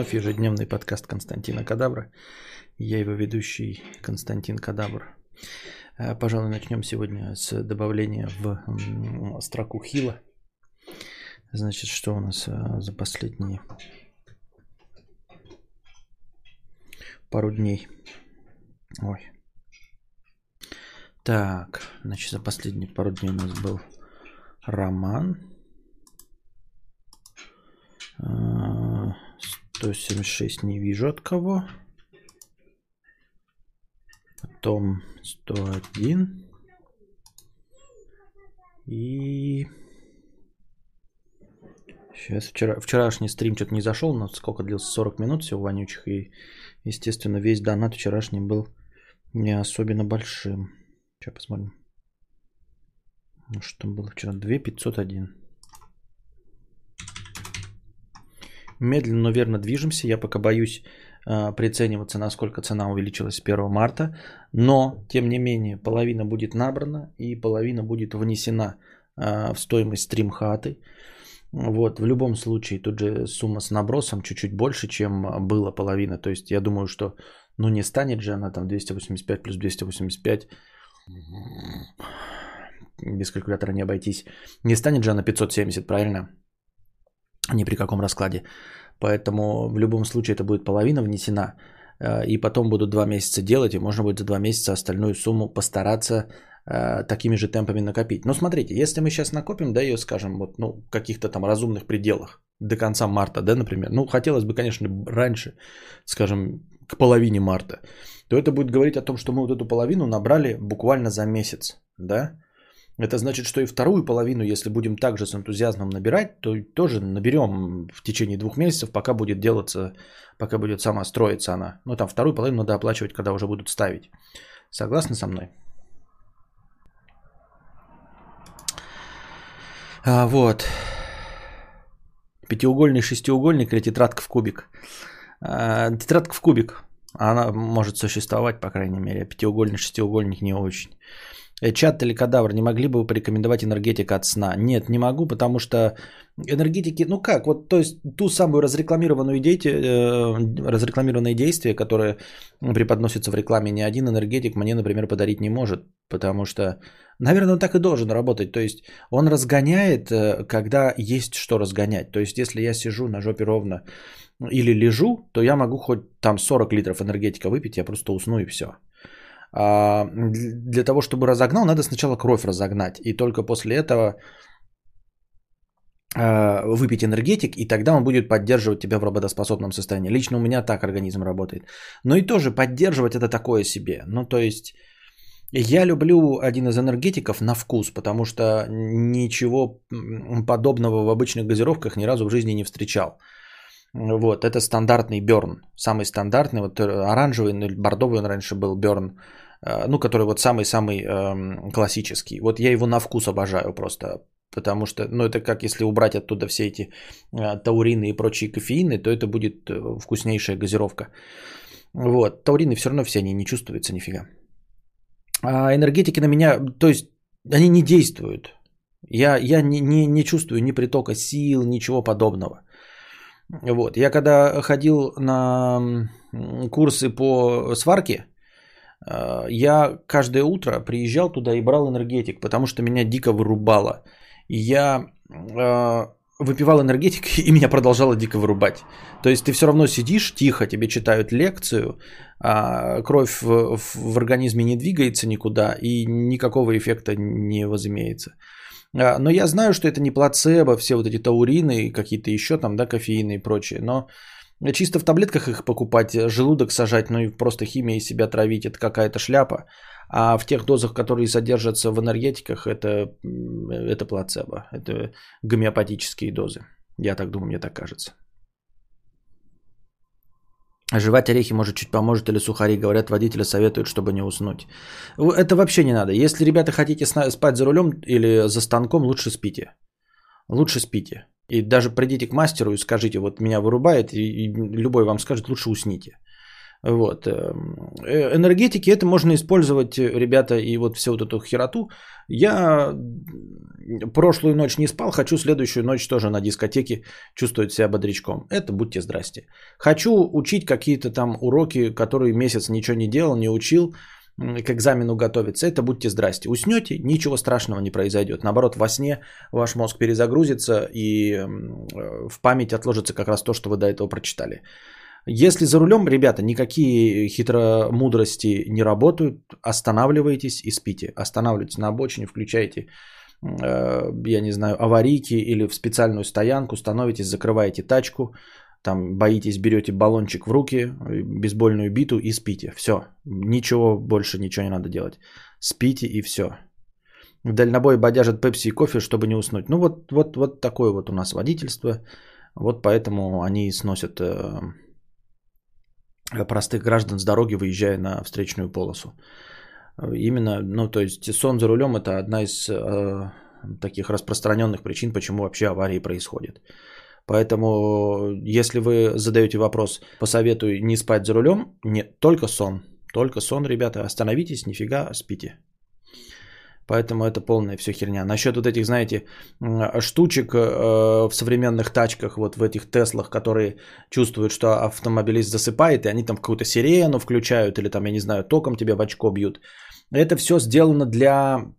Вновь ежедневный подкаст Константина Кадавра. Я его ведущий Константин Кадавр. Э, пожалуй, начнем сегодня с добавления в строку Хила. Значит, что у нас э, за последние пару дней? Ой. Так, значит, за последние пару дней у нас был роман 176 не вижу от кого. Потом 101. И... Сейчас вчера, вчерашний стрим что-то не зашел, но сколько длился? 40 минут всего вонючих. И, естественно, весь донат вчерашний был не особенно большим. Сейчас посмотрим. Ну, что там было вчера? 2501. Медленно, но верно движемся. Я пока боюсь э, прицениваться, насколько цена увеличилась с 1 марта. Но, тем не менее, половина будет набрана и половина будет внесена э, в стоимость стрим-хаты. Вот, в любом случае, тут же сумма с набросом чуть-чуть больше, чем была половина. То есть я думаю, что ну не станет же она там 285 плюс 285 без калькулятора не обойтись. Не станет же она 570, правильно? Ни при каком раскладе. Поэтому в любом случае это будет половина внесена. Э, и потом будут два месяца делать, и можно будет за два месяца остальную сумму постараться э, такими же темпами накопить. Но смотрите, если мы сейчас накопим, да, ее, скажем, вот, ну, в каких-то там разумных пределах, до конца марта, да, например, ну, хотелось бы, конечно, раньше, скажем, к половине марта, то это будет говорить о том, что мы вот эту половину набрали буквально за месяц, да, это значит, что и вторую половину, если будем также с энтузиазмом набирать, то тоже наберем в течение двух месяцев, пока будет делаться, пока будет сама строиться она. Ну там вторую половину надо оплачивать, когда уже будут ставить. Согласны со мной? А, вот. Пятиугольный шестиугольник или тетрадка в кубик? А, тетрадка в кубик. Она может существовать, по крайней мере. Пятиугольный шестиугольник не очень. Э, чат или кадавр, не могли бы вы порекомендовать энергетик от сна? Нет, не могу, потому что энергетики, ну как, вот то есть ту самую разрекламированную действие, э, разрекламированное действие, которое преподносится в рекламе, ни один энергетик мне, например, подарить не может, потому что, наверное, он так и должен работать. То есть он разгоняет, э, когда есть что разгонять. То есть если я сижу на жопе ровно или лежу, то я могу хоть там 40 литров энергетика выпить, я просто усну и все. А, для того, чтобы разогнал, надо сначала кровь разогнать. И только после этого а, выпить энергетик, и тогда он будет поддерживать тебя в работоспособном состоянии. Лично у меня так организм работает. Но и тоже поддерживать это такое себе. Ну, то есть, я люблю один из энергетиков на вкус, потому что ничего подобного в обычных газировках ни разу в жизни не встречал. Вот, это стандартный Берн. Самый стандартный, вот э, оранжевый, ну, бордовый он раньше был Берн, э, ну, который вот самый-самый эм, классический. Вот я его на вкус обожаю просто, потому что, ну, это как если убрать оттуда все эти э, таурины и прочие кофеины, то это будет э, вкуснейшая газировка. Вот, таурины все равно все они не чувствуются нифига. А энергетики на меня, то есть они не действуют. Я, я не, не, не чувствую ни притока сил, ничего подобного. Вот. Я когда ходил на курсы по сварке, э, я каждое утро приезжал туда и брал энергетик, потому что меня дико вырубало. Я э, выпивал энергетик, и меня продолжало дико вырубать. То есть ты все равно сидишь тихо, тебе читают лекцию, а кровь в, в организме не двигается никуда, и никакого эффекта не возымеется. А, но я знаю, что это не плацебо, все вот эти таурины, какие-то еще там, да, кофеины и прочее. Но чисто в таблетках их покупать, желудок сажать, ну и просто химией себя травить, это какая-то шляпа. А в тех дозах, которые содержатся в энергетиках, это, это плацебо. Это гомеопатические дозы. Я так думаю, мне так кажется. Жевать орехи может чуть поможет или сухари. Говорят, водители советуют, чтобы не уснуть. Это вообще не надо. Если, ребята, хотите спать за рулем или за станком, лучше спите. Лучше спите. И даже придите к мастеру и скажите, вот меня вырубает, и, любой вам скажет, лучше усните. Вот. Эм, э, энергетики это можно использовать, ребята, и вот всю вот эту хероту. Я прошлую ночь не спал, хочу следующую ночь тоже на дискотеке чувствовать себя бодрячком. Это будьте здрасте. Хочу учить какие-то там уроки, которые месяц ничего не делал, не учил, к экзамену готовиться. Это будьте здрасте. Уснете, ничего страшного не произойдет. Наоборот, во сне ваш мозг перезагрузится и э, в память отложится как раз то, что вы до этого прочитали. Если за рулем, ребята, никакие хитромудрости не работают, останавливайтесь и спите. Останавливайтесь на обочине, включайте, э, я не знаю, аварийки или в специальную стоянку, становитесь, закрываете тачку, там боитесь, берете баллончик в руки, бейсбольную биту и спите. Все, ничего больше, ничего не надо делать. Спите и все. Дальнобой бодяжат пепси и кофе, чтобы не уснуть. Ну вот, вот, вот такое вот у нас водительство. Вот поэтому они сносят э, простых граждан с дороги, выезжая на встречную полосу. Именно, ну то есть сон за рулем это одна из э, таких распространенных причин, почему вообще аварии происходят. Поэтому, если вы задаете вопрос, посоветую не спать за рулем, нет, только сон. Только сон, ребята, остановитесь, нифига, спите. Поэтому это полная все херня. Насчет вот этих, знаете, штучек э, в современных тачках, вот в этих Теслах, которые чувствуют, что автомобилист засыпает, и они там какую-то сирену включают, или там, я не знаю, током тебя в очко бьют. Это все сделано для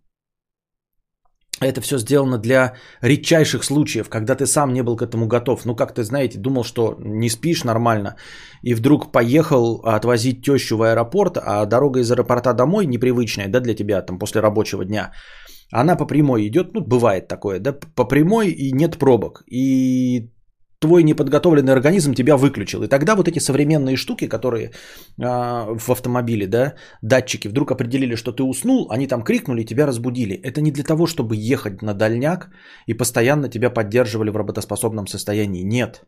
это все сделано для редчайших случаев, когда ты сам не был к этому готов. Ну, как ты знаете, думал, что не спишь нормально, и вдруг поехал отвозить тещу в аэропорт, а дорога из аэропорта домой непривычная, да, для тебя, там, после рабочего дня, она по прямой идет, ну, бывает такое, да, по прямой и нет пробок. И твой неподготовленный организм тебя выключил. И тогда вот эти современные штуки, которые э, в автомобиле, да, датчики, вдруг определили, что ты уснул, они там крикнули, тебя разбудили. Это не для того, чтобы ехать на дальняк и постоянно тебя поддерживали в работоспособном состоянии. Нет.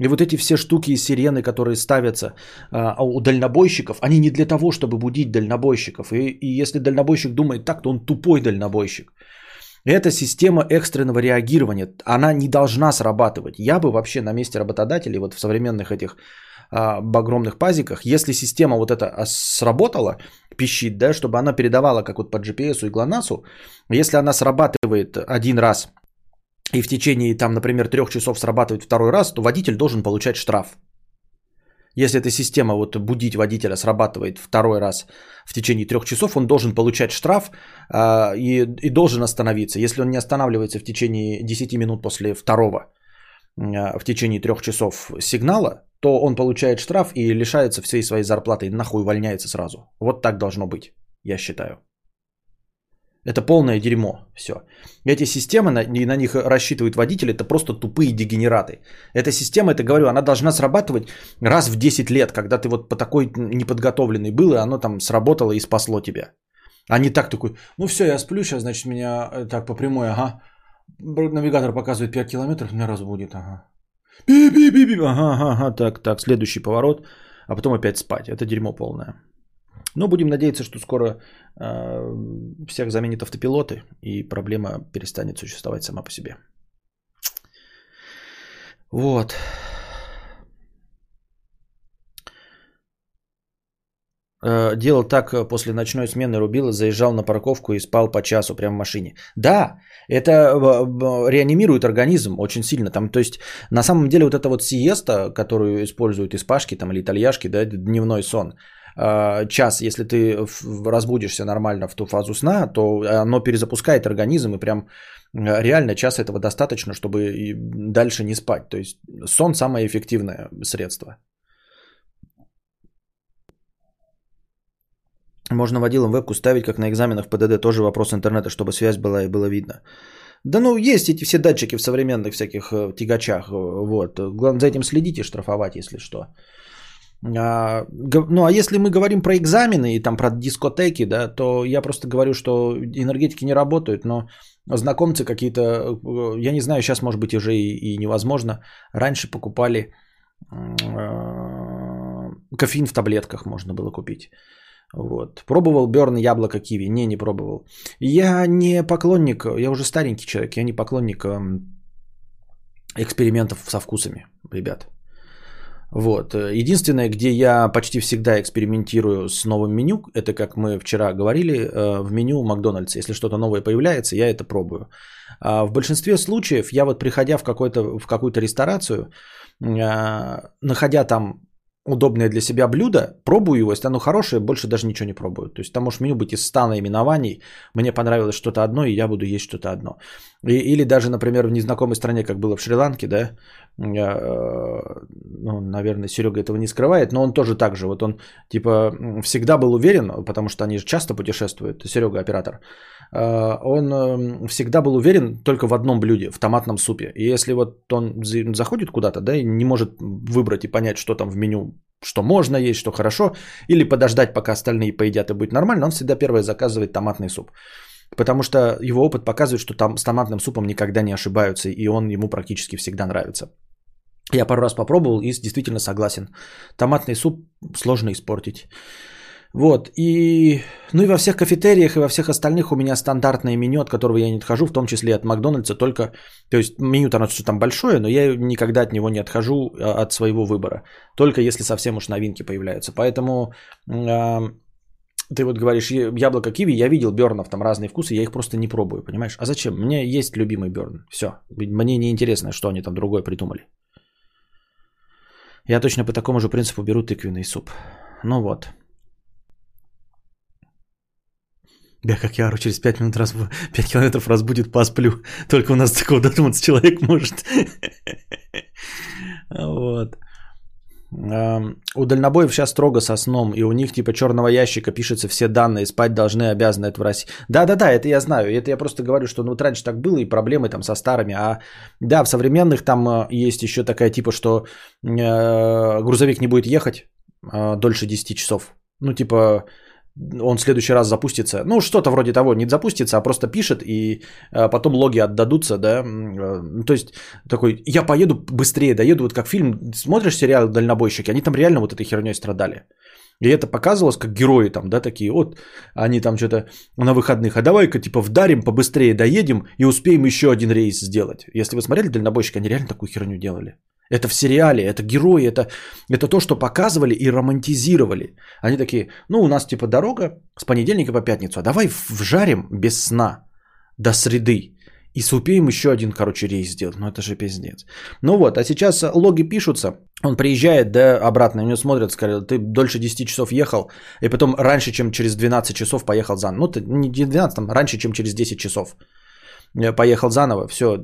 И вот эти все штуки и сирены, которые ставятся э, у дальнобойщиков, они не для того, чтобы будить дальнобойщиков. И, и если дальнобойщик думает так, то он тупой дальнобойщик. Это система экстренного реагирования. Она не должна срабатывать. Я бы вообще на месте работодателей, вот в современных этих а, огромных пазиках, если система вот эта сработала, пищит, да, чтобы она передавала как вот по GPS и GLONASS, если она срабатывает один раз и в течение, там, например, трех часов срабатывает второй раз, то водитель должен получать штраф. Если эта система вот будить водителя срабатывает второй раз в течение трех часов, он должен получать штраф э, и, и должен остановиться. Если он не останавливается в течение 10 минут после второго э, в течение трех часов сигнала, то он получает штраф и лишается всей своей зарплаты и нахуй увольняется сразу. Вот так должно быть, я считаю. Это полное дерьмо. Все. Эти системы, на, на них рассчитывают водители, это просто тупые дегенераты. Эта система, это говорю, она должна срабатывать раз в 10 лет, когда ты вот по такой неподготовленный был, и оно там сработало и спасло тебя. А не так такой, ну все, я сплю сейчас, значит, меня э, так по прямой, ага. Навигатор показывает 5 километров, меня разбудит, ага. Би-би-би-би, ага, ага, ага, так, так, следующий поворот, а потом опять спать. Это дерьмо полное. Но будем надеяться, что скоро всех заменят автопилоты и проблема перестанет существовать сама по себе. Вот. Э, делал так э, после ночной смены рубила, заезжал на парковку и спал по часу прямо в машине. Да, это э, реанимирует организм очень сильно. Там, то есть, на самом деле, вот эта вот сиеста, которую используют испашки там, или итальяшки, да, дневной сон – час, если ты разбудишься нормально в ту фазу сна, то оно перезапускает организм и прям э, реально час этого достаточно, чтобы дальше не спать. То есть сон самое эффективное средство. Можно водилам вебку ставить, как на экзаменах ПДД, тоже вопрос интернета, чтобы связь была и было видно. Да ну, есть эти все датчики в современных всяких э, тягачах. Вот. Главное, за этим следите, штрафовать, если что. А, ну а если мы говорим про экзамены и там про дискотеки, да, то я просто говорю, что энергетики не работают, но знакомцы какие-то, э, я не знаю, сейчас может быть уже и, и невозможно, раньше покупали э, кофеин в таблетках можно было купить. Вот. Пробовал Берн яблоко киви? Не, не пробовал. Я не поклонник, я уже старенький человек, я не поклонник экспериментов со вкусами, ребят. Вот. Единственное, где я почти всегда экспериментирую с новым меню, это, как мы вчера говорили, э, в меню Макдональдса. Если что-то новое появляется, я это пробую. А в большинстве случаев я вот приходя в, какой-то, в какую-то ресторацию, а, находя там удобное для себя блюдо, пробую его, если оно хорошее, больше даже ничего не пробую. То есть там может меню быть из 100 наименований, мне понравилось что-то одно, и я буду есть что-то одно. И, или даже, например, в незнакомой стране, как было в Шри-Ланке, да, э, ну, наверное, Серега этого не скрывает, но он тоже так же, вот он, типа, всегда был уверен, потому что они же часто путешествуют, Серега оператор, э, он э, всегда был уверен только в одном блюде, в томатном супе. И если вот он заходит куда-то, да, и не может выбрать и понять, что там в меню что можно есть, что хорошо, или подождать, пока остальные поедят и будет нормально, он всегда первое заказывает томатный суп. Потому что его опыт показывает, что там с томатным супом никогда не ошибаются, и он ему практически всегда нравится. Я пару раз попробовал и действительно согласен. Томатный суп сложно испортить. Вот, и, ну и во всех кафетериях и во всех остальных у меня стандартное меню, от которого я не отхожу, в том числе от Макдональдса, только, то есть меню там что там большое, но я никогда от него не отхожу а, от своего выбора, только если совсем уж новинки появляются. Поэтому э, ты вот говоришь, яблоко киви, я видел бернов там разные вкусы, я их просто не пробую, понимаешь? А зачем? Мне есть любимый берн, все, мне не интересно, что они там другое придумали. Я точно по такому же принципу беру тыквенный суп. Ну вот. Да, как я ору, через 5 минут раз, 5 километров раз будет посплю. Только у нас такого додуматься человек может. Вот. У дальнобоев сейчас строго со сном, и у них типа черного ящика пишется все данные, спать должны, обязаны это в России. Да-да-да, это я знаю, это я просто говорю, что ну вот раньше так было, и проблемы там со старыми, а да, в современных там э, есть еще такая типа, что э, грузовик не будет ехать э, дольше 10 часов. Ну типа он в следующий раз запустится. Ну, что-то вроде того, не запустится, а просто пишет, и э, потом логи отдадутся, да. Э, то есть, такой, я поеду быстрее, доеду, вот как фильм, смотришь сериал «Дальнобойщики», они там реально вот этой херней страдали. И это показывалось как герои там, да, такие, вот, они там что-то на выходных, а давай-ка типа вдарим, побыстрее доедем и успеем еще один рейс сделать. Если вы смотрели «Дальнобойщики», они реально такую херню делали. Это в сериале, это герои, это, это то, что показывали и романтизировали. Они такие, ну у нас типа дорога с понедельника по пятницу, а давай вжарим без сна до среды. И супеем еще один, короче, рейс сделать. Ну это же пиздец. Ну вот, а сейчас логи пишутся. Он приезжает, да, обратно, на него смотрят, сказали, ты дольше 10 часов ехал, и потом раньше, чем через 12 часов поехал заново. Ну, ты не 12, там, раньше, чем через 10 часов э, поехал заново, все,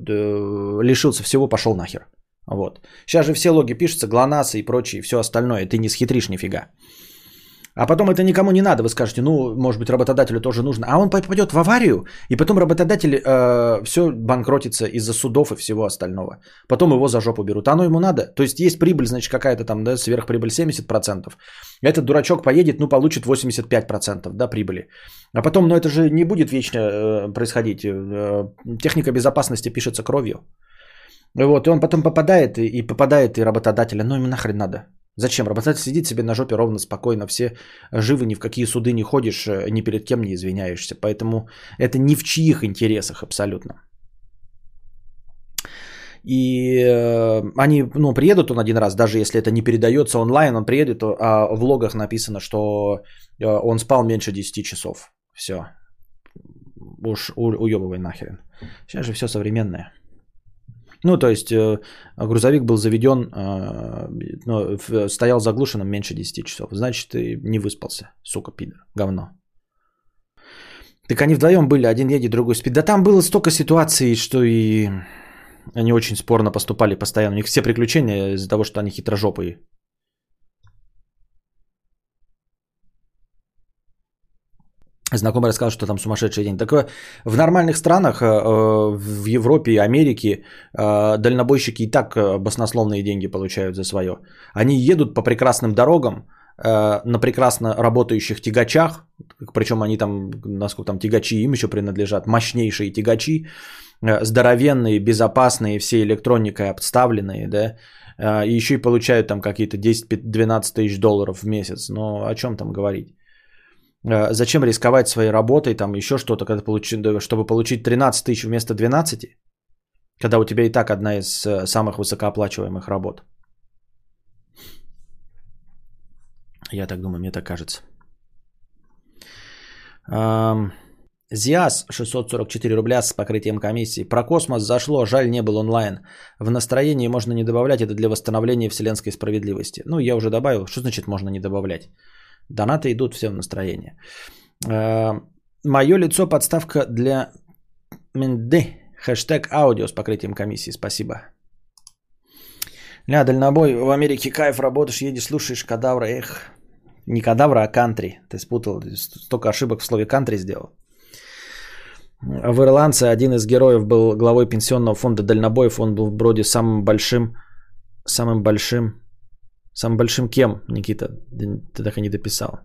лишился всего, пошел нахер. Вот. Сейчас же все логи пишутся, ГЛОНАСС и прочее, и все остальное. Ты не схитришь нифига. А потом это никому не надо, вы скажете, ну, может быть, работодателю тоже нужно. А он попадет в аварию, и потом работодатель э, все банкротится из-за судов и всего остального. Потом его за жопу берут. А оно ему надо. То есть есть прибыль, значит, какая-то там, да, сверхприбыль 70%. Этот дурачок поедет, ну, получит 85%, да, прибыли. А потом, ну, это же не будет вечно э, происходить. Э, техника безопасности пишется кровью. Вот, и он потом попадает, и попадает и работодателя. Ну, ему нахрен надо. Зачем? Работодатель сидит себе на жопе ровно, спокойно, все живы, ни в какие суды не ходишь, э, ни перед кем не извиняешься. Поэтому это ни в чьих интересах абсолютно. И э, они, ну, приедут он один раз, даже если это не передается онлайн, он приедет, а в логах написано, что э, он спал меньше 10 часов. Все. Уж уебывай нахрен. Сейчас же все современное. Ну, то есть э, грузовик был заведен, э, ну, стоял заглушенным меньше 10 часов. Значит, ты не выспался, сука, пидор, говно. Так они вдвоем были, один едет, другой спит. Да там было столько ситуаций, что и они очень спорно поступали постоянно. У них все приключения из-за того, что они хитрожопые. Знакомый рассказал, что там сумасшедший день. Так в нормальных странах, э, в Европе и Америке, э, дальнобойщики и так э, баснословные деньги получают за свое. Они едут по прекрасным дорогам, на прекрасно работающих тягачах, причем они там, насколько там тягачи им еще принадлежат, мощнейшие тягачи, здоровенные, безопасные, все электроникой обставленные, да, и еще и получают там какие-то 10-12 тысяч долларов в месяц. Но о чем там говорить? Э, зачем рисковать своей работой, там еще что-то, когда получи, чтобы получить 13 тысяч вместо 12, когда у тебя и так одна из э, самых высокооплачиваемых работ. Я так думаю, мне так кажется. Зиас 644 рубля с покрытием комиссии. Про космос зашло, жаль не был онлайн. В настроении можно не добавлять, это для восстановления вселенской справедливости. Ну, я уже добавил. Что значит можно не добавлять? Донаты идут все в настроение. Э, Мое лицо подставка для Менды. Хэштег аудио с покрытием комиссии. Спасибо. Ля, дальнобой. В Америке кайф, работаешь, едешь, слушаешь кадавра. Эх, не кадавра, а кантри. Ты спутал. Столько ошибок в слове кантри сделал. В Ирландце один из героев был главой пенсионного фонда дальнобоев. Он был вроде самым большим, самым большим, самым большим кем, Никита? Ты так и не дописал.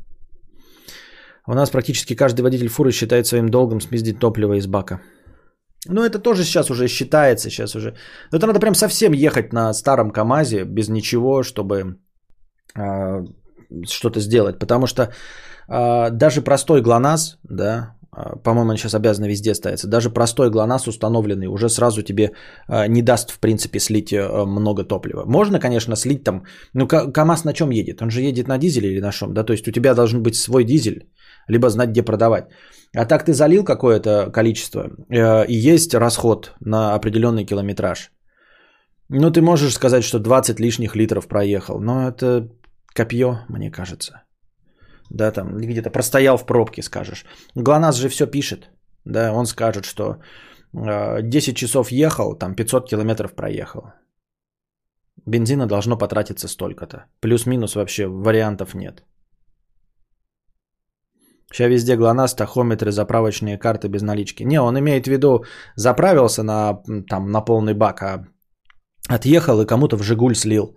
У нас практически каждый водитель фуры считает своим долгом смездить топливо из бака. Ну, это тоже сейчас уже считается, сейчас уже. Но это надо прям совсем ехать на старом КАМАЗе без ничего, чтобы э, что-то сделать. Потому что э, даже простой ГЛОНАСС, да, по-моему, он сейчас обязан везде ставиться, даже простой ГЛОНАСС установленный уже сразу тебе э, не даст, в принципе, слить э, много топлива. Можно, конечно, слить там, ну, КАМАЗ на чем едет? Он же едет на дизеле или на чем, да? То есть у тебя должен быть свой дизель, либо знать, где продавать. А так ты залил какое-то количество, э, и есть расход на определенный километраж. Ну, ты можешь сказать, что 20 лишних литров проехал, но это копье, мне кажется. Да, там где-то простоял в пробке, скажешь. ГЛОНАСС же все пишет. Да, он скажет, что 10 э, часов ехал, там 500 километров проехал. Бензина должно потратиться столько-то. Плюс-минус вообще вариантов нет. Сейчас везде ГЛОНАСС, тахометры, заправочные карты без налички. Не, он имеет в виду, заправился на, там, на полный бак, а отъехал и кому-то в Жигуль слил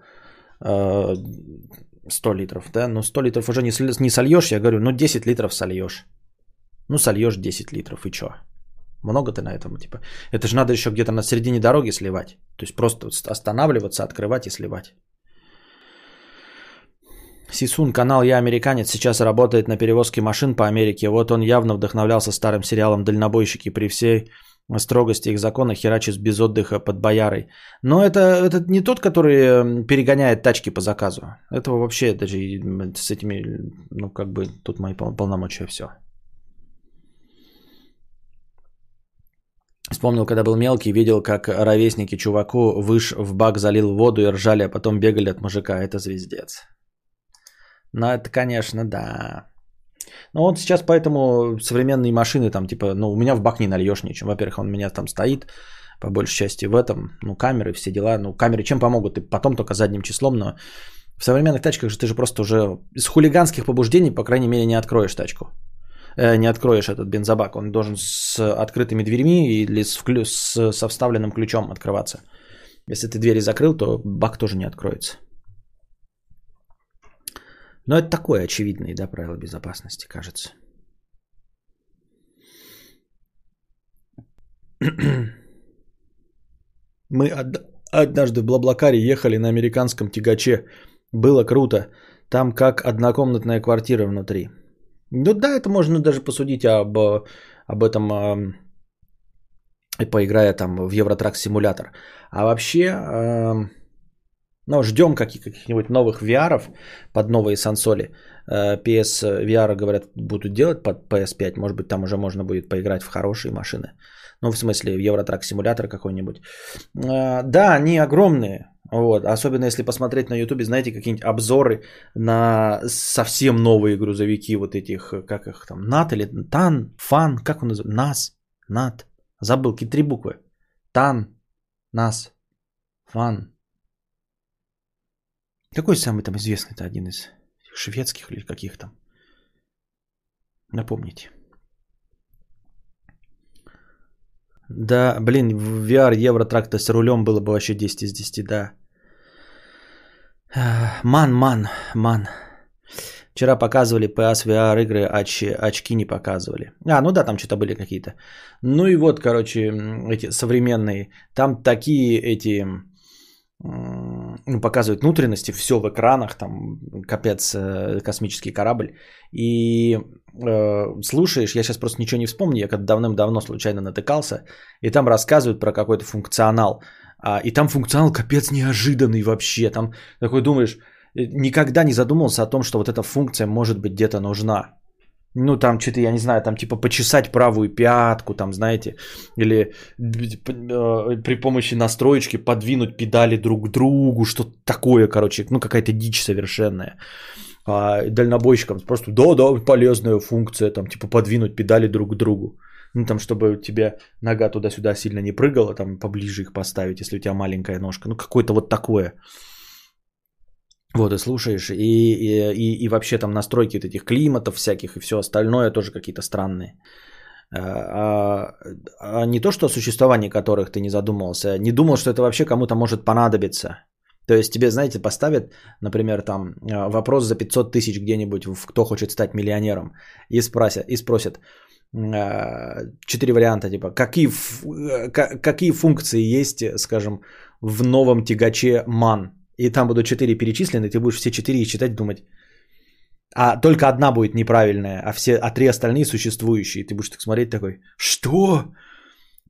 э, 100 литров. Да? Ну 100 литров уже не, не сольешь, я говорю, ну 10 литров сольешь. Ну сольешь 10 литров и что? Много ты на этом, типа. Это же надо еще где-то на середине дороги сливать. То есть просто останавливаться, открывать и сливать. Сисун, канал «Я американец», сейчас работает на перевозке машин по Америке. Вот он явно вдохновлялся старым сериалом «Дальнобойщики» при всей строгости их закона херачит без отдыха под боярой. Но это, это не тот, который перегоняет тачки по заказу. Этого вообще даже с этими, ну как бы тут мои полномочия все. Вспомнил, когда был мелкий, видел, как ровесники чуваку выш в бак залил воду и ржали, а потом бегали от мужика. Это звездец. Ну, это, конечно, да. Ну, вот сейчас поэтому современные машины там, типа, ну, у меня в бак не нальешь ничем. Во-первых, он у меня там стоит, по большей части в этом, ну, камеры, все дела. Ну, камеры чем помогут? И потом только задним числом, но в современных тачках же ты же просто уже из хулиганских побуждений, по крайней мере, не откроешь тачку. Э, не откроешь этот бензобак. Он должен с открытыми дверьми или с, вклю... с, со вставленным ключом открываться. Если ты двери закрыл, то бак тоже не откроется. Но это такое очевидное, да, правило безопасности, кажется. Мы однажды в Блаблакаре ехали на американском тягаче. Было круто. Там как однокомнатная квартира внутри. Ну да, это можно даже посудить об, об этом, поиграя там в Евротрак симулятор. А вообще, но ждем каких-нибудь новых VR под новые сансоли. Э, PS VR, говорят, будут делать под PS5. Может быть, там уже можно будет поиграть в хорошие машины. Ну, в смысле, Евротрак симулятор какой-нибудь. Э, да, они огромные. Вот. Особенно если посмотреть на YouTube, знаете, какие-нибудь обзоры на совсем новые грузовики, вот этих, как их там, НАТ или ТАН, ФАН, как он называется? НАС, НАТ. Забыл, какие три буквы. ТАН, НАС, ФАН, какой самый там известный-то один из шведских или каких там? Напомните. Да, блин, в VR Евротракта с рулем было бы вообще 10 из 10, да. Ман, ман, ман. Вчера показывали PS VR игры, оч, очки не показывали. А, ну да, там что-то были какие-то. Ну и вот, короче, эти современные. Там такие эти ну, показывают внутренности, все в экранах, там капец э, космический корабль. И э, слушаешь, я сейчас просто ничего не вспомню, я когда давным-давно случайно натыкался, и там рассказывают про какой-то функционал. А, и там функционал капец неожиданный вообще. Там такой думаешь, никогда не задумывался о том, что вот эта функция может быть где-то нужна. Ну, там что-то, я не знаю, там типа почесать правую пятку, там, знаете, или э, при помощи настроечки подвинуть педали друг к другу, что-то такое, короче, ну, какая-то дичь совершенная. А дальнобойщикам просто, да-да, полезная функция, там, типа подвинуть педали друг к другу. Ну, там, чтобы у тебя нога туда-сюда сильно не прыгала, там, поближе их поставить, если у тебя маленькая ножка. Ну, какое-то вот такое. Вот, и слушаешь, и, и, и, и вообще там настройки вот этих климатов всяких и все остальное тоже какие-то странные. А, а, а не то, что о существовании которых ты не задумывался, не думал, что это вообще кому-то может понадобиться. То есть тебе, знаете, поставят, например, там а, вопрос за 500 тысяч где-нибудь, кто хочет стать миллионером, и спросят, и спросят а, четыре варианта, типа, какие, какие функции есть, скажем, в новом тягаче MAN, и там будут четыре перечислены, ты будешь все четыре читать, думать, а только одна будет неправильная, а все, а три остальные существующие. Ты будешь так смотреть такой, что?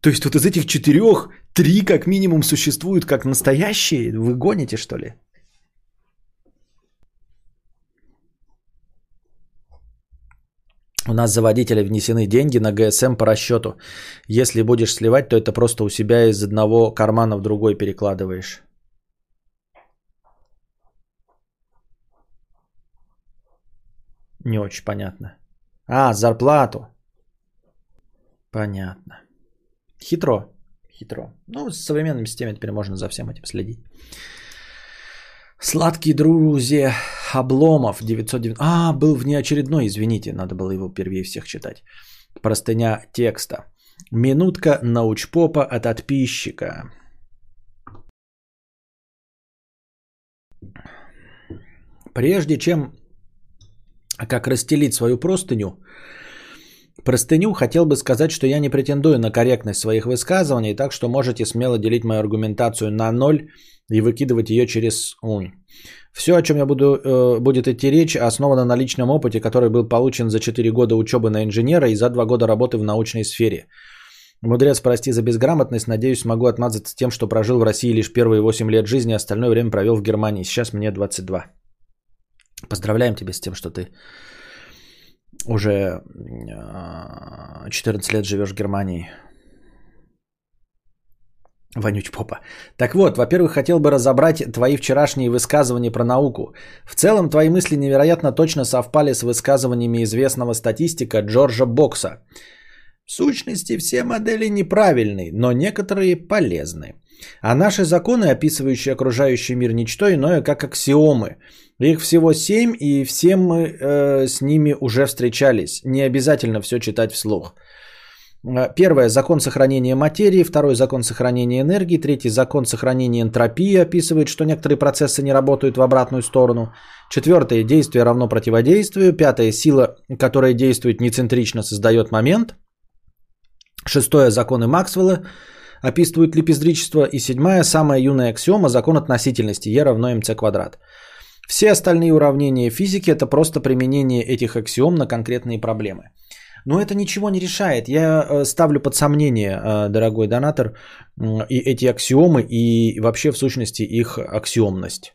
То есть вот из этих четырех три как минимум существуют как настоящие? Вы гоните что ли? У нас за водителя внесены деньги на ГСМ по расчету. Если будешь сливать, то это просто у себя из одного кармана в другой перекладываешь. Не очень понятно. А, зарплату. Понятно. Хитро. Хитро. Ну, с современными системами теперь можно за всем этим следить. Сладкий друзья Обломов 909. А, был внеочередной, извините, надо было его первее всех читать. Простыня текста. Минутка научпопа от подписчика. Прежде чем как расстелить свою простыню, простыню хотел бы сказать, что я не претендую на корректность своих высказываний, так что можете смело делить мою аргументацию на ноль и выкидывать ее через ум. Все, о чем я буду, э, будет идти речь, основано на личном опыте, который был получен за 4 года учебы на инженера и за 2 года работы в научной сфере. Мудрец, прости за безграмотность, надеюсь, смогу отмазаться тем, что прожил в России лишь первые 8 лет жизни, остальное время провел в Германии. Сейчас мне 22. Поздравляем тебя с тем, что ты уже 14 лет живешь в Германии. Вонюч попа. Так вот, во-первых, хотел бы разобрать твои вчерашние высказывания про науку. В целом, твои мысли невероятно точно совпали с высказываниями известного статистика Джорджа Бокса. В сущности, все модели неправильны, но некоторые полезны. А наши законы, описывающие окружающий мир, ничто иное, как аксиомы. Их всего семь, и все мы э, с ними уже встречались. Не обязательно все читать вслух. Э, первое – закон сохранения материи, второй – закон сохранения энергии, третий – закон сохранения энтропии, описывает, что некоторые процессы не работают в обратную сторону. Четвертое – действие равно противодействию. Пятое – сила, которая действует нецентрично, создает момент. Шестое – законы Максвелла описывают лепездричество. И седьмая – самая юная аксиома – закон относительности – Е равно МЦ квадрат. Все остальные уравнения физики – это просто применение этих аксиом на конкретные проблемы. Но это ничего не решает. Я э, ставлю под сомнение, э, дорогой донатор, и эти аксиомы, и вообще в сущности их аксиомность.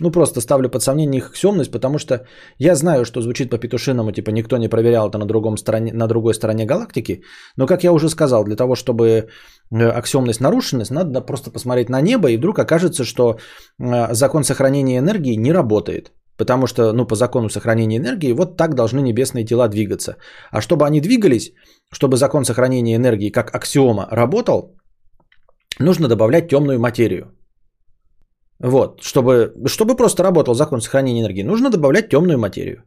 Ну, просто ставлю под сомнение их аксиомность, потому что я знаю, что звучит по-петушиному, типа никто не проверял это на, другом стороне, на другой стороне галактики. Но, как я уже сказал, для того, чтобы э, аксиомность нарушенность, надо просто посмотреть на небо, и вдруг окажется, что закон сохранения энергии не работает. Потому что, ну, по закону сохранения энергии, вот так должны небесные тела двигаться. А чтобы они двигались, чтобы закон сохранения энергии как аксиома работал, нужно добавлять темную материю. Вот, чтобы, чтобы просто работал закон сохранения энергии, нужно добавлять темную материю,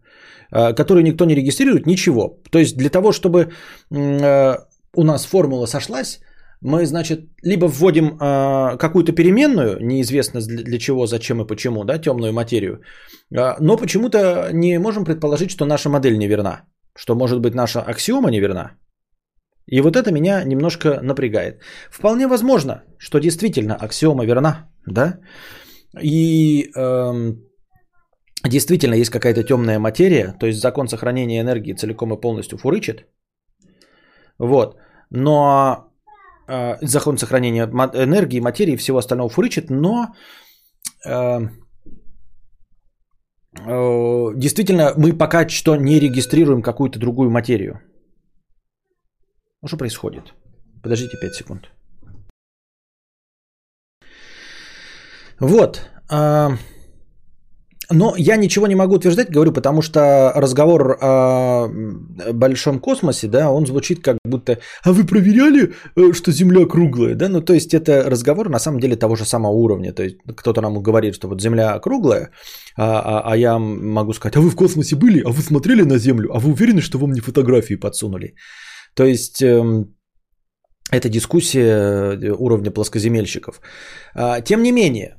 а, которую никто не регистрирует, ничего. То есть для того, чтобы а, у нас формула сошлась, мы, значит, либо вводим э, какую-то переменную, неизвестно для чего, зачем и почему, да, темную материю, э, но почему-то не можем предположить, что наша модель неверна, что, может быть, наша аксиома неверна. И вот это меня немножко напрягает. Вполне возможно, что действительно аксиома верна, да, и э, действительно есть какая-то темная материя, то есть закон сохранения энергии целиком и полностью фурычит, вот, но э, закон сохранения энергии, материи и всего остального фурычит, но э, э, действительно мы пока что не регистрируем какую-то другую материю. Ну что происходит? Подождите 5 секунд. Вот. А, но я ничего не могу утверждать, говорю, потому что разговор о большом космосе, да, он звучит как будто, а вы проверяли, э, что Земля круглая, да, ну то есть это разговор на самом деле того же самого уровня, то есть кто-то нам говорит, что вот Земля круглая, а, а, а я могу сказать, а вы в космосе были, а вы смотрели на Землю, а вы уверены, что вам не фотографии подсунули? То есть эм, это дискуссия э, уровня плоскоземельщиков. А, тем не менее,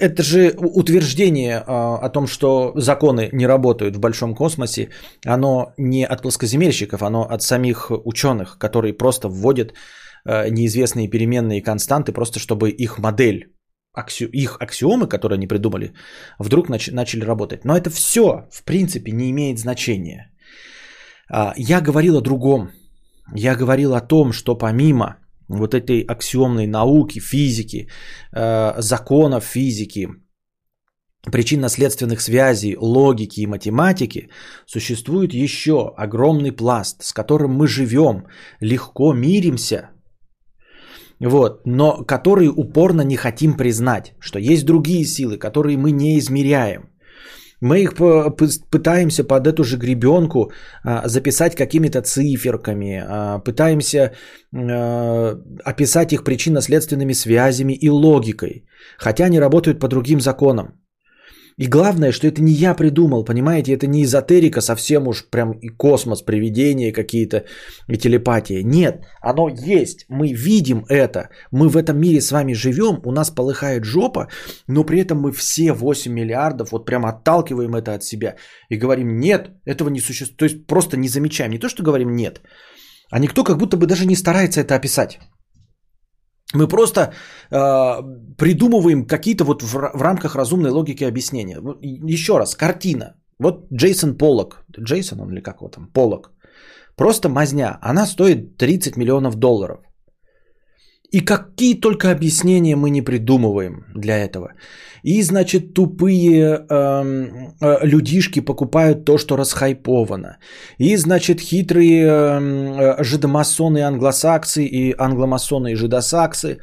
это же утверждение а, о том, что законы не работают в большом космосе, оно не от плоскоземельщиков, оно от самих ученых, которые просто вводят а, неизвестные переменные константы, просто чтобы их модель, их аксиомы, которые они придумали, вдруг начали работать. Но это все, в принципе, не имеет значения. А, я говорил о другом. Я говорил о том, что помимо вот этой аксиомной науки, физики, э, законов физики, причинно-следственных связей, логики и математики, существует еще огромный пласт, с которым мы живем, легко миримся, вот, но который упорно не хотим признать, что есть другие силы, которые мы не измеряем. Мы их пытаемся под эту же гребенку а, записать какими-то циферками, а, пытаемся а, описать их причинно-следственными связями и логикой, хотя они работают по другим законам. И главное, что это не я придумал, понимаете, это не эзотерика, совсем уж прям и космос, привидения какие-то и телепатия. Нет, оно есть, мы видим это, мы в этом мире с вами живем, у нас полыхает жопа, но при этом мы все 8 миллиардов вот прям отталкиваем это от себя и говорим, нет, этого не существует, то есть просто не замечаем, не то, что говорим нет, а никто как будто бы даже не старается это описать. Мы просто э, придумываем какие-то вот в, в рамках разумной логики объяснения. Еще раз, картина. Вот Джейсон Поллок. Джейсон он или как его там? Поллок. Просто мазня. Она стоит 30 миллионов долларов. И какие только объяснения мы не придумываем для этого. И, значит, тупые э, э, людишки покупают то, что расхайповано. И, значит, хитрые э, жидомасоны и англосаксы, и англомасоны и жидосаксы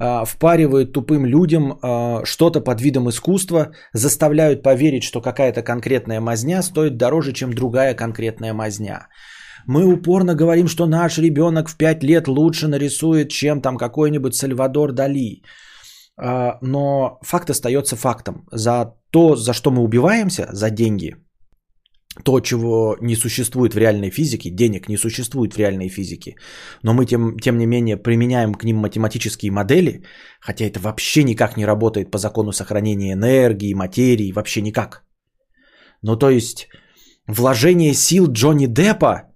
э, впаривают тупым людям э, что-то под видом искусства, заставляют поверить, что какая-то конкретная мазня стоит дороже, чем другая конкретная мазня. Мы упорно говорим, что наш ребенок в 5 лет лучше нарисует, чем там какой-нибудь Сальвадор Дали. А, но факт остается фактом. За то, за что мы убиваемся, за деньги, то, чего не существует в реальной физике, денег не существует в реальной физике, но мы тем, тем не менее применяем к ним математические модели, хотя это вообще никак не работает по закону сохранения энергии, материи, вообще никак. Ну то есть вложение сил Джонни Деппа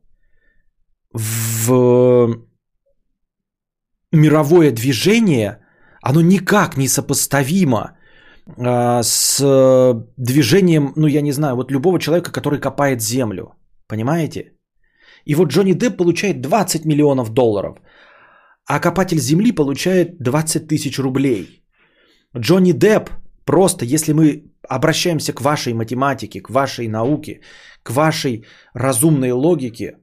в мировое движение, оно никак не сопоставимо а, с движением, ну я не знаю, вот любого человека, который копает землю. Понимаете? И вот Джонни Депп получает 20 миллионов долларов, а копатель земли получает 20 тысяч рублей. Джонни Депп просто, если мы обращаемся к вашей математике, к вашей науке, к вашей разумной логике,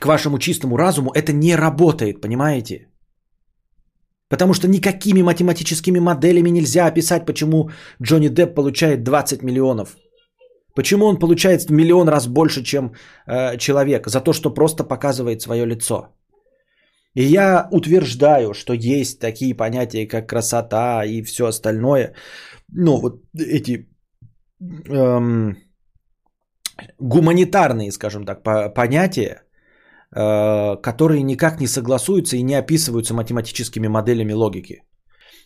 к вашему чистому разуму, это не работает, понимаете? Потому что никакими математическими моделями нельзя описать, почему Джонни Депп получает 20 миллионов. Почему он получает в миллион раз больше, чем э, человек, за то, что просто показывает свое лицо. И я утверждаю, что есть такие понятия, как красота и все остальное. Ну, вот эти эм, гуманитарные, скажем так, понятия, которые никак не согласуются и не описываются математическими моделями логики.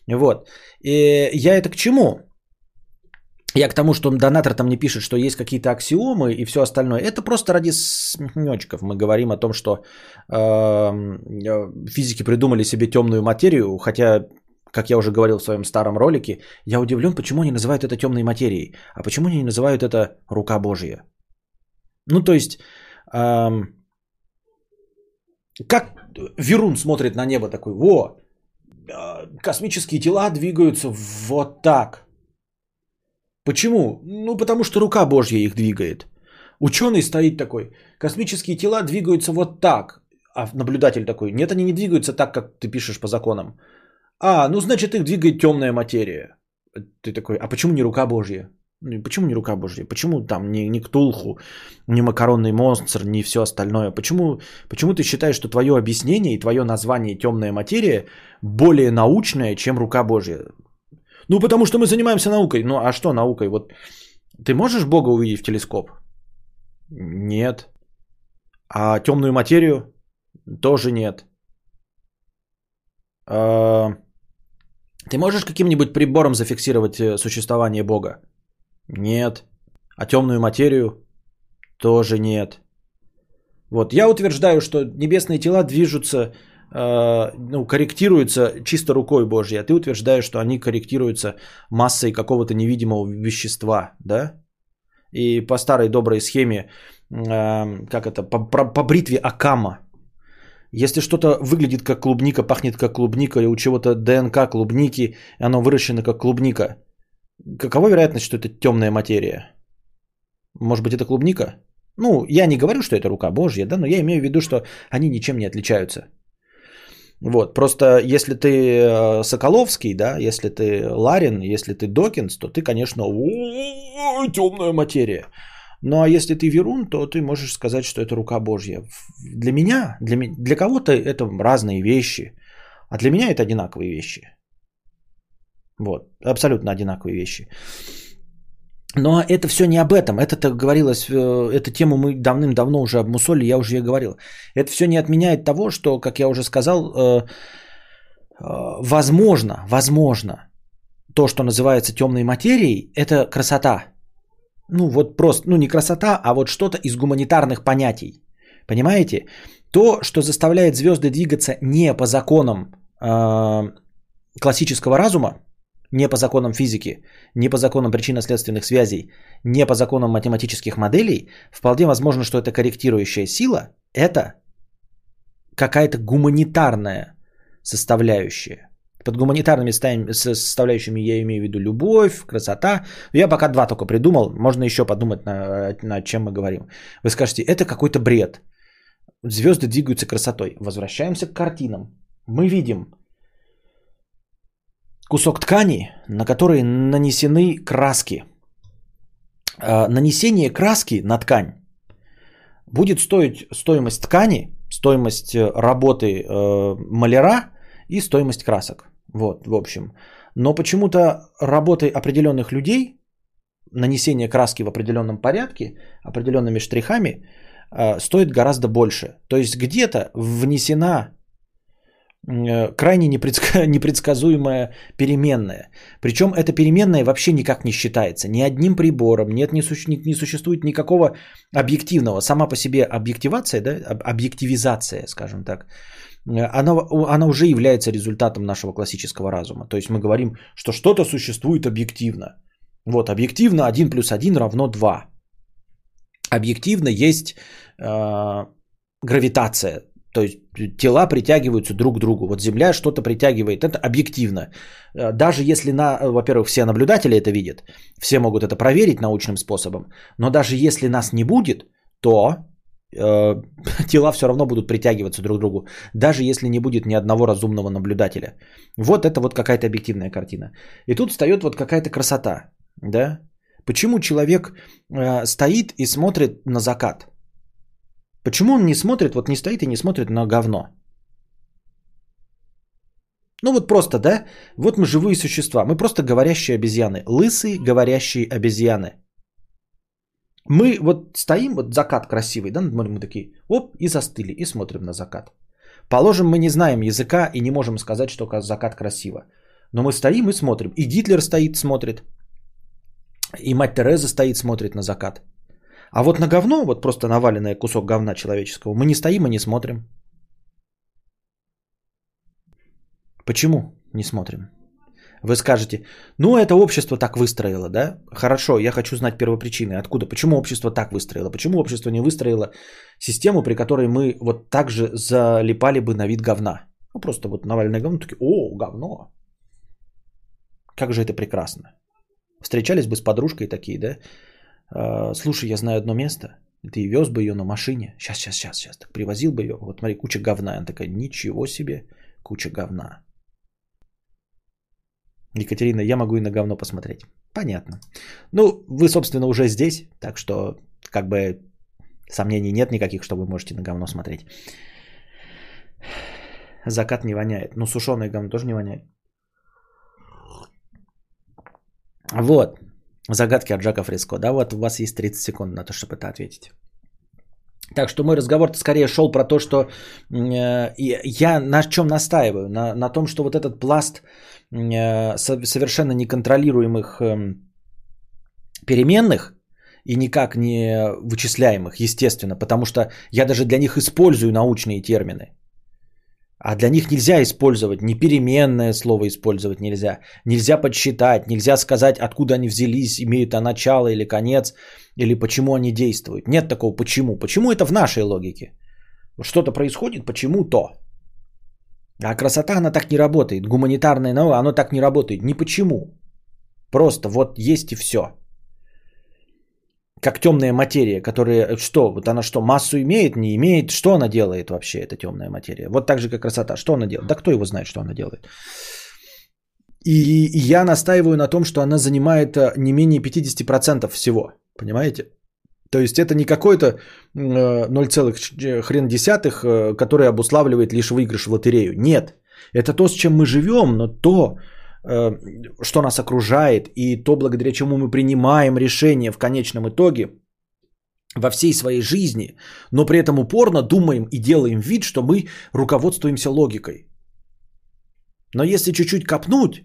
Вот. И я это к чему? Я к тому, что донатор там не пишет, что есть какие-то аксиомы и все остальное. Это просто ради смехнечков. Мы говорим о том, что эм, э, физики придумали себе темную материю, хотя, как я уже говорил в своем старом ролике, я удивлен, почему они называют это темной материей, а почему они не называют это рука Божья. Ну, то есть, эм, как Верун смотрит на небо такой, во, а, космические тела двигаются вот так. Почему? Ну, потому что рука Божья их двигает. Ученый стоит такой, космические тела двигаются вот так. А наблюдатель такой, нет, они не двигаются так, как ты пишешь по законам. А, ну значит их двигает темная материя. Ты такой, а почему не рука Божья? Почему не рука Божья? Почему там не, не Ктулху, не макаронный монстр, не все остальное? Почему, почему ты считаешь, что твое объяснение и твое название темная материя более научное, чем рука Божья? Ну, потому что мы занимаемся наукой. Ну, а что наукой? Вот ты можешь Бога увидеть в телескоп? Нет. А темную материю? Тоже нет. А... Ты можешь каким-нибудь прибором зафиксировать э, существование Бога? Нет. А темную материю? Тоже нет. Вот, я утверждаю, что небесные тела движутся, э, ну, корректируются чисто рукой Божьей, а ты утверждаешь, что они корректируются массой какого-то невидимого вещества, да? И по старой доброй схеме, э, как это, по, по, по бритве Акама, если что-то выглядит как клубника, пахнет как клубника, или у чего-то ДНК клубники, и оно выращено как клубника, какова вероятность, что это темная материя? Может быть, это клубника? Ну, я не говорю, что это рука Божья, да, но я имею в виду, что они ничем не отличаются. Вот, просто если ты э, Соколовский, да, если ты Ларин, если ты Докинс, то ты, конечно, темная материя. Ну а если ты Верун, то ты можешь сказать, что это рука Божья. Для меня, для, для кого-то это разные вещи, а для меня это одинаковые вещи. Вот, абсолютно одинаковые вещи. Но это все не об этом. Это говорилось, э, эту тему мы давным-давно уже обмусоли, я уже ей говорил. Это все не отменяет того, что, как я уже сказал, э, э, возможно, возможно, то, что называется темной материей, это красота. Ну вот просто, ну не красота, а вот что-то из гуманитарных понятий. Понимаете? То, что заставляет звезды двигаться не по законам э, классического разума, не по законам физики, не по законам причинно-следственных связей, не по законам математических моделей, вполне возможно, что это корректирующая сила, это какая-то гуманитарная составляющая. Под гуманитарными составляющими я имею в виду любовь, красота. Я пока два только придумал, можно еще подумать, на, на чем мы говорим. Вы скажете, это какой-то бред. Звезды двигаются красотой. Возвращаемся к картинам. Мы видим кусок ткани, на который нанесены краски. А, нанесение краски на ткань будет стоить стоимость ткани, стоимость э, работы э, маляра и стоимость красок. Вот, в общем. Но почему-то работы определенных людей, нанесение краски в определенном порядке, определенными штрихами, э, стоит гораздо больше. То есть где-то внесена Э, крайне непредсказуемая переменная. Причем эта переменная вообще никак не считается. Ни одним прибором, нет, не, суще, не существует никакого объективного. Сама по себе объективация, да, объективизация, скажем так, э, она, она уже является результатом нашего классического разума. То есть мы говорим, что что-то существует объективно. Вот, объективно 1 плюс 1 равно 2. Объективно есть э, гравитация, то есть тела притягиваются друг к другу. Вот Земля что-то притягивает. Это объективно. Э, даже если, на, во-первых, все наблюдатели это видят, все могут это проверить научным способом, но даже если нас не будет, то э, тела все равно будут притягиваться друг к другу, даже если не будет ни одного разумного наблюдателя. Вот это вот какая-то объективная картина. И тут встает вот какая-то красота. Да? Почему человек э, стоит и смотрит на закат? Почему он не смотрит, вот не стоит и не смотрит на говно? Ну вот просто, да? Вот мы живые существа. Мы просто говорящие обезьяны. Лысые говорящие обезьяны. Мы вот стоим, вот закат красивый, да, мы такие, оп, и застыли, и смотрим на закат. Положим, мы не знаем языка и не можем сказать, что закат красиво. Но мы стоим и смотрим. И Гитлер стоит, смотрит. И мать Тереза стоит, смотрит на закат. А вот на говно, вот просто наваленное кусок говна человеческого, мы не стоим и не смотрим. Почему не смотрим? Вы скажете, ну это общество так выстроило, да? Хорошо, я хочу знать первопричины. Откуда? Почему общество так выстроило? Почему общество не выстроило систему, при которой мы вот так же залипали бы на вид говна? Ну просто вот наваленное говно, такие, о, говно. Как же это прекрасно. Встречались бы с подружкой такие, да? «А, слушай, я знаю одно место. Ты вез бы ее на машине. Сейчас, сейчас, сейчас, сейчас. Так привозил бы ее. Вот смотри, куча говна. Она такая, ничего себе, куча говна. Екатерина, я могу и на говно посмотреть. Понятно. Ну, вы, собственно, уже здесь, так что, как бы, сомнений нет никаких, что вы можете на говно смотреть. Закат не воняет. Ну, сушеное говно тоже не воняет. Вот. Загадки от Джака Фреско. Да, вот у вас есть 30 секунд на то, чтобы это ответить. Так что мой разговор скорее шел про то, что э, я на чем настаиваю? На, на том, что вот этот пласт э, совершенно неконтролируемых э, переменных и никак не вычисляемых, естественно, потому что я даже для них использую научные термины. А для них нельзя использовать, не переменное слово использовать нельзя. Нельзя подсчитать, нельзя сказать, откуда они взялись, имеют они начало или конец, или почему они действуют. Нет такого почему. Почему это в нашей логике? Что-то происходит, почему то. А красота, она так не работает. Гуманитарная наука, она так не работает. Ни почему. Просто вот есть и все как темная материя, которая что, вот она что, массу имеет, не имеет, что она делает вообще, эта темная материя? Вот так же, как красота, что она делает? Да кто его знает, что она делает? И, я настаиваю на том, что она занимает э, не менее 50% всего, понимаете? То есть это не какой-то 0, хрен десятых, э, который обуславливает лишь выигрыш в лотерею. Нет, это то, с чем мы живем, но то, Э, что нас окружает, и то, благодаря чему мы принимаем решения в конечном итоге во всей своей жизни, но при этом упорно думаем и делаем вид, что мы руководствуемся логикой. Но если чуть-чуть копнуть,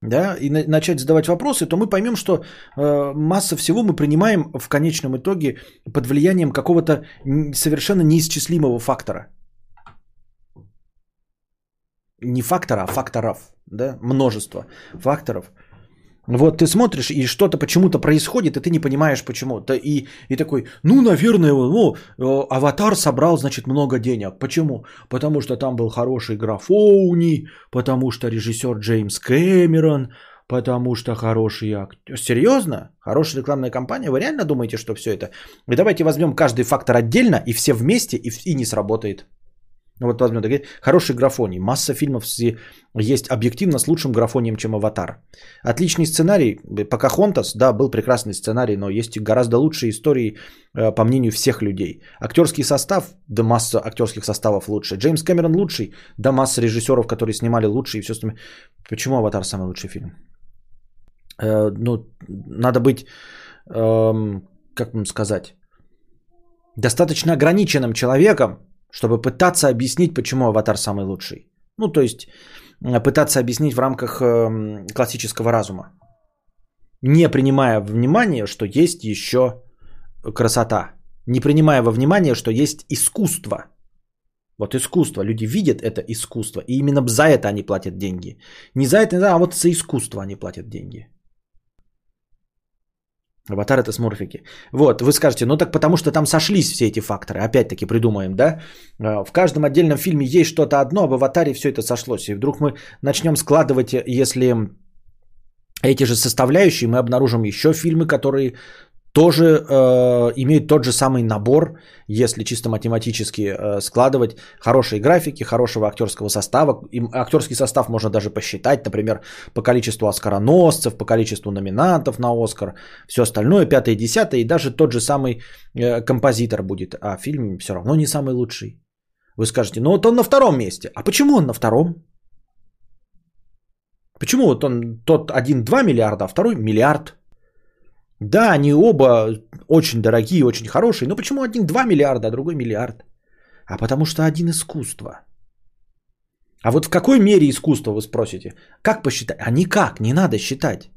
да, и на- начать задавать вопросы, то мы поймем, что э, масса всего мы принимаем в конечном итоге под влиянием какого-то совершенно неисчислимого фактора – не фактора, а факторов, да, множество факторов. Вот ты смотришь, и что-то почему-то происходит, и ты не понимаешь почему. И, и такой, ну, наверное, ну, аватар собрал, значит, много денег. Почему? Потому что там был хороший графоуни, потому что режиссер Джеймс Кэмерон, потому что хороший актер. Серьезно? Хорошая рекламная кампания? Вы реально думаете, что все это? И давайте возьмем каждый фактор отдельно, и все вместе, и, и не сработает. Ну вот возьмем, так, хороший графоний. Масса фильмов есть объективно с лучшим графонием, чем «Аватар». Отличный сценарий. Покахонтас, да, был прекрасный сценарий, но есть гораздо лучшие истории, э, по мнению всех людей. Актерский состав, да масса актерских составов лучше. Джеймс Кэмерон лучший, да масса режиссеров, которые снимали лучше и все остальное. Почему «Аватар» самый лучший фильм? Э, ну, надо быть, эм, как вам сказать, достаточно ограниченным человеком, чтобы пытаться объяснить, почему аватар самый лучший. Ну, то есть пытаться объяснить в рамках э, классического разума. Не принимая во внимание, что есть еще красота. Не принимая во внимание, что есть искусство. Вот искусство. Люди видят это искусство. И именно за это они платят деньги. Не за это, а вот за искусство они платят деньги. Аватар это смурфики. Вот, вы скажете, ну так потому что там сошлись все эти факторы. Опять-таки придумаем, да? А, в каждом отдельном фильме есть что-то одно, а в аватаре все это сошлось. И вдруг мы начнем складывать, если эти же составляющие, мы обнаружим еще фильмы, которые тоже э, имеют тот же самый набор, если чисто математически э, складывать хорошие графики, хорошего актерского состава. И актерский состав можно даже посчитать, например, по количеству оскароносцев, по количеству номинантов на Оскар, все остальное, пятое, десятое, и даже тот же самый э, композитор будет, а фильм все равно не самый лучший. Вы скажете, ну вот он на втором месте. А почему он на втором? Почему вот он тот один 2 миллиарда, а второй миллиард? Да, они оба очень дорогие, очень хорошие, но почему один 2 миллиарда, а другой миллиард? А потому что один искусство. А вот в какой мере искусство, вы спросите? Как посчитать? А никак, не надо считать.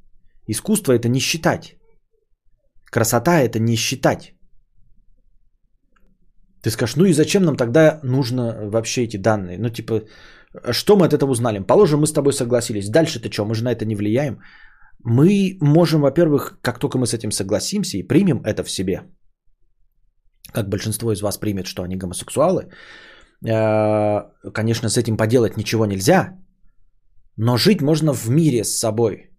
Искусство это не считать. Красота это не считать. Ты скажешь, ну и зачем нам тогда нужно вообще эти данные? Ну типа, что мы от этого узнали? Положим, мы с тобой согласились. Дальше-то что, мы же на это не влияем мы можем, во-первых, как только мы с этим согласимся и примем это в себе, как большинство из вас примет, что они гомосексуалы, э, конечно, с этим поделать ничего нельзя, но жить можно в мире с собой.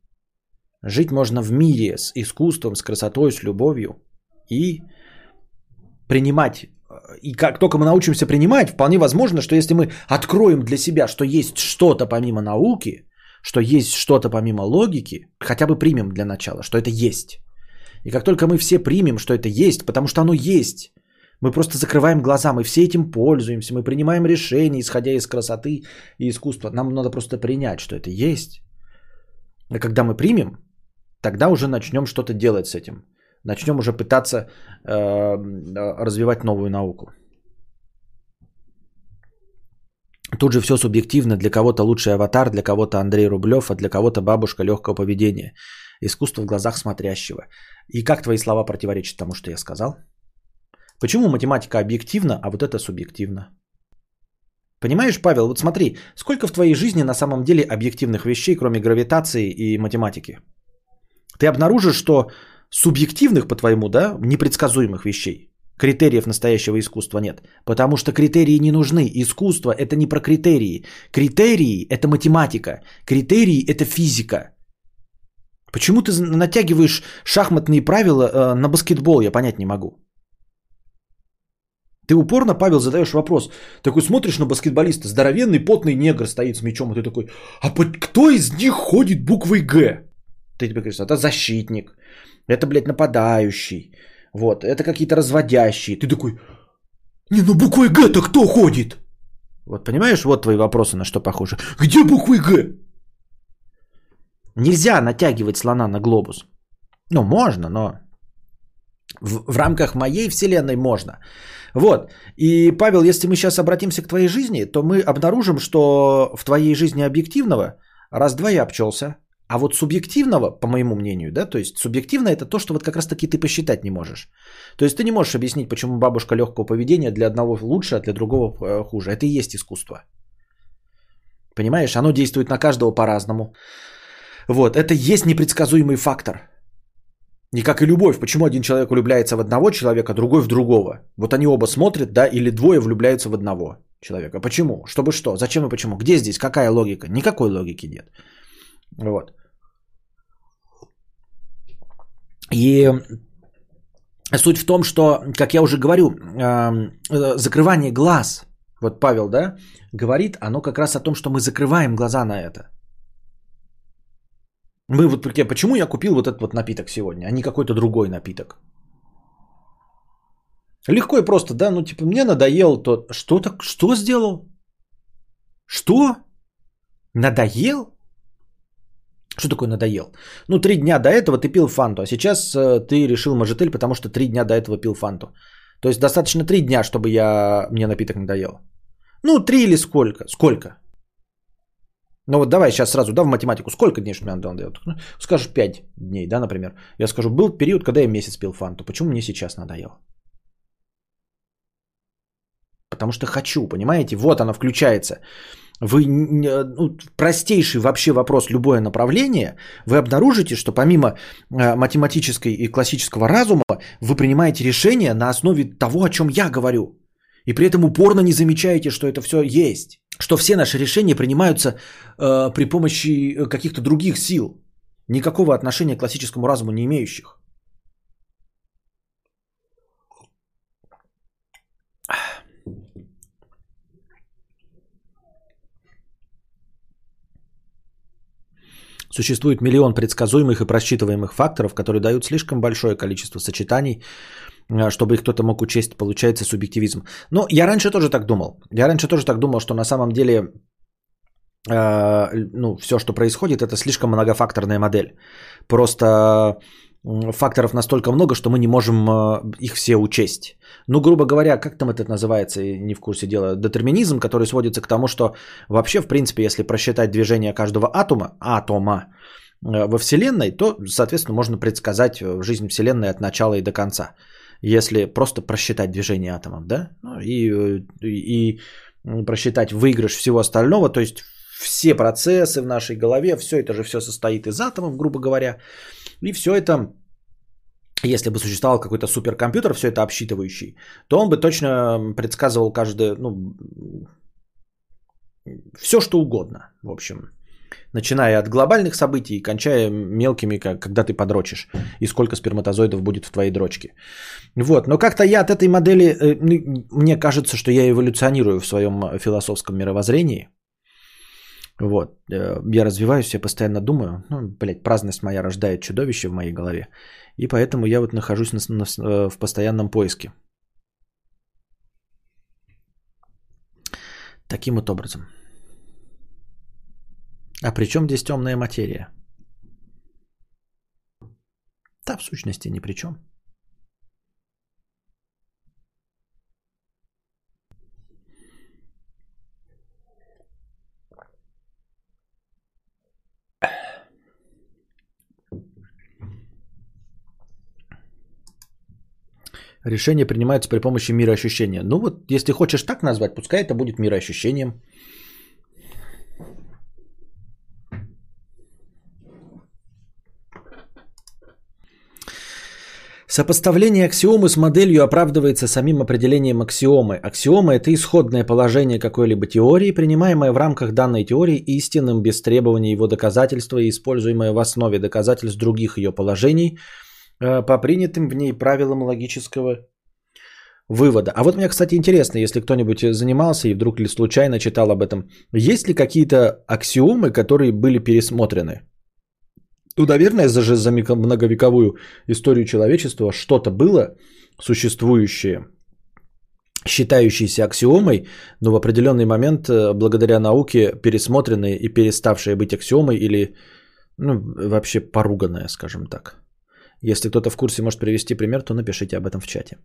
Жить можно в мире с искусством, с красотой, с любовью и принимать. И как только мы научимся принимать, вполне возможно, что если мы откроем для себя, что есть что-то помимо науки, что есть что-то помимо логики, хотя бы примем для начала, что это есть. И как только мы все примем, что это есть, потому что оно есть, мы просто закрываем глаза, мы все этим пользуемся, мы принимаем решения, исходя из красоты и искусства. Нам надо просто принять, что это есть. И когда мы примем, тогда уже начнем что-то делать с этим. Начнем уже пытаться э, развивать новую науку. Тут же все субъективно. Для кого-то лучший аватар, для кого-то Андрей Рублев, а для кого-то бабушка легкого поведения. Искусство в глазах смотрящего. И как твои слова противоречат тому, что я сказал? Почему математика объективна, а вот это субъективно? Понимаешь, Павел, вот смотри, сколько в твоей жизни на самом деле объективных вещей, кроме гравитации и математики? Ты обнаружишь, что субъективных, по-твоему, да, непредсказуемых вещей, критериев настоящего искусства нет. Потому что критерии не нужны. Искусство – это не про критерии. Критерии – это математика. Критерии – это физика. Почему ты натягиваешь шахматные правила э, на баскетбол, я понять не могу. Ты упорно, Павел, задаешь вопрос. Такой смотришь на баскетболиста, здоровенный, потный негр стоит с мячом, и ты такой, а кто из них ходит буквой «Г»? Ты тебе говоришь, это защитник, это, блядь, нападающий, вот, это какие-то разводящие. Ты такой, не, ну буквой «Г»-то кто ходит? Вот понимаешь, вот твои вопросы на что похожи. Где буквы «Г»? Нельзя натягивать слона на глобус. Ну, можно, но в, в рамках моей вселенной можно. Вот. И, Павел, если мы сейчас обратимся к твоей жизни, то мы обнаружим, что в твоей жизни объективного раз-два я обчелся. А вот субъективного, по моему мнению, да, то есть субъективно это то, что вот как раз таки ты посчитать не можешь. То есть ты не можешь объяснить, почему бабушка легкого поведения для одного лучше, а для другого э, хуже. Это и есть искусство. Понимаешь, оно действует на каждого по-разному. Вот, это есть непредсказуемый фактор. Не как и любовь. Почему один человек влюбляется в одного человека, другой в другого? Вот они оба смотрят, да, или двое влюбляются в одного человека. Почему? Чтобы что? Зачем и почему? Где здесь? Какая логика? Никакой логики нет. Вот. И суть в том, что, как я уже говорю, э, закрывание глаз, вот Павел, да, говорит, оно как раз о том, что мы закрываем глаза на это. Мы вот почему я купил вот этот вот напиток сегодня, а не какой-то другой напиток? Легко и просто, да, ну типа мне надоело то, что так, что сделал? Что? Надоел? Что такое надоел? Ну, три дня до этого ты пил фанту, а сейчас э, ты решил мажетель, потому что три дня до этого пил фанту. То есть достаточно три дня, чтобы я, мне напиток надоел. Ну, три или сколько? Сколько? Ну вот давай сейчас сразу, да, в математику. Сколько дней, чтобы мне надоел? Ну, скажешь 5 дней, да, например. Я скажу, был период, когда я месяц пил фанту. Почему мне сейчас надоел? Потому что хочу, понимаете? Вот оно включается вы ну, простейший вообще вопрос любое направление, вы обнаружите, что помимо э, математической и классического разума, вы принимаете решение на основе того, о чем я говорю. И при этом упорно не замечаете, что это все есть. Что все наши решения принимаются э, при помощи э, каких-то других сил, никакого отношения к классическому разуму не имеющих. Существует миллион предсказуемых и просчитываемых факторов, которые дают слишком большое количество сочетаний, э, чтобы их кто-то мог учесть, получается субъективизм. Но я раньше тоже так думал. Я раньше тоже так думал, что на самом деле э, ну, все, что происходит, это слишком многофакторная модель. Просто факторов настолько много, что мы не можем э, их все учесть. Ну, грубо говоря, как там это называется, не в курсе дела, детерминизм, который сводится к тому, что вообще, в принципе, если просчитать движение каждого атома, атома э, во Вселенной, то, соответственно, можно предсказать э, жизнь Вселенной от начала и до конца. Если просто просчитать движение атомов, да, ну, и, и, и просчитать выигрыш всего остального, то есть все процессы в нашей голове, все это же все состоит из атомов, грубо говоря, и все это, если бы существовал какой-то суперкомпьютер, все это обсчитывающий, то он бы точно предсказывал каждое, ну, все что угодно, в общем. Начиная от глобальных событий и кончая мелкими, как, когда ты подрочишь, и сколько сперматозоидов будет в твоей дрочке. Вот, но как-то я от этой модели, э, мне кажется, что я эволюционирую в своем философском мировоззрении. Вот, э, я развиваюсь, я постоянно думаю, ну, блядь, праздность моя рождает чудовище в моей голове, и поэтому я вот нахожусь на, на, э, в постоянном поиске. Таким вот образом. А при чем здесь темная материя? Да, в сущности, ни при чем. Решение принимается при помощи мироощущения. Ну вот, если хочешь так назвать, пускай это будет мироощущением. Сопоставление аксиомы с моделью оправдывается самим определением аксиомы. Аксиома – это исходное положение какой-либо теории, принимаемое в рамках данной теории истинным без требования его доказательства и используемое в основе доказательств других ее положений по принятым в ней правилам логического вывода. А вот мне, кстати, интересно, если кто-нибудь занимался и вдруг ли случайно читал об этом, есть ли какие-то аксиомы, которые были пересмотрены? Ну, наверное, за, за многовековую историю человечества что-то было существующее, считающееся аксиомой, но в определенный момент, э, благодаря науке, пересмотренные и переставшие быть аксиомой или ну, вообще поруганное, скажем так. Если кто-то в курсе может привести пример, то напишите об этом в чате.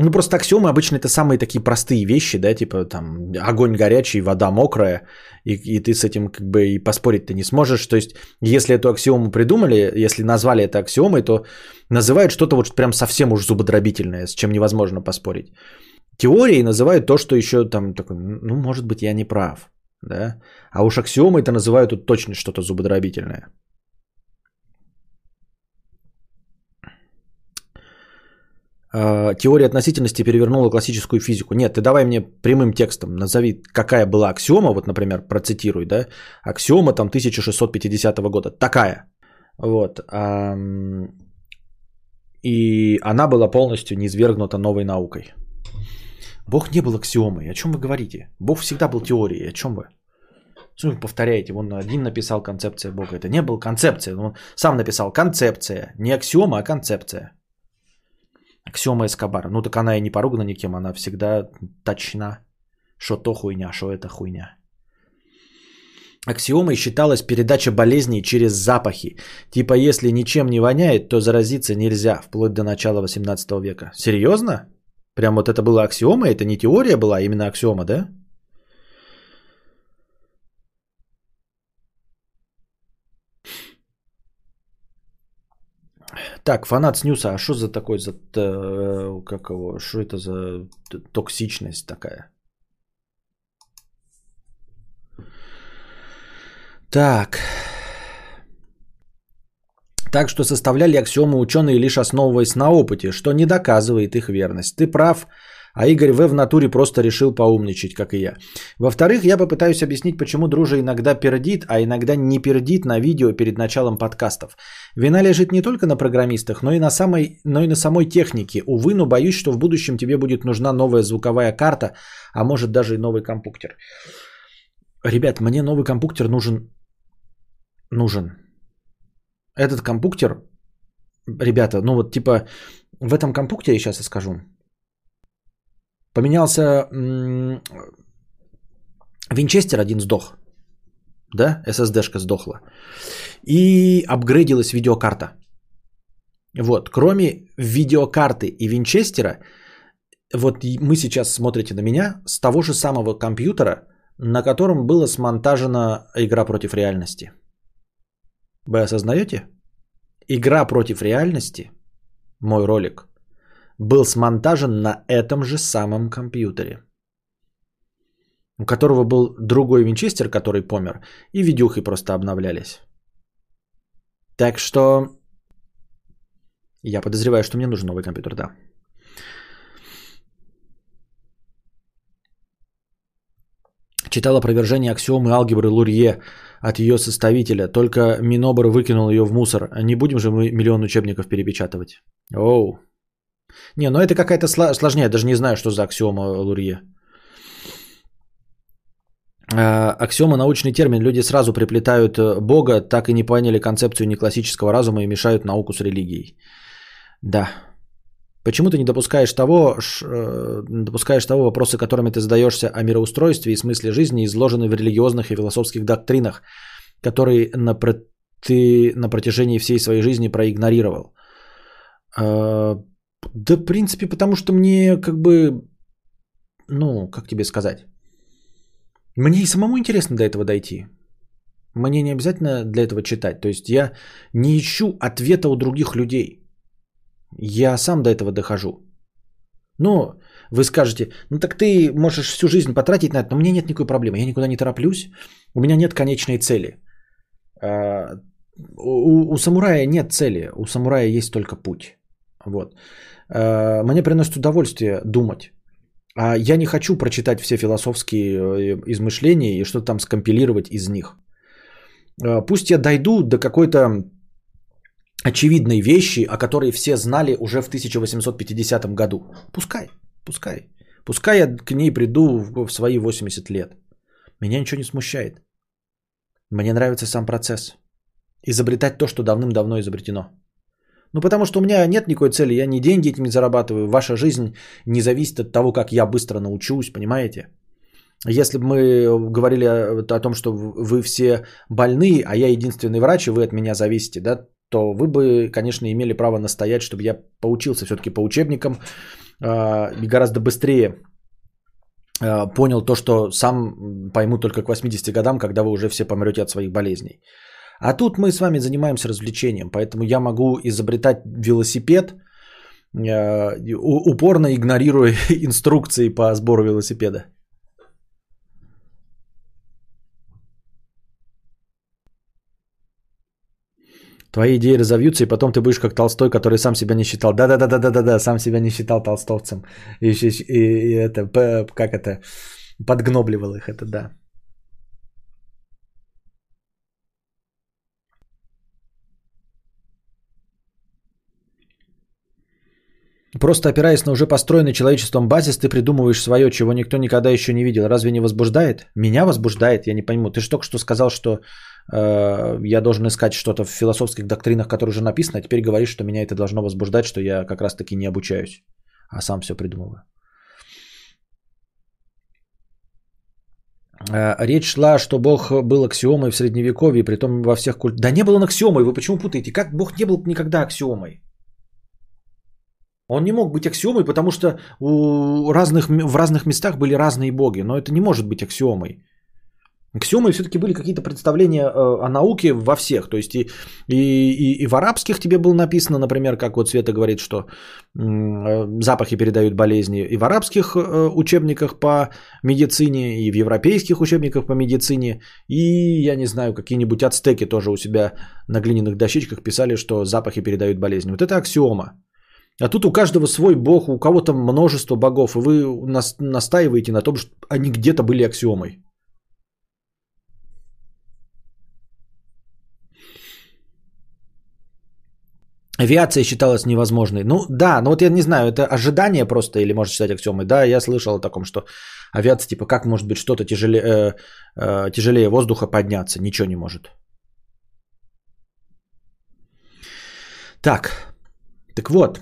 Ну, просто аксиомы обычно это самые такие простые вещи, да, типа там огонь горячий, вода мокрая, и, и ты с этим как бы и поспорить ты не сможешь. То есть, если эту аксиому придумали, если назвали это аксиомой, то называют что-то вот прям совсем уж зубодробительное, с чем невозможно поспорить. Теорией называют то, что еще там такой, ну, может быть, я не прав, да. А уж аксиомой это называют тут точно что-то зубодробительное. Теория относительности перевернула классическую физику. Нет, ты давай мне прямым текстом назови, какая была аксиома, вот, например, процитируй, да, аксиома там 1650 года, такая, вот, и она была полностью низвергнута новой наукой. Бог не был аксиомой, о чем вы говорите? Бог всегда был теорией, о чем вы? Что вы повторяете? Он один написал концепция Бога. Это не был концепция. Он сам написал концепция. Не аксиома, а концепция. Аксиома Эскобар. Ну так она и не поругана никем, она всегда точна. Что то хуйня, что это хуйня. Аксиомой считалась передача болезней через запахи. Типа, если ничем не воняет, то заразиться нельзя, вплоть до начала 18 века. Серьезно? Прям вот это была аксиома? Это не теория была, а именно аксиома, да? Так, фанат снюса, а что за такой, за, э, как его, что это за токсичность такая? Так. Так что составляли аксиомы ученые лишь основываясь на опыте, что не доказывает их верность. Ты прав, а Игорь В. в натуре просто решил поумничать, как и я. Во-вторых, я попытаюсь объяснить, почему дружа иногда пердит, а иногда не пердит на видео перед началом подкастов. Вина лежит не только на программистах, но и на, самой, но и на самой технике. Увы, но боюсь, что в будущем тебе будет нужна новая звуковая карта, а может даже и новый компьютер. Ребят, мне новый компьютер нужен. Нужен. Этот компьютер, ребята, ну вот типа в этом компьютере, сейчас я скажу, Поменялся Винчестер один сдох. Да, SSD-шка сдохла. И апгрейдилась видеокарта. Вот, кроме видеокарты и Винчестера, вот мы сейчас смотрите на меня с того же самого компьютера, на котором была смонтажена игра против реальности. Вы осознаете? Игра против реальности, мой ролик, был смонтажен на этом же самом компьютере, у которого был другой винчестер, который помер, и видюхи просто обновлялись. Так что я подозреваю, что мне нужен новый компьютер, да. Читал опровержение аксиомы алгебры Лурье от ее составителя, только Минобр выкинул ее в мусор. Не будем же мы миллион учебников перепечатывать. Оу. Не, ну это какая-то сложнее, я даже не знаю, что за аксиома Лурье. А, аксиома научный термин. Люди сразу приплетают э, Бога, так и не поняли концепцию неклассического разума и мешают науку с религией. Да. Почему ты не допускаешь того, ш, э, допускаешь того вопросы, которыми ты задаешься о мироустройстве и смысле жизни, изложены в религиозных и философских доктринах, которые на, ты на протяжении всей своей жизни проигнорировал? Да, в принципе, потому что мне как бы, ну, как тебе сказать, мне и самому интересно до этого дойти. Мне не обязательно для этого читать. То есть я не ищу ответа у других людей. Я сам до этого дохожу. Но вы скажете, ну так ты можешь всю жизнь потратить на это, но меня нет никакой проблемы. Я никуда не тороплюсь. У меня нет конечной цели. А, у, у самурая нет цели. У самурая есть только путь. Вот. А, мне приносит удовольствие думать. А я не хочу прочитать все философские э, измышления и что-то там скомпилировать из них. А, пусть я дойду до какой-то очевидной вещи, о которой все знали уже в 1850 году. Пускай, пускай. Пускай я к ней приду в свои 80 лет. Меня ничего не смущает. Мне нравится сам процесс. Изобретать то, что давным-давно изобретено. Ну, потому что у меня нет никакой цели, я не деньги этими зарабатываю, ваша жизнь не зависит от того, как я быстро научусь, понимаете? Если бы мы говорили о, том, что вы все больны, а я единственный врач, и вы от меня зависите, да, то вы бы, конечно, имели право настоять, чтобы я поучился все-таки по учебникам э, и гораздо быстрее э, понял то, что сам пойму только к 80 годам, когда вы уже все помрете от своих болезней. А тут мы с вами занимаемся развлечением, поэтому я могу изобретать велосипед, э, упорно игнорируя инструкции по сбору велосипеда. Твои идеи разовьются, и потом ты будешь как Толстой, который сам себя не считал. Да-да-да-да-да-да, сам себя не считал толстовцем. И, и, и, это, как это, подгнобливал их, это да. Просто опираясь на уже построенный человечеством базис, ты придумываешь свое, чего никто никогда еще не видел. Разве не возбуждает? Меня возбуждает, я не пойму. Ты же только что сказал, что э, я должен искать что-то в философских доктринах, которые уже написано, а теперь говоришь, что меня это должно возбуждать, что я как раз-таки не обучаюсь, а сам все придумываю. Э, речь шла, что Бог был аксиомой в средневековье, при том во всех культурах. Да не был он аксиомой, вы почему путаете? Как Бог не был никогда аксиомой? Он не мог быть аксиомой, потому что у разных, в разных местах были разные боги. Но это не может быть аксиомой. Аксиомы все-таки были какие-то представления э, о науке во всех. То есть и, и, и, в арабских тебе было написано, например, как вот Света говорит, что э, запахи передают болезни. И в арабских э, учебниках по медицине, и в европейских учебниках по медицине. И, я не знаю, какие-нибудь ацтеки тоже у себя на глиняных дощечках писали, что запахи передают болезни. Вот это аксиома. А тут у каждого свой бог, у кого-то множество богов, и вы нас, настаиваете на том, что они где-то были аксиомой. Авиация считалась невозможной. Ну да, но вот я не знаю, это ожидание просто или можно считать аксиомой. Да, я слышал о таком, что авиация, типа, как может быть что-то тяжелее, э, э, тяжелее воздуха подняться? Ничего не может. Так, так вот.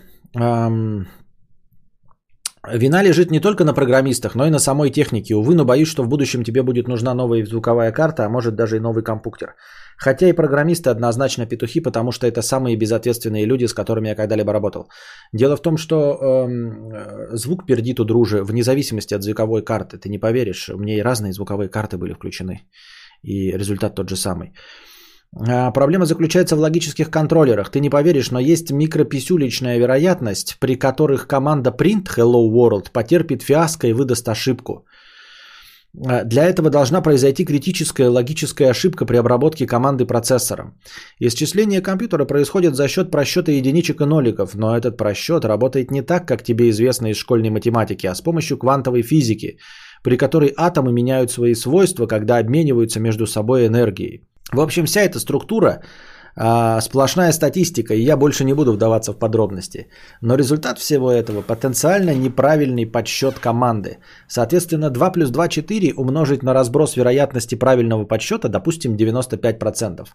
Вина лежит не только на программистах, но и на самой технике. Увы, но боюсь, что в будущем тебе будет нужна новая звуковая карта, а может даже и новый компьютер. Хотя и программисты однозначно петухи, потому что это самые безответственные люди, с которыми я когда-либо работал. Дело в том, что эм, звук пердит у дружи вне зависимости от звуковой карты. Ты не поверишь, у меня и разные звуковые карты были включены. И результат тот же самый. А, проблема заключается в логических контроллерах. Ты не поверишь, но есть микрописюлечная вероятность, при которых команда print hello world потерпит фиаско и выдаст ошибку. А, для этого должна произойти критическая логическая ошибка при обработке команды процессора. Исчисление компьютера происходит за счет просчета единичек и ноликов, но этот просчет работает не так, как тебе известно из школьной математики, а с помощью квантовой физики – при которой атомы меняют свои свойства, когда обмениваются между собой энергией. В общем, вся эта структура а, сплошная статистика, и я больше не буду вдаваться в подробности. Но результат всего этого потенциально неправильный подсчет команды. Соответственно, 2 плюс 2 – 4 умножить на разброс вероятности правильного подсчета, допустим, 95%.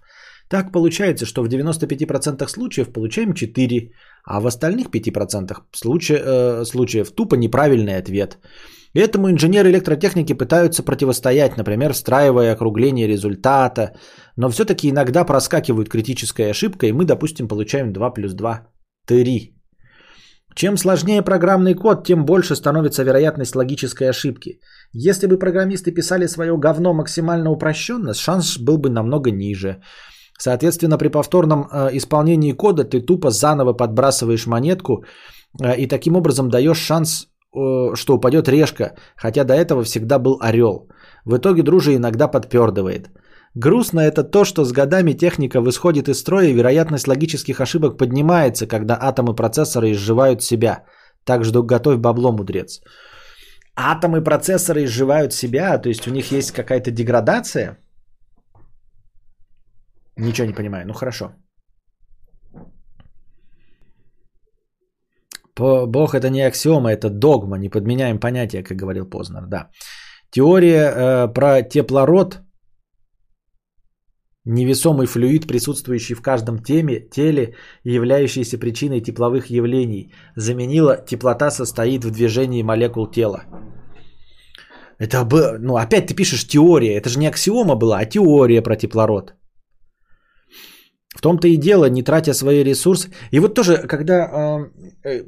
Так получается, что в 95% случаев получаем 4, а в остальных 5% случаев, э, случаев тупо неправильный ответ. Этому инженеры электротехники пытаются противостоять, например, встраивая округление результата, но все-таки иногда проскакивает критическая ошибка, и мы, допустим, получаем 2 плюс 2 – 3. Чем сложнее программный код, тем больше становится вероятность логической ошибки. Если бы программисты писали свое говно максимально упрощенно, шанс был бы намного ниже. Соответственно, при повторном э, исполнении кода ты тупо заново подбрасываешь монетку э, и таким образом даешь шанс, что упадет решка, хотя до этого всегда был орел. В итоге дружи иногда подпердывает. Грустно это то, что с годами техника выходит из строя и вероятность логических ошибок поднимается, когда атомы процессора изживают себя. Так что готовь бабло, мудрец. Атомы процессора изживают себя, то есть у них есть какая-то деградация – Ничего не понимаю. Ну хорошо. Бог это не аксиома, это догма, не подменяем понятия, как говорил Познер, да. Теория э, про теплород, невесомый флюид, присутствующий в каждом теме, теле являющийся причиной тепловых явлений, заменила теплота состоит в движении молекул тела. Это, ну, опять ты пишешь теория, это же не аксиома была, а теория про теплород. В том-то и дело, не тратя свои ресурсы. И вот тоже, когда, а, э,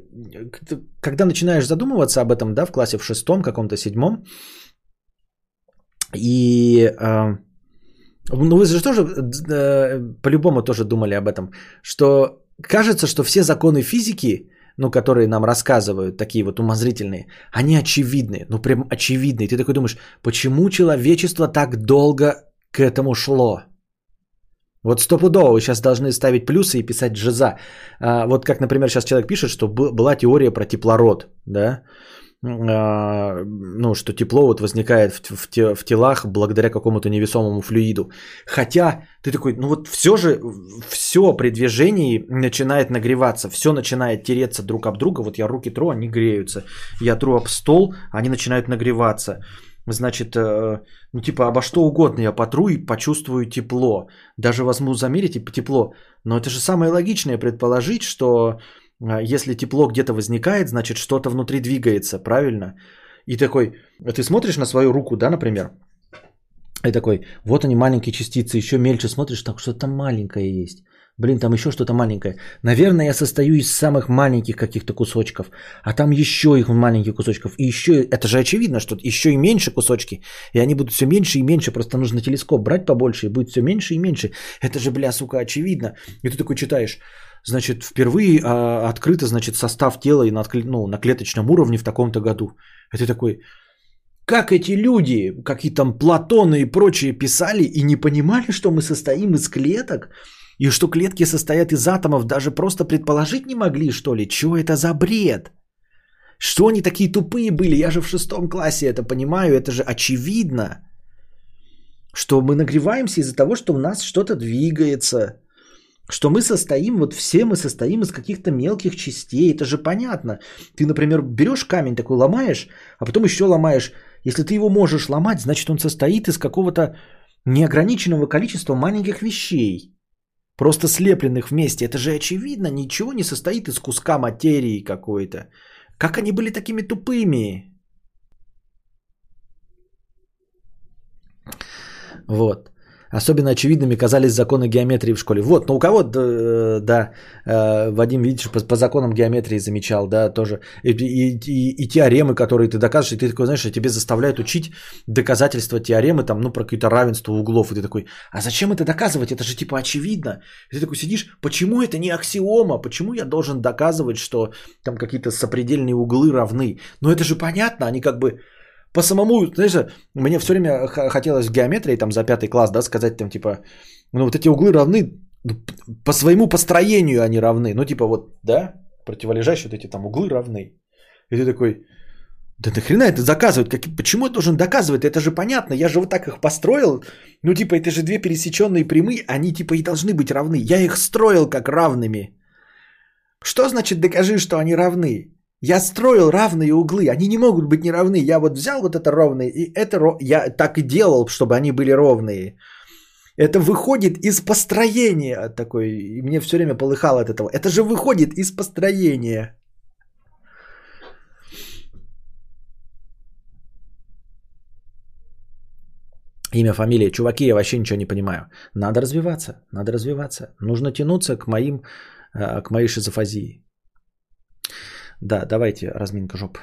когда начинаешь задумываться об этом, да, в классе в шестом, каком-то седьмом, и а, ну вы же тоже э, по-любому тоже думали об этом, что кажется, что все законы физики, ну, которые нам рассказывают, такие вот умозрительные, они очевидны, ну, прям очевидные. Ты такой думаешь, почему человечество так долго к этому шло? Вот стопудово вы сейчас должны ставить плюсы и писать жиза. А, вот как, например, сейчас человек пишет, что была теория про теплород, да, а, ну, что тепло вот возникает в, в, телах благодаря какому-то невесомому флюиду. Хотя ты такой, ну вот все же, все при движении начинает нагреваться, все начинает тереться друг об друга. Вот я руки тру, они греются. Я тру об стол, они начинают нагреваться. Значит, э, ну типа обо что угодно я потру и почувствую тепло. Даже возьму замерить и тепло. Но это же самое логичное предположить, что э, если тепло где-то возникает, значит что-то внутри двигается, правильно? И такой, ты смотришь на свою руку, да, например, и такой, вот они маленькие частицы, еще мельче смотришь, так что-то маленькое есть. Блин, там еще что-то маленькое. Наверное, я состою из самых маленьких каких-то кусочков. А там еще их маленьких кусочков. И еще, это же очевидно, что еще и меньше кусочки. И они будут все меньше и меньше. Просто нужно телескоп брать побольше, и будет все меньше и меньше. Это же, бля, сука, очевидно. И ты такой читаешь. Значит, впервые а, открыто, значит, состав тела и на, ну, на клеточном уровне в таком-то году. Это такой, как эти люди, какие там Платоны и прочие писали и не понимали, что мы состоим из клеток, и что клетки состоят из атомов, даже просто предположить не могли, что ли? Чего это за бред? Что они такие тупые были? Я же в шестом классе это понимаю, это же очевидно. Что мы нагреваемся из-за того, что у нас что-то двигается. Что мы состоим, вот все мы состоим из каких-то мелких частей. Это же понятно. Ты, например, берешь камень такой, ломаешь, а потом еще ломаешь. Если ты его можешь ломать, значит он состоит из какого-то неограниченного количества маленьких вещей просто слепленных вместе. Это же очевидно, ничего не состоит из куска материи какой-то. Как они были такими тупыми? Вот. Особенно очевидными казались законы геометрии в школе. Вот, но у кого, да, да э, Вадим, видишь, по, по законам геометрии замечал, да, тоже. И, и, и, и теоремы, которые ты доказываешь, и ты такой, знаешь, тебе заставляют учить доказательства теоремы, там, ну, про какое-то равенство углов, и ты такой, а зачем это доказывать? Это же, типа, очевидно. И ты такой сидишь, почему это не аксиома? Почему я должен доказывать, что там какие-то сопредельные углы равны? Ну, это же понятно, они как бы по самому, знаешь, мне все время хотелось в геометрии, там, за пятый класс, да, сказать, там, типа, ну, вот эти углы равны, ну, по своему построению они равны. Ну, типа, вот, да, противолежащие вот эти там углы равны. И ты такой, Да нахрена это заказывать? Как, почему я должен доказывать? Это же понятно, я же вот так их построил. Ну, типа, это же две пересеченные прямые, они типа и должны быть равны. Я их строил как равными. Что значит докажи, что они равны? Я строил равные углы, они не могут быть неравны. Я вот взял вот это ровное, и это я так и делал, чтобы они были ровные. Это выходит из построения такой, и мне все время полыхало от этого. Это же выходит из построения. Имя, фамилия. Чуваки, я вообще ничего не понимаю. Надо развиваться, надо развиваться. Нужно тянуться к моим, э, к моей шизофазии. Да, давайте разминка жоп.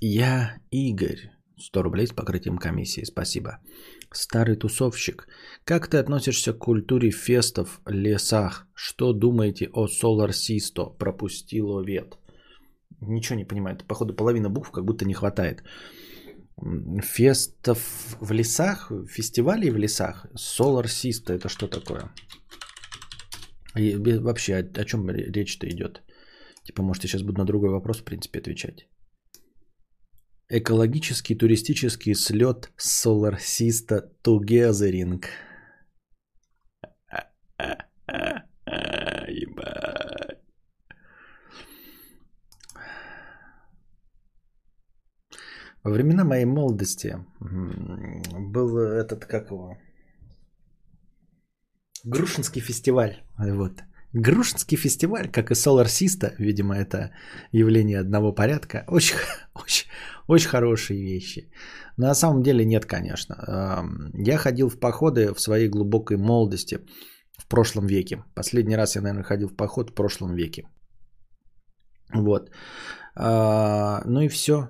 Я Игорь. 100 рублей с покрытием комиссии. Спасибо. Старый тусовщик. Как ты относишься к культуре фестов в лесах? Что думаете о Solar Систо? Пропустило вет. Ничего не понимаю. Походу, половина букв как будто не хватает. Фестов в лесах? Фестивалей в лесах? Solar Систо это что такое? И вообще, о, о чем речь-то идет? Типа, может, я сейчас буду на другой вопрос, в принципе, отвечать. Экологический туристический слет Togethering. Ебать. Во времена моей молодости был этот, как его, Грушинский фестиваль. Вот. Грушинский фестиваль, как и Solar Sista, видимо, это явление одного порядка, очень, очень, очень хорошие вещи. На самом деле нет, конечно. Я ходил в походы в своей глубокой молодости в прошлом веке. Последний раз я, наверное, ходил в поход в прошлом веке. Вот. А, ну и все.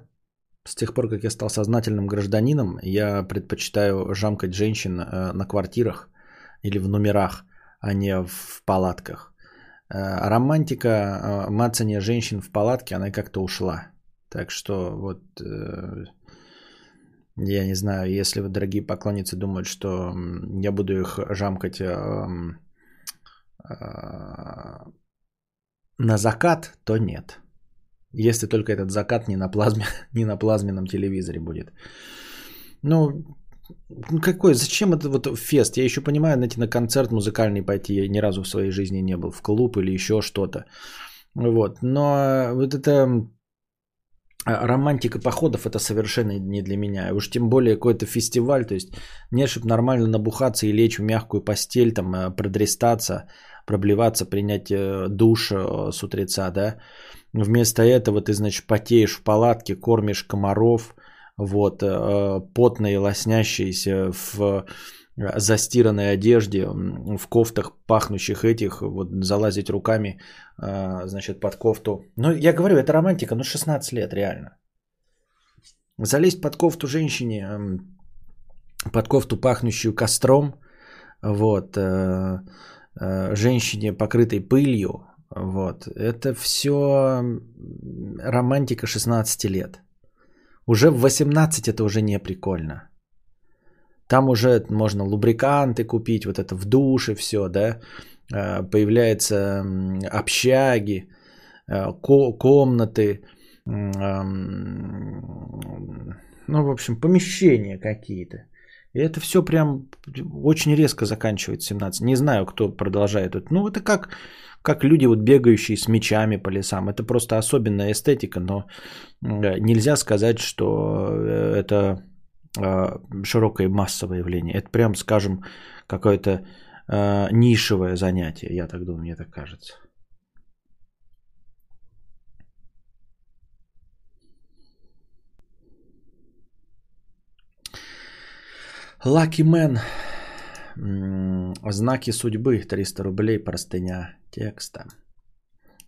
С тех пор, как я стал сознательным гражданином, я предпочитаю жамкать женщин э, на квартирах или в номерах, а не в палатках. Э, романтика э, мацания женщин в палатке, она как-то ушла. Так что вот э, я не знаю, если вы, дорогие поклонницы, думают, что я буду их жамкать на закат, то нет. Если только этот закат не на, плазме, не на плазменном телевизоре будет. Ну, ну какой, зачем это вот фест? Я еще понимаю, знаете, на концерт музыкальный пойти я ни разу в своей жизни не был, в клуб или еще что-то. Вот, но вот это романтика походов это совершенно не для меня. Уж тем более какой-то фестиваль, то есть не чтобы нормально набухаться и лечь в мягкую постель, там э, продрестаться, проблеваться, принять э, душ э, с утреца, да. Вместо этого ты, значит, потеешь в палатке, кормишь комаров, вот, потные, лоснящиеся в застиранной одежде, в кофтах пахнущих этих, вот залазить руками, э, значит, под кофту. Ну, я говорю, это романтика, ну, 16 лет, реально. Залезть под кофту женщине, эм, под кофту, пахнущую костром, вот, женщине, покрытой пылью, вот, это все романтика 16 лет. Уже в 18 это уже не прикольно. Там уже можно лубриканты купить, вот это в душе все, да. Э, появляются общаги, э, комнаты, ну, в общем, помещения какие-то. И это все прям очень резко заканчивается 17. Не знаю, кто продолжает. Ну, это как как люди вот бегающие с мечами по лесам. Это просто особенная эстетика, но нельзя сказать, что э, это широкое массовое явление. Это прям, скажем, какое-то нишевое занятие, я так думаю, мне так кажется. Lucky Man Знаки судьбы. 300 рублей. Простыня текста.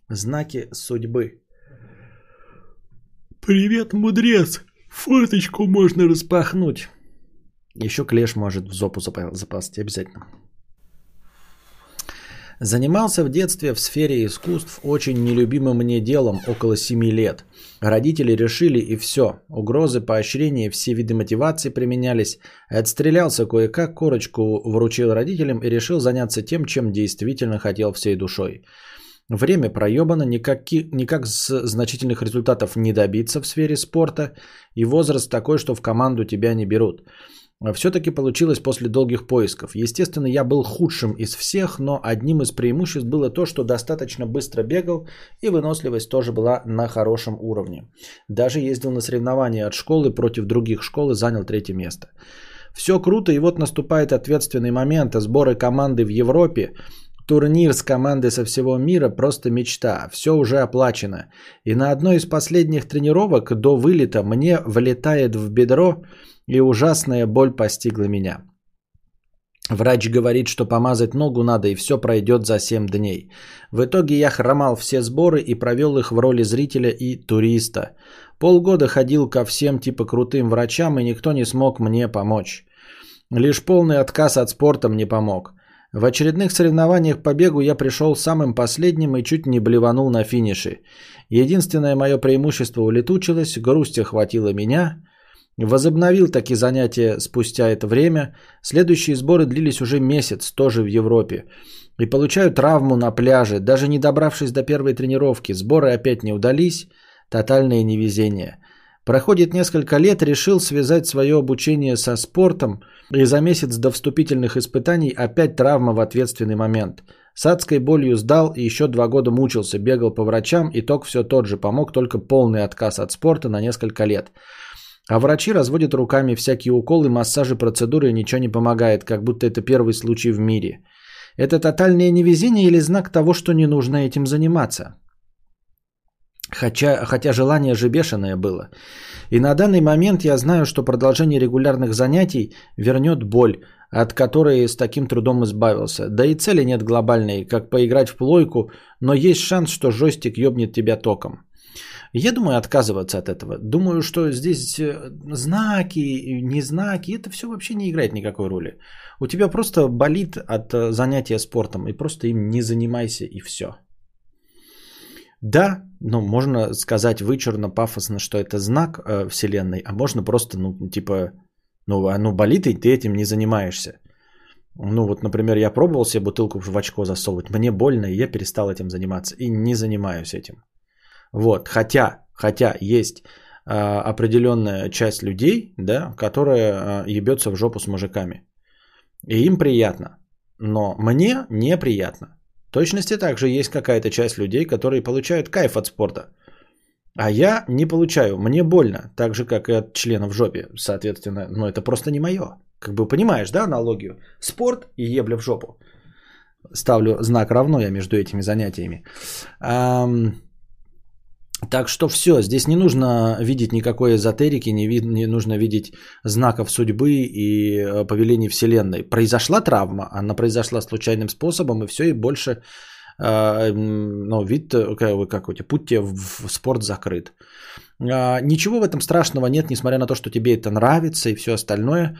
Знаки судьбы. Привет, мудрец! Форточку можно распахнуть. Еще клеш может в зопу запасть обязательно. Занимался в детстве в сфере искусств очень нелюбимым мне делом около 7 лет. Родители решили и все. Угрозы, поощрения, все виды мотивации применялись. Отстрелялся кое-как, корочку вручил родителям и решил заняться тем, чем действительно хотел всей душой. Время проебано, никак, никак значительных результатов не добиться в сфере спорта, и возраст такой, что в команду тебя не берут. Все-таки получилось после долгих поисков. Естественно, я был худшим из всех, но одним из преимуществ было то, что достаточно быстро бегал, и выносливость тоже была на хорошем уровне. Даже ездил на соревнования от школы против других школ и занял третье место. Все круто, и вот наступает ответственный момент. Сборы команды в Европе Турнир с командой со всего мира просто мечта. Все уже оплачено. И на одной из последних тренировок до вылета мне влетает в бедро, и ужасная боль постигла меня. Врач говорит, что помазать ногу надо, и все пройдет за 7 дней. В итоге я хромал все сборы и провел их в роли зрителя и туриста. Полгода ходил ко всем типа крутым врачам, и никто не смог мне помочь. Лишь полный отказ от спорта мне помог. В очередных соревнованиях по бегу я пришел самым последним и чуть не блеванул на финише. Единственное мое преимущество улетучилось, грусть охватила меня. Возобновил таки занятия спустя это время. Следующие сборы длились уже месяц, тоже в Европе. И получаю травму на пляже, даже не добравшись до первой тренировки. Сборы опять не удались. Тотальное невезение. Проходит несколько лет, решил связать свое обучение со спортом – и за месяц до вступительных испытаний опять травма в ответственный момент. С адской болью сдал и еще два года мучился, бегал по врачам, итог все тот же, помог только полный отказ от спорта на несколько лет. А врачи разводят руками всякие уколы, массажи, процедуры и ничего не помогает, как будто это первый случай в мире. Это тотальное невезение или знак того, что не нужно этим заниматься? Хотя, хотя желание же бешеное было. И на данный момент я знаю, что продолжение регулярных занятий вернет боль, от которой с таким трудом избавился. Да и цели нет глобальной, как поиграть в плойку, но есть шанс, что жестик ёбнет тебя током. Я думаю отказываться от этого. Думаю, что здесь э, знаки, не знаки, это все вообще не играет никакой роли. У тебя просто болит от э, занятия спортом, и просто им не занимайся, и все. Да, ну, можно сказать вычурно, пафосно, что это знак э, Вселенной, а можно просто, ну, типа, ну, оно болит, и ты этим не занимаешься. Ну, вот, например, я пробовал себе бутылку в очко засовывать, мне больно, и я перестал этим заниматься, и не занимаюсь этим. Вот, хотя, хотя есть э, определенная часть людей, да, которая э, ебется в жопу с мужиками. И им приятно. Но мне неприятно точности также есть какая-то часть людей, которые получают кайф от спорта. А я не получаю, мне больно, так же, как и от члена в жопе, соответственно, но это просто не мое. Как бы понимаешь, да, аналогию? Спорт и ебля в жопу. Ставлю знак равно я между этими занятиями. Так что все, здесь не нужно видеть никакой эзотерики, не, вид, не нужно видеть знаков судьбы и э, повелений Вселенной. Произошла травма, она произошла случайным способом, и все, и больше э, ну, вид, э, как, как у тебя, путь тебе в, спорт закрыт. Э, ничего в этом страшного нет, несмотря на то, что тебе это нравится и все остальное.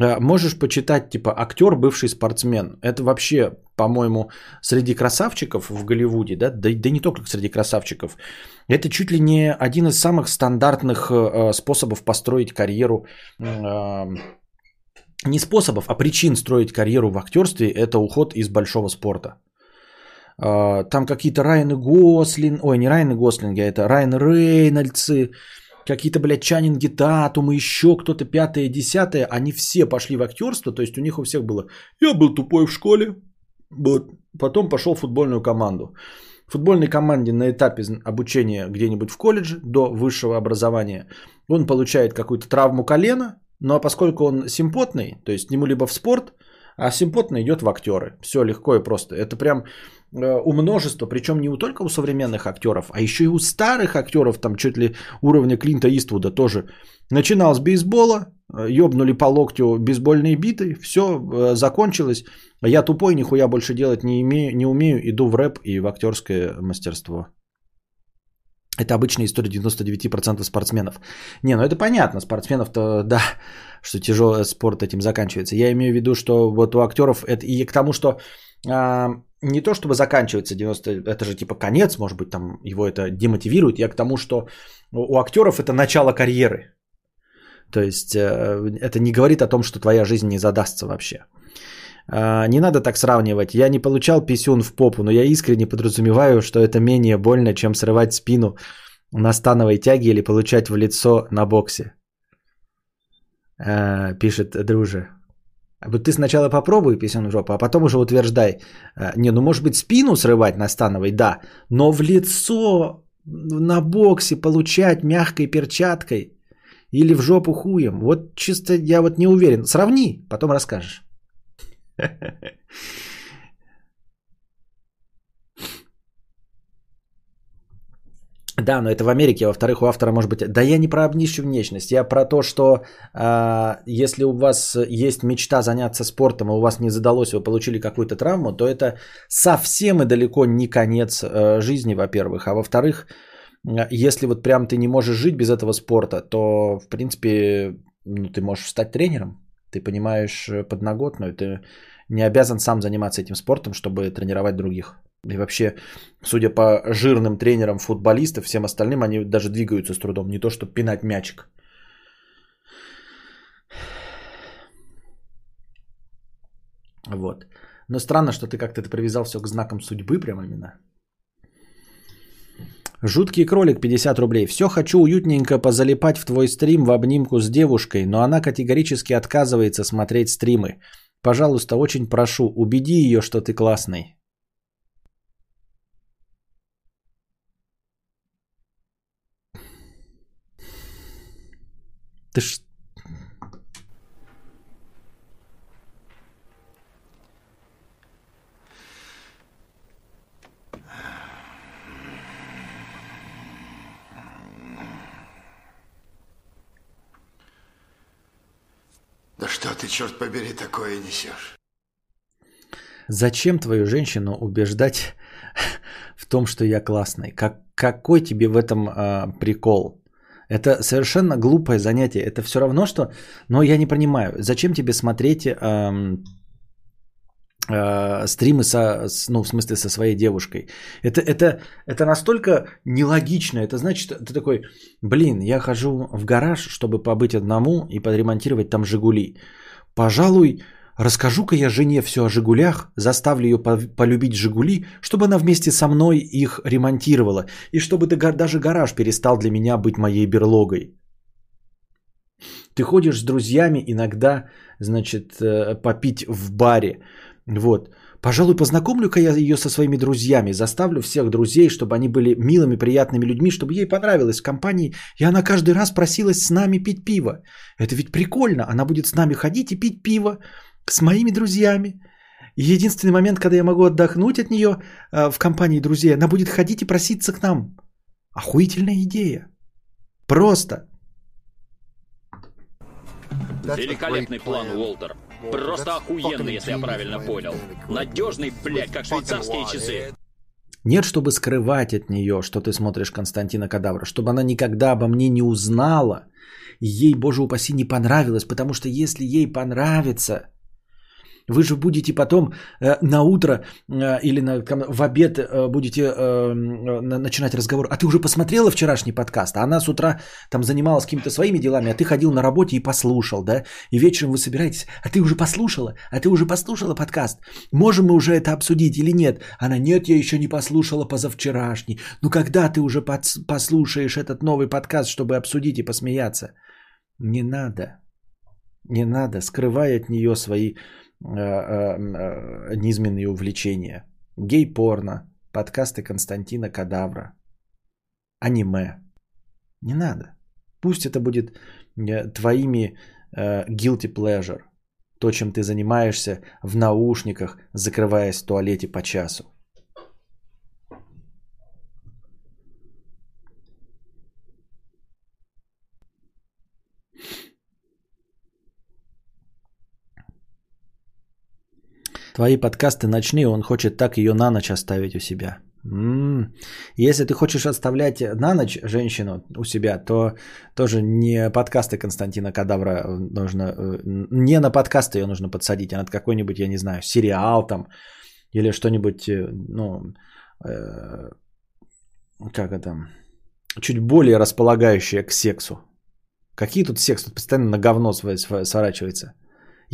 Э, можешь почитать, типа, актер, бывший спортсмен. Это вообще, по-моему, среди красавчиков в Голливуде, да, да, да не только среди красавчиков. Это чуть ли не один из самых стандартных э, способов построить карьеру. Э, не способов, а причин строить карьеру в актерстве – это уход из большого спорта. Э, там какие-то Райаны Гослин, ой, не Райаны Гослинги, а это Райан Рейнольдсы, какие-то, блядь, Чанинги Татумы, еще кто-то пятое, десятое, они все пошли в актерство, то есть у них у всех было, я был тупой в школе, вот, потом пошел в футбольную команду. В футбольной команде на этапе обучения где-нибудь в колледже до высшего образования он получает какую-то травму колена, а поскольку он симпотный, то есть ему либо в спорт, а симпотный идет в актеры. Все легко и просто. Это прям Э, у множества, причем не у только у современных актеров, а еще и у старых актеров, там чуть ли уровня Клинта Иствуда тоже. Начинал с бейсбола, ёбнули э, по локтю бейсбольные биты, все э, закончилось. Я тупой, нихуя больше делать не, имею, не умею, иду в рэп и в актерское мастерство. Это обычная история 99% спортсменов. Не, ну это понятно, спортсменов-то, да, что тяжелый спорт этим заканчивается. Я имею в виду, что вот у актеров это и к тому, что а, не то чтобы заканчивается 90, это же типа конец, может быть, там его это демотивирует. Я к тому, что у актеров это начало карьеры. То есть э, это не говорит о том, что твоя жизнь не задастся вообще. А, не надо так сравнивать. Я не получал писюн в попу, но я искренне подразумеваю, что это менее больно, чем срывать спину на становой тяге или получать в лицо на боксе. А, пишет друже. Вот ты сначала попробуй писюн в жопу, а потом уже утверждай. А, не, ну может быть спину срывать на становой, да, но в лицо на боксе получать мягкой перчаткой или в жопу хуем. Вот чисто я вот не уверен. Сравни, потом расскажешь. Да, но это в Америке, во-вторых, у автора может быть... Да я не про обнищую внешность, я про то, что э, если у вас есть мечта заняться спортом, и у вас не задалось, вы получили какую-то травму, то это совсем и далеко не конец э, жизни, во-первых. А во-вторых, если вот прям ты не можешь жить без этого спорта, то, в принципе, ну, ты можешь стать тренером. Ты понимаешь э, подноготную, ты не обязан сам заниматься этим спортом, чтобы тренировать других. И вообще, судя по жирным тренерам футболистов, всем остальным, они даже двигаются с трудом, не то что пинать мячик. Вот. Но странно, что ты как-то это привязал все к знакам судьбы прям именно. Жуткий кролик 50 рублей. Все хочу уютненько позалипать в твой стрим в обнимку с девушкой, но она категорически отказывается смотреть стримы. Пожалуйста, очень прошу, убеди ее, что ты классный. Ты ж... Да что ты, черт побери, такое несешь? Зачем твою женщину убеждать в том, что я классный? Как, какой тебе в этом э, прикол? Это совершенно глупое занятие. Это все равно, что... Но я не понимаю, зачем тебе смотреть э, э, стримы со, ну, в смысле, со своей девушкой? Это, это, это настолько нелогично. Это значит, ты такой, блин, я хожу в гараж, чтобы побыть одному и подремонтировать там «Жигули». Пожалуй, Расскажу-ка я жене все о «Жигулях», заставлю ее полюбить «Жигули», чтобы она вместе со мной их ремонтировала, и чтобы даже гараж перестал для меня быть моей берлогой. Ты ходишь с друзьями иногда, значит, э, попить в баре. Вот. Пожалуй, познакомлю-ка я ее со своими друзьями, заставлю всех друзей, чтобы они были милыми, приятными людьми, чтобы ей понравилось в компании, и она каждый раз просилась с нами пить пиво. Это ведь прикольно, она будет с нами ходить и пить пиво, с моими друзьями. И единственный момент, когда я могу отдохнуть от нее э, в компании друзей, она будет ходить и проситься к нам. Охуительная идея. Просто. Великолепный план, Уолтер. Просто охуенный, если я правильно понял. Надежный, блядь, как швейцарские часы. Нет, чтобы скрывать от нее, что ты смотришь Константина Кадавра, чтобы она никогда обо мне не узнала, ей, боже упаси, не понравилось, потому что если ей понравится, вы же будете потом э, на утро э, или на, в обед э, будете э, э, начинать разговор. А ты уже посмотрела вчерашний подкаст? А она с утра там занималась какими-то своими делами, а ты ходил на работе и послушал, да? И вечером вы собираетесь, а ты уже послушала? А ты уже послушала подкаст? Можем мы уже это обсудить или нет? Она, нет, я еще не послушала позавчерашний. Ну когда ты уже под, послушаешь этот новый подкаст, чтобы обсудить и посмеяться? Не надо. Не надо, скрывай от нее свои низменные увлечения. Гей-порно, подкасты Константина Кадавра, аниме. Не надо. Пусть это будет твоими guilty pleasure. То, чем ты занимаешься в наушниках, закрываясь в туалете по часу. Твои подкасты ночные, он хочет так ее на ночь оставить у себя. М-м. Если ты хочешь оставлять на ночь женщину у себя, то тоже не подкасты Константина Кадавра нужно, э, не на подкасты ее нужно подсадить, а на какой-нибудь, я не знаю, сериал там или что-нибудь, э, ну, э, как это, чуть более располагающее к сексу. Какие тут секс? Тут постоянно на говно сворачивается.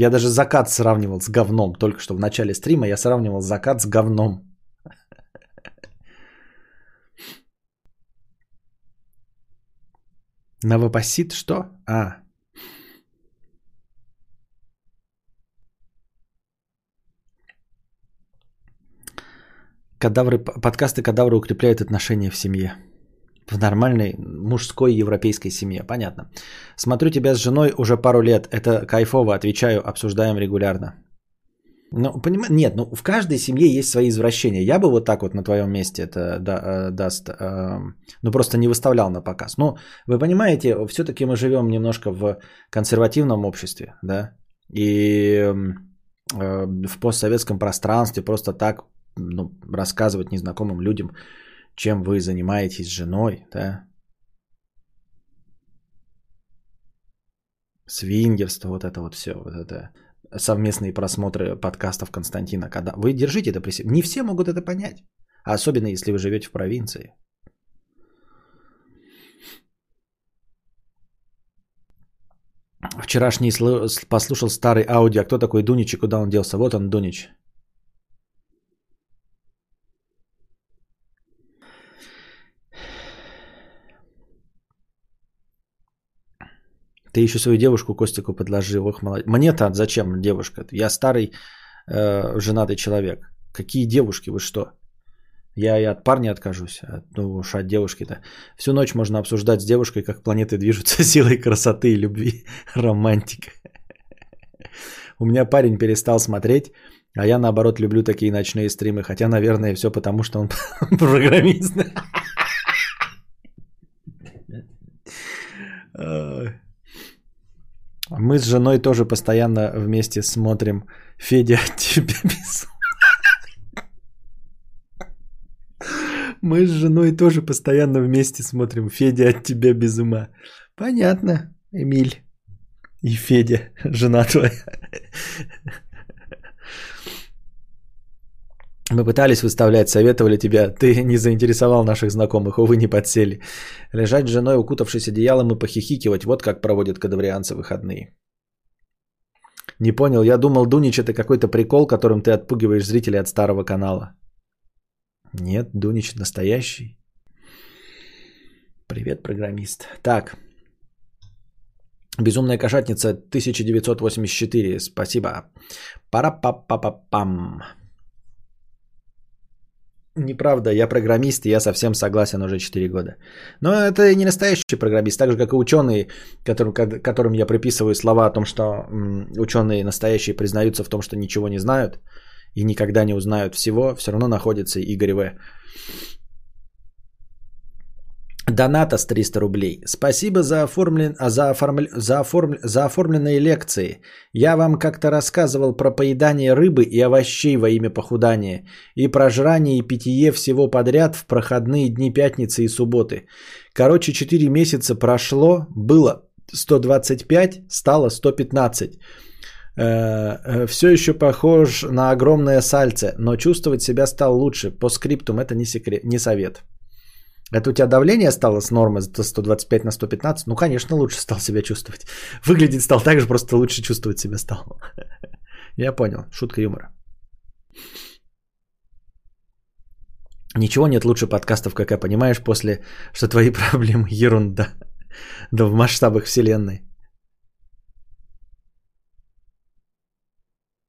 Я даже закат сравнивал с говном. Только что в начале стрима я сравнивал закат с говном. Новопосит что? А. Кадавры, подкасты кадавры укрепляют отношения в семье. В нормальной мужской европейской семье. Понятно. Смотрю тебя с женой уже пару лет. Это кайфово, отвечаю, обсуждаем регулярно. Ну, понимаешь, нет, ну в каждой семье есть свои извращения. Я бы вот так вот на твоем месте это да, э, даст, э, ну просто не выставлял на показ. Но вы понимаете, все-таки мы живем немножко в консервативном обществе, да, и э, в постсоветском пространстве просто так ну, рассказывать незнакомым людям, чем вы занимаетесь с женой, да, свингерство, вот это вот все, вот это совместные просмотры подкастов Константина когда Вы держите это при себе. Не все могут это понять. Особенно, если вы живете в провинции. Вчерашний послушал старый аудио. А кто такой Дунич и куда он делся? Вот он, Дунич. Ты еще свою девушку Костику подложил. Ох, молодец. Мне-то зачем девушка? Я старый э, женатый человек. Какие девушки? Вы что? Я и от парня откажусь. Ну уж от девушки-то. Всю ночь можно обсуждать с девушкой, как планеты движутся силой красоты и любви. Романтика. У меня парень перестал смотреть, а я наоборот люблю такие ночные стримы. Хотя, наверное, все потому, что он программист. Мы с женой тоже постоянно вместе смотрим Федя тебе без Мы с женой тоже постоянно вместе смотрим Федя от тебя без ума. Понятно, Эмиль. И Федя, жена твоя. Мы пытались выставлять, советовали тебя, ты не заинтересовал наших знакомых, увы, не подсели. Лежать с женой, укутавшись одеялом и похихикивать, вот как проводят кадаврианцы выходные. Не понял, я думал, Дунич это какой-то прикол, которым ты отпугиваешь зрителей от старого канала. Нет, Дунич настоящий. Привет, программист. Так. Безумная кошатница 1984. Спасибо. Пара-па-па-па-пам. Неправда, я программист, и я совсем согласен уже 4 года. Но это не настоящий программист, так же, как и ученые, которым, которым я приписываю слова о том, что ученые настоящие признаются в том, что ничего не знают и никогда не узнают всего, все равно находится Игорь В. Доната с 300 рублей. Спасибо за, оформлен, за, оформл, за, оформ, за оформленные лекции. Я вам как-то рассказывал про поедание рыбы и овощей во имя похудания. И про жрание и питье всего подряд в проходные дни пятницы и субботы. Короче, 4 месяца прошло, было 125, стало 115. Э, э, Все еще похож на огромное сальце, но чувствовать себя стал лучше. По скриптум это не, секрет, не совет. Это у тебя давление стало с нормы 125 на 115? Ну, конечно, лучше стал себя чувствовать. Выглядеть стал так же, просто лучше чувствовать себя стал. Я понял. Шутка юмора. Ничего нет лучше подкастов, как я понимаешь, после, что твои проблемы ерунда. Да в масштабах вселенной.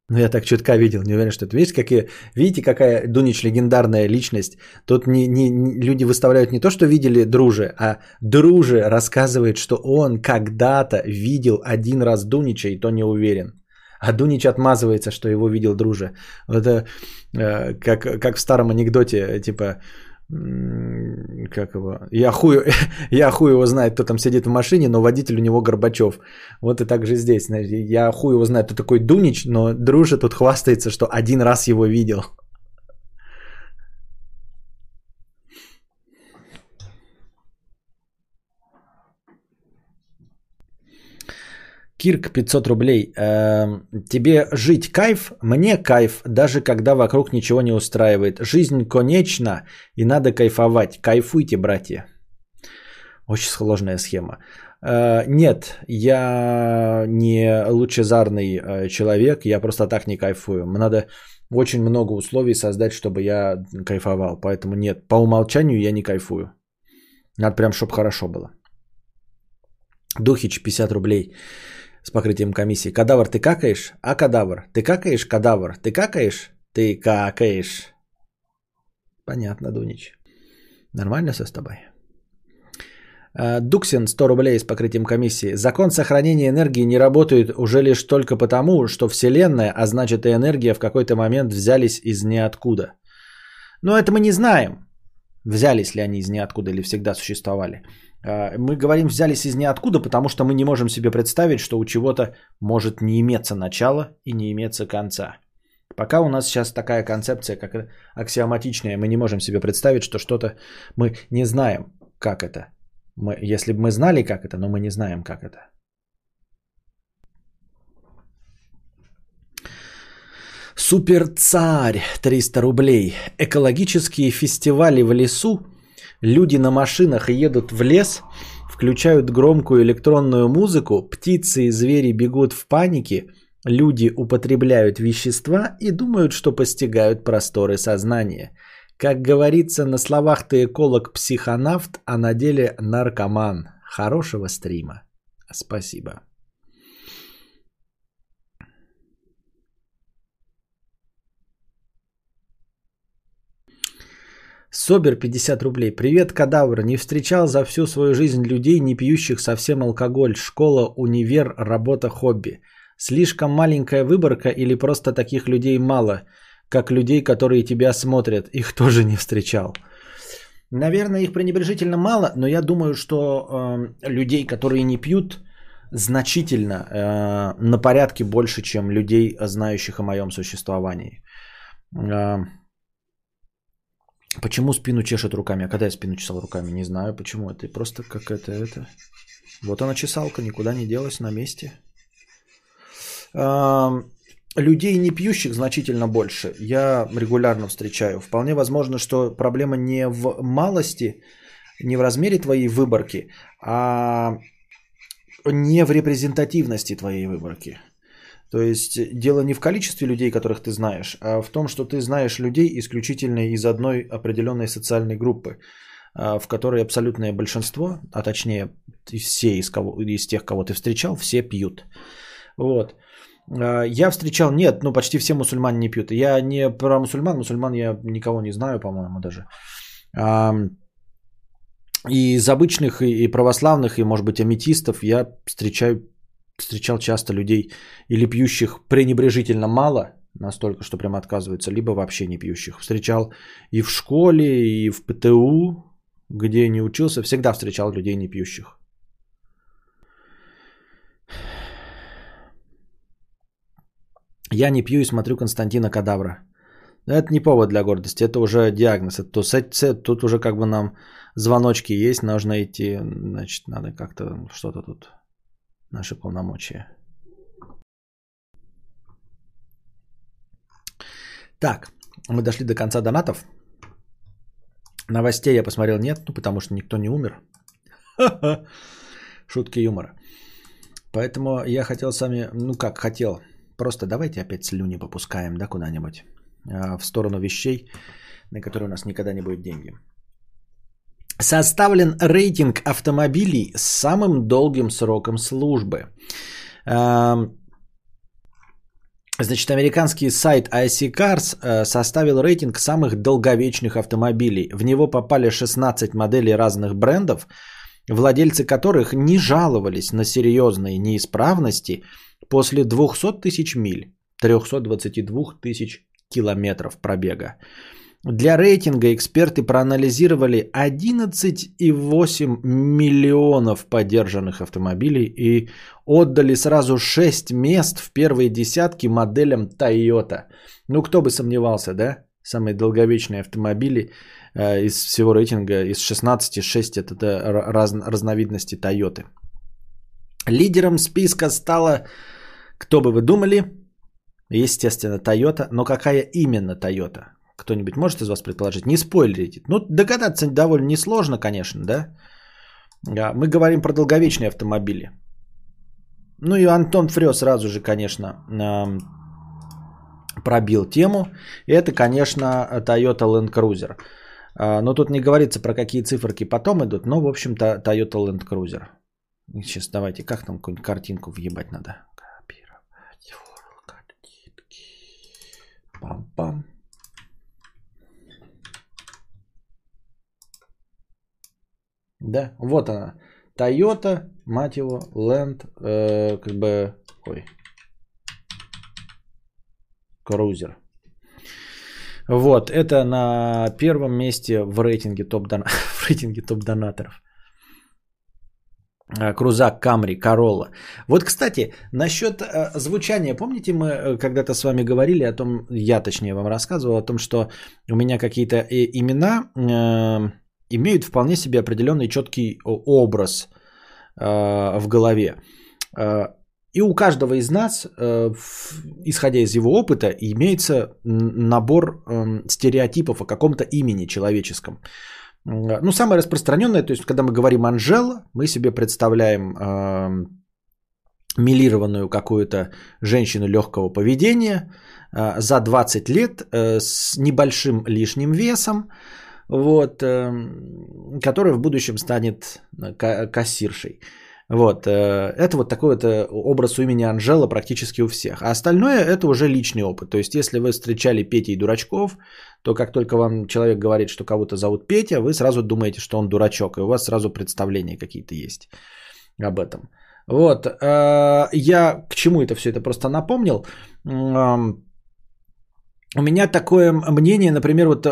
Ну, я так чутка видел, не уверен, что это. Видите, какие, видите, какая Дунич легендарная личность? Тут не, не, люди выставляют не то, что видели друже, а друже рассказывает, что он когда-то видел один раз Дунича, и то не уверен. А Дунич отмазывается, что его видел друже. Это э, как, как в старом анекдоте, типа, как его, я хуй, я хуй его знает, кто там сидит в машине, но водитель у него Горбачев. Вот и так же здесь. Я хуй его знает, кто такой Дунич, но дружит тут хвастается, что один раз его видел. Кирк 500 рублей. Эм, тебе жить кайф? Мне кайф, даже когда вокруг ничего не устраивает. Жизнь конечна и надо кайфовать. Кайфуйте, братья. Очень сложная схема. Э, нет, я не лучезарный э, человек, я просто так не кайфую. Надо очень много условий создать, чтобы я кайфовал. Поэтому нет, по умолчанию я не кайфую. Надо прям, чтобы хорошо было. Духич 50 рублей с покрытием комиссии. Кадавр, ты какаешь? А кадавр? Ты какаешь, кадавр? Ты какаешь? Ты какаешь. Понятно, Дунич. Нормально все с тобой? А, Дуксин 100 рублей с покрытием комиссии. Закон сохранения энергии не работает уже лишь только потому, что Вселенная, а значит и энергия в какой-то момент взялись из ниоткуда. Но это мы не знаем, взялись ли они из ниоткуда или всегда существовали. А, мы говорим взялись из ниоткуда, потому что мы не можем себе представить, что у чего-то может не иметься начала и не иметься конца. Пока у нас сейчас такая концепция, как аксиоматичная, мы не можем себе представить, что что-то мы не знаем, как это. Мы, если бы мы знали, как это, но мы не знаем, как это. Супер царь 300 рублей. Экологические фестивали в лесу Люди на машинах едут в лес, включают громкую электронную музыку, птицы и звери бегут в панике, люди употребляют вещества и думают, что постигают просторы сознания. Как говорится, на словах ты эколог-психонавт, а на деле наркоман. Хорошего стрима. Спасибо. Собер 50 рублей. Привет, кадавр. Не встречал за всю свою жизнь людей, не пьющих совсем алкоголь. Школа, универ, работа, хобби. Слишком маленькая выборка или просто таких людей мало, как людей, которые тебя смотрят. Их тоже не встречал. Наверное, их пренебрежительно мало, но я думаю, что э, людей, которые не пьют, значительно э, на порядке больше, чем людей, знающих о моем существовании. Э, Почему спину чешет руками? А когда я спину чесал руками? Не знаю почему. Это просто какая-то это... Вот она чесалка, никуда не делась на месте. людей не пьющих значительно больше. Я регулярно встречаю. Вполне возможно, что проблема не в малости, не в размере твоей выборки, а не в репрезентативности твоей выборки. То есть дело не в количестве людей, которых ты знаешь, а в том, что ты знаешь людей исключительно из одной определенной социальной группы, а, в которой абсолютное большинство, а точнее все из, кого, из тех, кого ты встречал, все пьют. Вот. А, я встречал, нет, ну почти все мусульмане не пьют. Я не про мусульман, мусульман я никого не знаю, по-моему, даже. И из обычных, и православных, и, может быть, аметистов я встречаю встречал часто людей или пьющих пренебрежительно мало, настолько, что прямо отказываются, либо вообще не пьющих. Встречал и в школе, и в ПТУ, где не учился, всегда встречал людей не пьющих. Я не пью и смотрю Константина Кадавра. Это не повод для гордости, это уже диагноз. Это, тут уже как бы нам звоночки есть, нужно идти, значит, надо как-то что-то тут наши полномочия. Так, мы дошли до конца донатов. Новостей я посмотрел нет, ну потому что никто не умер. Шутки юмора. Поэтому я хотел с вами, ну как хотел, просто давайте опять слюни попускаем, да, куда-нибудь а, в сторону вещей, на которые у нас никогда не будет деньги. Составлен рейтинг автомобилей с самым долгим сроком службы. Значит, американский сайт IC Cars э, составил рейтинг самых долговечных автомобилей. В него попали 16 моделей разных брендов, владельцы которых не жаловались на серьезные неисправности после 200 тысяч миль, 322 тысяч километров пробега. Для рейтинга эксперты проанализировали 11,8 миллионов поддержанных автомобилей и отдали сразу 6 мест в первые десятки моделям Toyota. Ну, кто бы сомневался, да? Самые долговечные автомобили э, из всего рейтинга, из 16, 6 это, это раз, разновидности Toyota. Лидером списка стала, кто бы вы думали, естественно, Toyota. Но какая именно Toyota? Кто-нибудь может из вас предположить? Не спойлерите. Ну, догадаться довольно несложно, конечно, да? да? Мы говорим про долговечные автомобили. Ну и Антон Фрё сразу же, конечно, пробил тему. Это, конечно, Toyota Land Cruiser. А, но тут не говорится, про какие циферки потом идут. Но, в общем-то, Toyota Land Cruiser. Сейчас давайте, как там какую-нибудь картинку въебать надо? Копировать. Картинки. Пам-пам. Да, вот она. Toyota, мать его, Land, э, как бы, ой, Cruiser. Вот, это на первом месте в рейтинге топ-дон... в рейтинге топ-донаторов. А, Крузак, Камри, Королла. Вот, кстати, насчет э, звучания. Помните, мы э, когда-то с вами говорили о том, я точнее вам рассказывал о том, что у меня какие-то э, имена э, имеют вполне себе определенный четкий образ э, в голове. Э, и у каждого из нас, э, исходя из его опыта, имеется набор эм, стереотипов о каком-то имени человеческом. Ну, самое распространенное, то есть, когда мы говорим Анжела, мы себе представляем э, милированную какую-то женщину легкого поведения за 20 лет с небольшим лишним весом, вот, э, которая в будущем станет э, кассиршей. Вот, э, это вот такой вот э, образ у имени Анжела практически у всех. А остальное это уже личный опыт. То есть, если вы встречали Петя и дурачков, то как только вам человек говорит, что кого-то зовут Петя, вы сразу думаете, что он дурачок, и у вас сразу представления какие-то есть об этом. Вот, я к чему это все это просто напомнил. У меня такое мнение, например, вот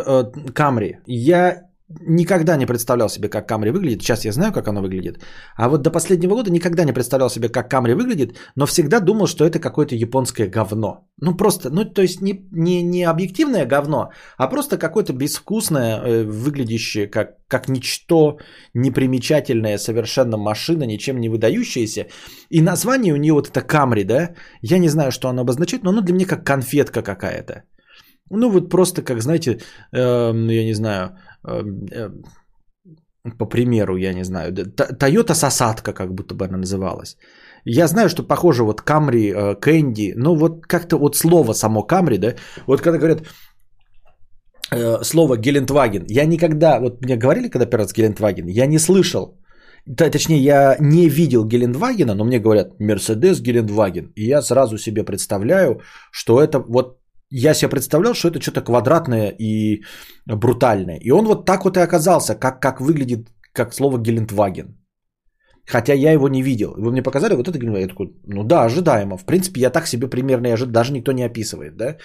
Камри. Я никогда не представлял себе, как Камри выглядит. Сейчас я знаю, как оно выглядит. А вот до последнего года никогда не представлял себе, как Камри выглядит, но всегда думал, что это какое-то японское говно. Ну просто, ну то есть не, не, не объективное говно, а просто какое-то безвкусное, э, выглядящее как, как ничто непримечательное, совершенно машина, ничем не выдающаяся. И название у нее вот это Камри, да? Я не знаю, что оно обозначает, но оно для меня как конфетка какая-то. Ну вот просто как, знаете, э, я не знаю, Эм, э, по примеру, я не знаю, Toyota Сосадка, как будто бы она называлась. Я знаю, что похоже вот Камри, Кэнди, но вот как-то вот слово само Камри, да, вот когда говорят э, слово Гелендваген, я никогда, вот мне говорили, когда первый раз Гелендваген, я не слышал, точнее, я не видел Гелендвагена, но мне говорят Мерседес Гелендваген, и я сразу себе представляю, что это вот я себе представлял, что это что-то квадратное и брутальное. И он вот так вот и оказался, как, как выглядит, как слово Гелендваген. Хотя я его не видел. Вы мне показали вот это Гелендваген. Я такой, ну да, ожидаемо. В принципе, я так себе примерно и ожидаю. Даже никто не описывает, да.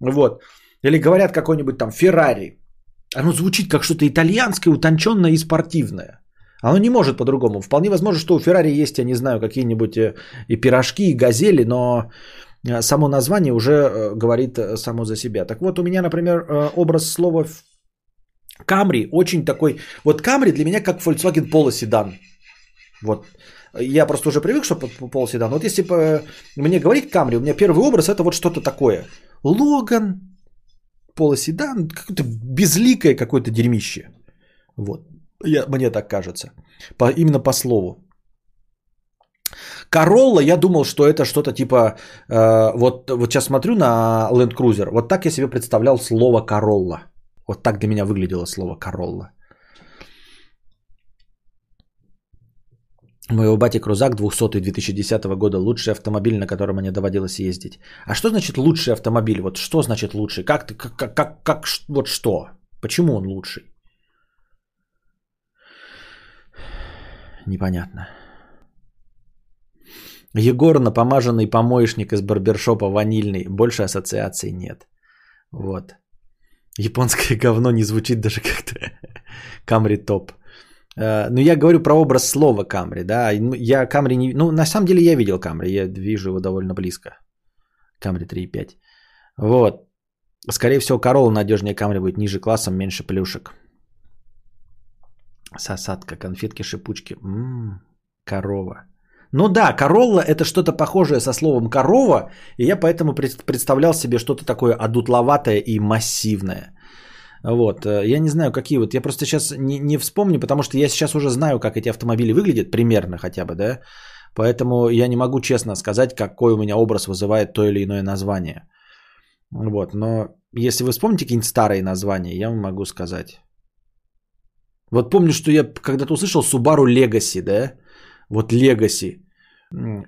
Вот. Или говорят какой-нибудь там Феррари. Оно звучит как что-то итальянское, утонченное и спортивное. Оно не может по-другому. Вполне возможно, что у Феррари есть, я не знаю, какие-нибудь э, и пирожки, и газели, но само название уже э, говорит э, само за себя. Так вот, у меня, например, образ слова Камри очень такой... Вот Камри для меня как Volkswagen Polo седан. Вот. Я просто уже привык, что Polo седан. Вот если бы мне говорить Камри, у меня первый образ это вот что-то такое. Логан, Polo седан, какое-то безликое какое-то дерьмище. Вот. Я, мне так кажется. По, именно по слову. Королла, я думал, что это что-то типа, э, вот, вот сейчас смотрю на Land Cruiser, вот так я себе представлял слово Королла. Вот так для меня выглядело слово Королла. Моего бати Крузак 200 2010 года лучший автомобиль, на котором мне доводилось ездить. А что значит лучший автомобиль? Вот что значит лучший? Как, как, как, как, как вот что? Почему он лучший? Непонятно. Егор напомаженный помоечник из барбершопа ванильный. Больше ассоциаций нет. Вот. Японское говно не звучит даже как-то. Камри топ. Э, Но ну, я говорю про образ слова Камри, да. Я Камри не... Ну, на самом деле я видел Камри, я вижу его довольно близко. Камри 3.5. Вот. Скорее всего, Королла надежнее Камри будет ниже классом, меньше плюшек. Сосадка, конфетки, шипучки. Ммм, корова. Ну да, королла это что-то похожее со словом корова, и я поэтому представлял себе что-то такое одутловатое и массивное. Вот, э, я не знаю, какие вот, я просто сейчас не, не вспомню, потому что я сейчас уже знаю, как эти автомобили выглядят, примерно хотя бы, да, поэтому я не могу честно сказать, какой у меня образ вызывает то или иное название. Вот, но если вы вспомните какие-нибудь старые названия, я вам могу сказать. Вот помню, что я когда-то услышал Subaru Legacy, да, вот Legacy,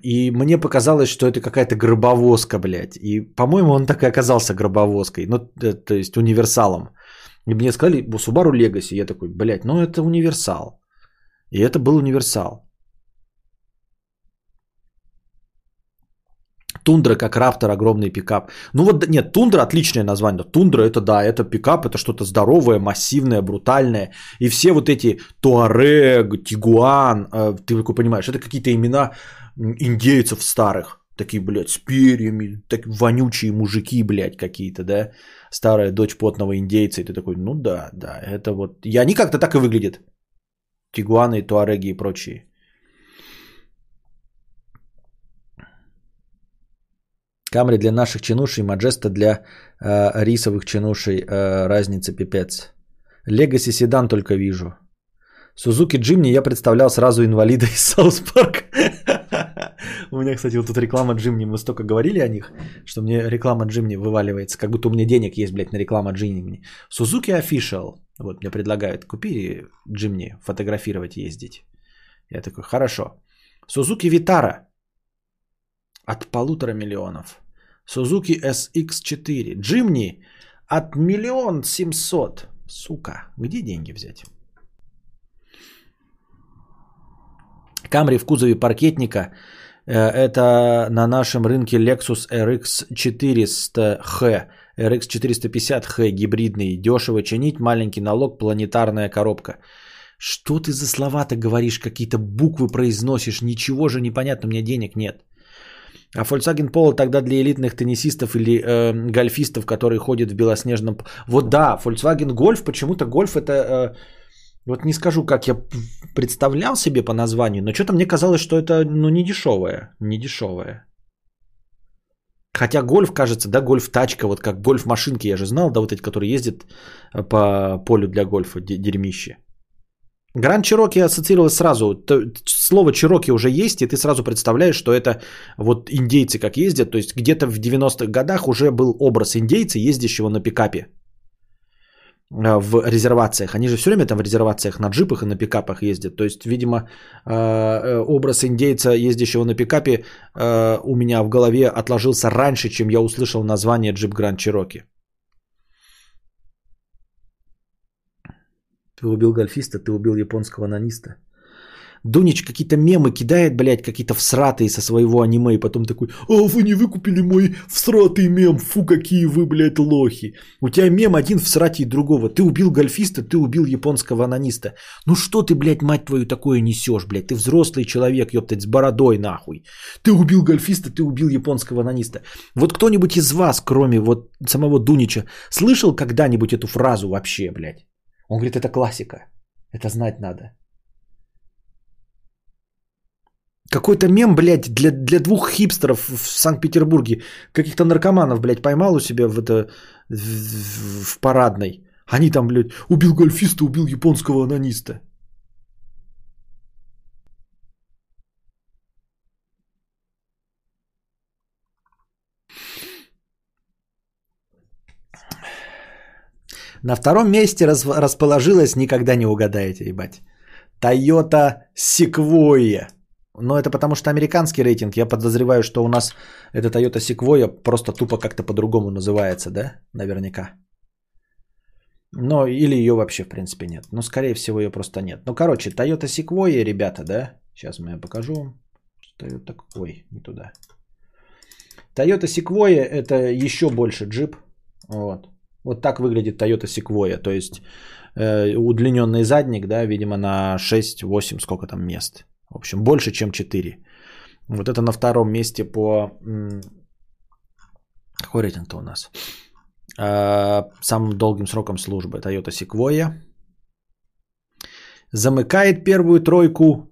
и мне показалось, что это какая-то гробовозка, блядь. И, по-моему, он так и оказался гробовозкой. Ну, то есть универсалом. И мне сказали, Subaru Legacy. Я такой, блядь, ну это универсал. И это был универсал. Тундра как Раптор, огромный пикап. Ну вот нет, Тундра отличное название. Тундра это да, это пикап, это что-то здоровое, массивное, брутальное. И все вот эти Туарег, Тигуан, э, ты такой понимаешь, это какие-то имена индейцев старых. Такие, блядь, с перьями, так вонючие мужики, блядь, какие-то, да. Старая дочь потного индейца. И ты такой, ну да, да, это вот... И они как-то так и выглядят. Тигуаны, туареги и прочие. Камри для наших чинушей, Маджеста для э, рисовых чинушей. Э, разница пипец. Legacy седан только вижу. Suzuki Jimny я представлял сразу инвалида из South Park. У меня, кстати, вот тут реклама Jimny, мы столько говорили о них, что мне реклама Jimny вываливается, как будто у меня денег есть, блядь, на реклама Jimny. Suzuki Official, вот мне предлагают, купи Jimny, фотографировать, ездить. Я такой, хорошо. Suzuki Vitara от полутора миллионов. Сузуки SX4. Джимни от миллион семьсот. Сука, где деньги взять? Камри в кузове паркетника. Э, это на нашем рынке Lexus RX 400H. RX 450H гибридный. Дешево чинить, маленький налог, планетарная коробка. Что ты за слова-то говоришь? Какие-то буквы произносишь? Ничего же непонятно, у меня денег нет. А Volkswagen Polo тогда для элитных теннисистов или э, гольфистов, которые ходят в белоснежном... Вот да, Volkswagen Golf, почему-то Golf это... Э, вот не скажу, как я представлял себе по названию, но что-то мне казалось, что это ну, не дешевое. Не дешевое. Хотя гольф, кажется, да, гольф-тачка, вот как гольф-машинки, я же знал, да, вот эти, которые ездят э, по полю для гольфа, дерьмище. Гранд Чироки ассоциировалось сразу, слово Чироки уже есть, и ты сразу представляешь, что это вот индейцы как ездят, то есть где-то в 90-х годах уже был образ индейца, ездящего на пикапе. Э, в резервациях. Они же все время там в резервациях на джипах и на пикапах ездят. То есть, видимо, э, э, образ индейца, ездящего на пикапе, у меня в голове отложился раньше, чем я услышал название Jeep Grand Cherokee. Ты убил гольфиста, ты убил японского наниста. Дунич какие-то мемы кидает, блядь, какие-то всратые со своего аниме, и потом такой, а вы не выкупили мой всратый мем, фу, какие вы, блядь, лохи. У тебя мем один всратий другого. Ты убил гольфиста, ты убил японского анониста. Ну что ты, блядь, мать твою, такое несешь, блядь? Ты взрослый человек, ёптать, с бородой, нахуй. Ты убил гольфиста, ты убил японского анониста. Вот кто-нибудь из вас, кроме вот самого Дунича, слышал когда-нибудь эту фразу вообще, блядь? Он говорит, это классика. Это знать надо. Какой-то мем, блядь, для, для двух хипстеров в Санкт-Петербурге. Каких-то наркоманов, блядь, поймал у себя в, это, в, в парадной. Они там, блядь, убил гольфиста, убил японского анониста. На втором месте расположилась, никогда не угадаете, ебать. Toyota Sequoia. Но это потому что американский рейтинг. Я подозреваю, что у нас эта Toyota Sequoia просто тупо как-то по-другому называется, да? Наверняка. Но или ее вообще в принципе нет. Но скорее всего ее просто нет. Ну короче, Toyota Sequoia, ребята, да? Сейчас я покажу. Toyota... Ой, не туда. Toyota Sequoia это еще больше джип. Вот. Вот так выглядит Toyota Sequoia. То есть э, удлиненный задник, да, видимо, на 6-8 сколько там мест. В общем, больше, чем 4. Вот это на втором месте по... Какой рейтинг-то у нас? А, самым долгим сроком службы Toyota Sequoia. Замыкает первую тройку.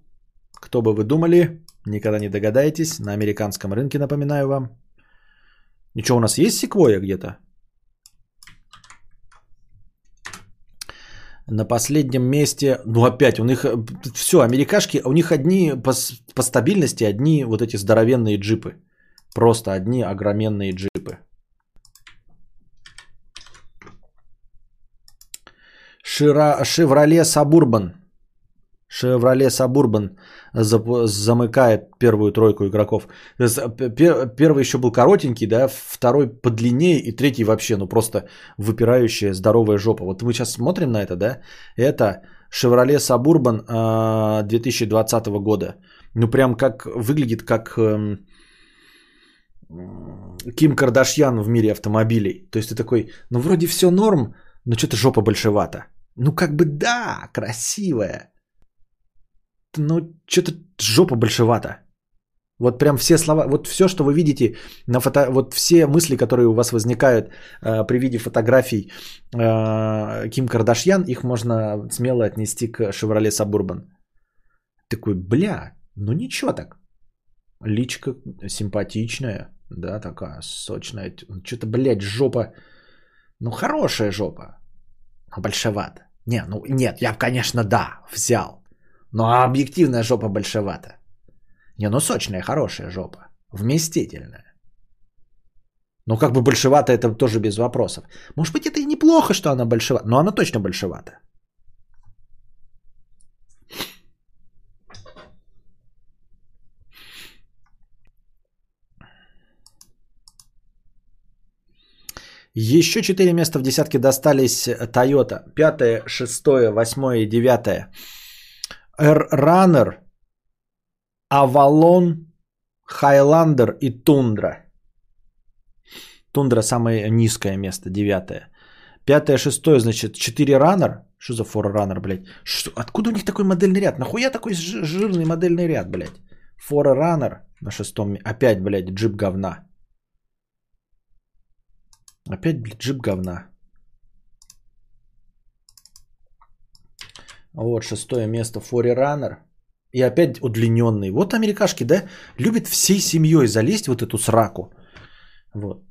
Кто бы вы думали? Никогда не догадаетесь. На американском рынке, напоминаю вам. Ничего, у нас есть секвоя где-то? На последнем месте, ну опять, у них все, америкашки, у них одни по, по стабильности, одни вот эти здоровенные джипы. Просто одни огроменные джипы. Шира, Шевроле Сабурбан. Шевроле Сабурбан замыкает первую тройку игроков. Первый еще был коротенький, да, второй подлиннее и третий вообще, ну просто выпирающая здоровая жопа. Вот мы сейчас смотрим на это, да, это Chevrolet Suburban 2020 года. Ну прям как выглядит как эм, Ким Кардашьян в мире автомобилей. То есть ты такой, ну вроде все норм, но что-то жопа большевата. Ну как бы да, красивая. Ну что-то жопа большевата. Вот прям все слова, вот все, что вы видите на фото, вот все мысли, которые у вас возникают э, при виде фотографий э, Ким Кардашьян, их можно смело отнести к Chevrolet Suburban. Такой, бля, ну ничего так. Личка симпатичная, да, такая сочная. Что-то, блядь, жопа, ну хорошая жопа, но большевата. Не, ну нет, я, конечно, да, взял. Ну а объективная жопа большевата. Не, ну сочная, хорошая жопа. Вместительная. Ну как бы большевата это тоже без вопросов. Может быть это и неплохо, что она большевата. Но она точно большевата. Еще четыре места в десятке достались Toyota. 5, 6, 8 и девятое. Э, Avalon, Highlander и Tundra. Tundra самое низкое место, девятое. Пятое, шестое, значит, четыре Runner. Что за 4Runner, блядь? Что? Откуда у них такой модельный ряд? Нахуя такой жирный модельный ряд, блядь? 4Runner на шестом. Опять, блядь, джип говна. Опять, блядь, джип говна. Вот шестое место Forerunner. И опять удлиненный. Вот америкашки, да, любят всей семьей залезть вот эту сраку. Вот.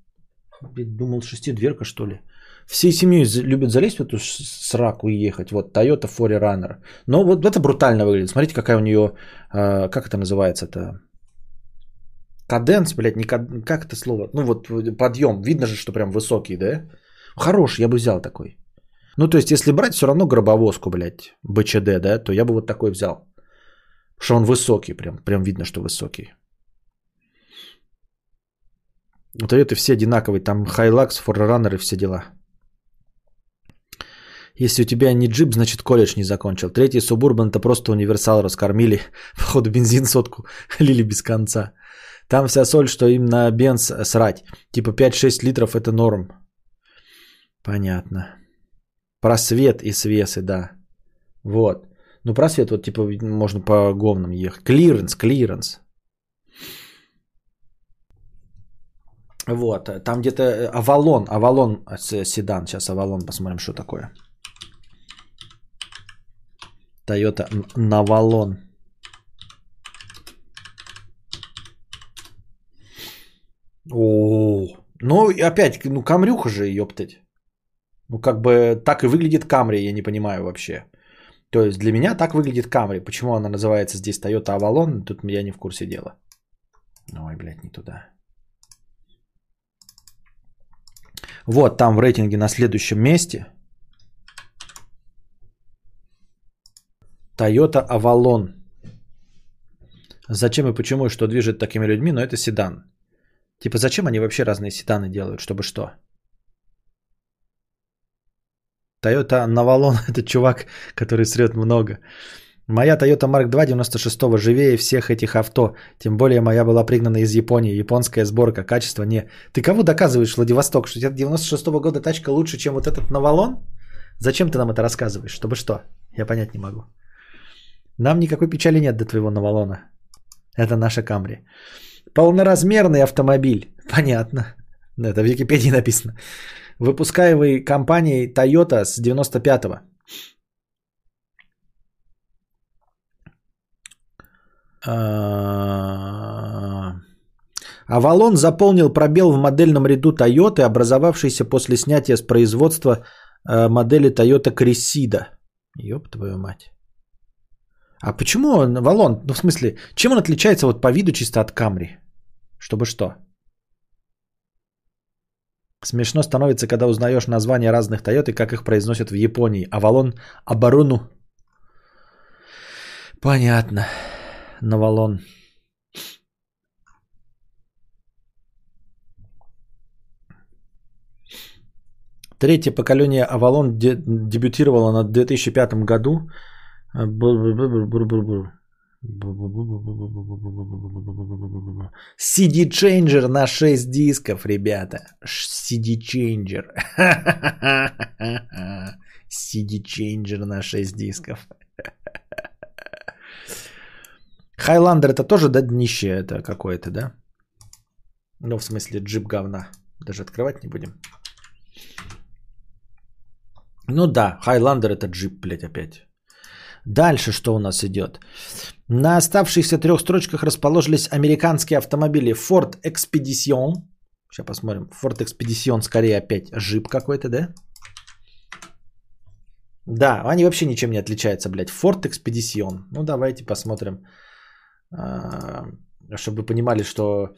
Думал, шестидверка, что ли. Всей семьей любят залезть в эту сраку и ехать. Вот Toyota Forerunner. Но вот это брутально выглядит. Смотрите, какая у нее, а, как это называется-то? Каденс, блядь, не кад... как это слово? Ну вот подъем. Видно же, что прям высокий, да? Хороший, я бы взял такой. Ну, то есть, если брать все равно гробовозку, блядь, БЧД, да, то я бы вот такой взял. Что он высокий, прям, прям видно, что высокий. Вот это все одинаковые, там Hilux, Forerunner и все дела. Если у тебя не джип, значит колледж не закончил. Третий Субурбан это просто универсал раскормили. Походу бензин сотку лили без конца. Там вся соль, что им на бенз срать. Типа 5-6 литров это норм. Понятно. Просвет и свесы, да. Вот. Ну, просвет, вот, типа, можно по говнам ехать. Клиренс, клиренс. Вот, там где-то э, Avalon, Avalon э, седан. Сейчас Avalon посмотрим, что такое. Toyota Навалон. О, ну опять, ну камрюха же, ёптать. Ну, как бы так и выглядит Камри, я не понимаю вообще. То есть для меня так выглядит Камри. Почему она называется здесь Toyota Avalon, тут я не в курсе дела. Ой, блядь, не туда. Вот там в рейтинге на следующем месте. Toyota Avalon. Зачем и почему и что движет такими людьми, но это седан. Типа зачем они вообще разные седаны делают, чтобы что? Toyota Навалон – это чувак, который срет много. Моя Toyota Mark II 96-го живее всех этих авто. Тем более моя была пригнана из Японии. Японская сборка, качество не. Ты кого доказываешь, Владивосток, что у тебя 96-го года тачка лучше, чем вот этот Навалон? Зачем ты нам это рассказываешь? Чтобы что? Я понять не могу. Нам никакой печали нет до твоего Навалона. Это наша Камри. Полноразмерный автомобиль. Понятно. Это в Википедии написано выпускаемый компанией Toyota с 95-го. А, Авалон заполнил пробел в модельном ряду Toyota, образовавшийся после снятия с производства э, модели Toyota Cressida. Ёб твою мать. А почему он, Валон, ну в смысле, чем он отличается вот по виду чисто от Камри? Чтобы что? Смешно становится, когда узнаешь названия разных Toyota и как их произносят в Японии. Авалон оборону. Понятно. Навалон. Третье поколение Avalon де- дебютировало на 2005 году. CD Changer на 6 дисков, ребята. CD Changer. CD Changer на 6 дисков. Highlander это тоже, да, днище это какое-то, да? Ну, в смысле, джип говна. Даже открывать не будем. Ну да, Хайландер это джип, блядь, опять. Дальше что у нас идет? На оставшихся трех строчках расположились американские автомобили Ford Expedition. Сейчас посмотрим. Ford Expedition скорее опять жип какой-то, да? Да, они вообще ничем не отличаются, блядь. Ford Expedition. Ну, давайте посмотрим. А, чтобы вы понимали, что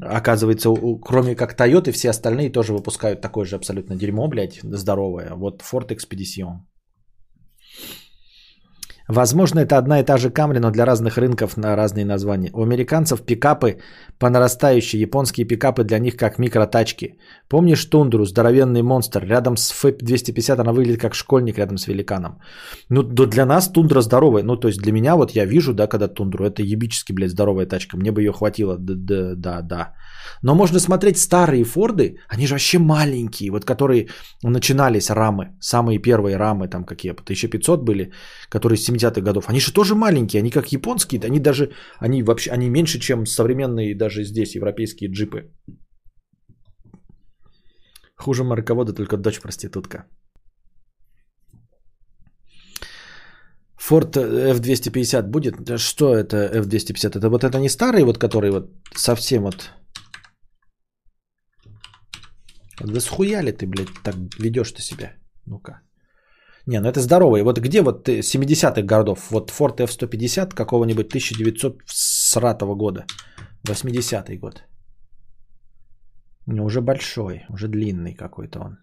оказывается, кроме как Toyota, все остальные тоже выпускают такое же абсолютно дерьмо, блядь, здоровое. Вот Ford Expedition. Возможно, это одна и та же Камри, но для разных рынков на разные названия. У американцев пикапы по нарастающей, японские пикапы для них как микротачки. Помнишь Тундру, здоровенный монстр, рядом с ФЭП-250 она выглядит как школьник рядом с великаном. Ну, для нас Тундра здоровая, ну, то есть для меня вот я вижу, да, когда Тундру, это ебически, блядь, здоровая тачка, мне бы ее хватило, да, да, да, да. Но можно смотреть старые Форды, они же вообще маленькие, вот которые начинались рамы, самые первые рамы там какие, 1500 были, которые с 70-х годов, они же тоже маленькие, они как японские, они даже, они вообще, они меньше, чем современные даже здесь европейские джипы. Хуже марковода, только дочь проститутка. Ford F250 будет? Что это F250? Это вот это не старый, вот который вот совсем вот да схуя ли ты, блядь, так ведешь ты себя? Ну-ка. Не, ну это здоровый. Вот где вот 70-х годов? Вот Ford F-150 какого-нибудь 1900 года. 80-й год. Ну, уже большой, уже длинный какой-то он.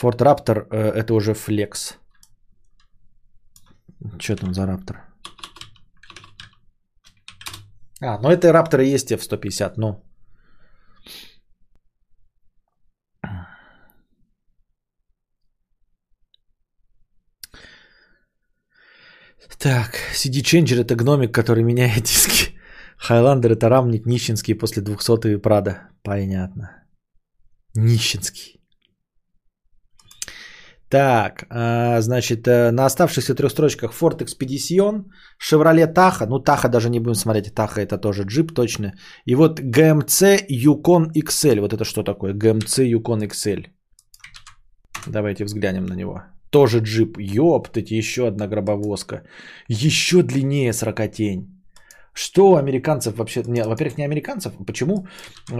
Ford Raptor э, это уже флекс. Что там за Raptor? А, ну это Raptor и есть F-150, ну. Так, CD Changer это гномик, который меняет диски. Хайландер это рамник нищенский после 200 Прада. Понятно. Нищенский. Так, а, значит, э, на оставшихся трех строчках Ford Expedition, Chevrolet Tahoe, ну Tahoe даже не будем смотреть, Tahoe это тоже джип точно. И вот GMC Yukon XL, вот это что такое? GMC Yukon XL. Давайте взглянем на него. Тоже джип. Ёптать, еще одна гробовозка. Еще длиннее сорокотень. Что у американцев вообще... Не, во-первых, не американцев. Почему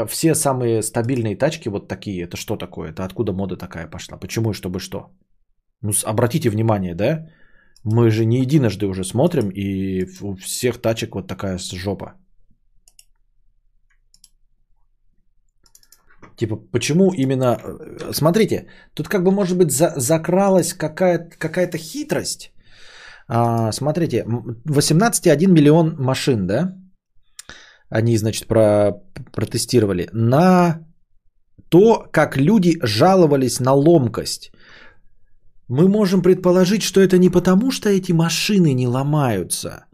все самые стабильные тачки вот такие? Это что такое? Это откуда мода такая пошла? Почему и чтобы что? Ну, обратите внимание, да? Мы же не единожды уже смотрим, и у всех тачек вот такая жопа. Типа, почему именно... Э, смотрите, тут как бы, может быть, за, закралась какая-то, какая-то хитрость. А, смотрите, 18,1 миллион машин, да? Они, значит, про, протестировали. На то, как люди жаловались на ломкость. Мы можем предположить, что это не потому, что эти машины не ломаются,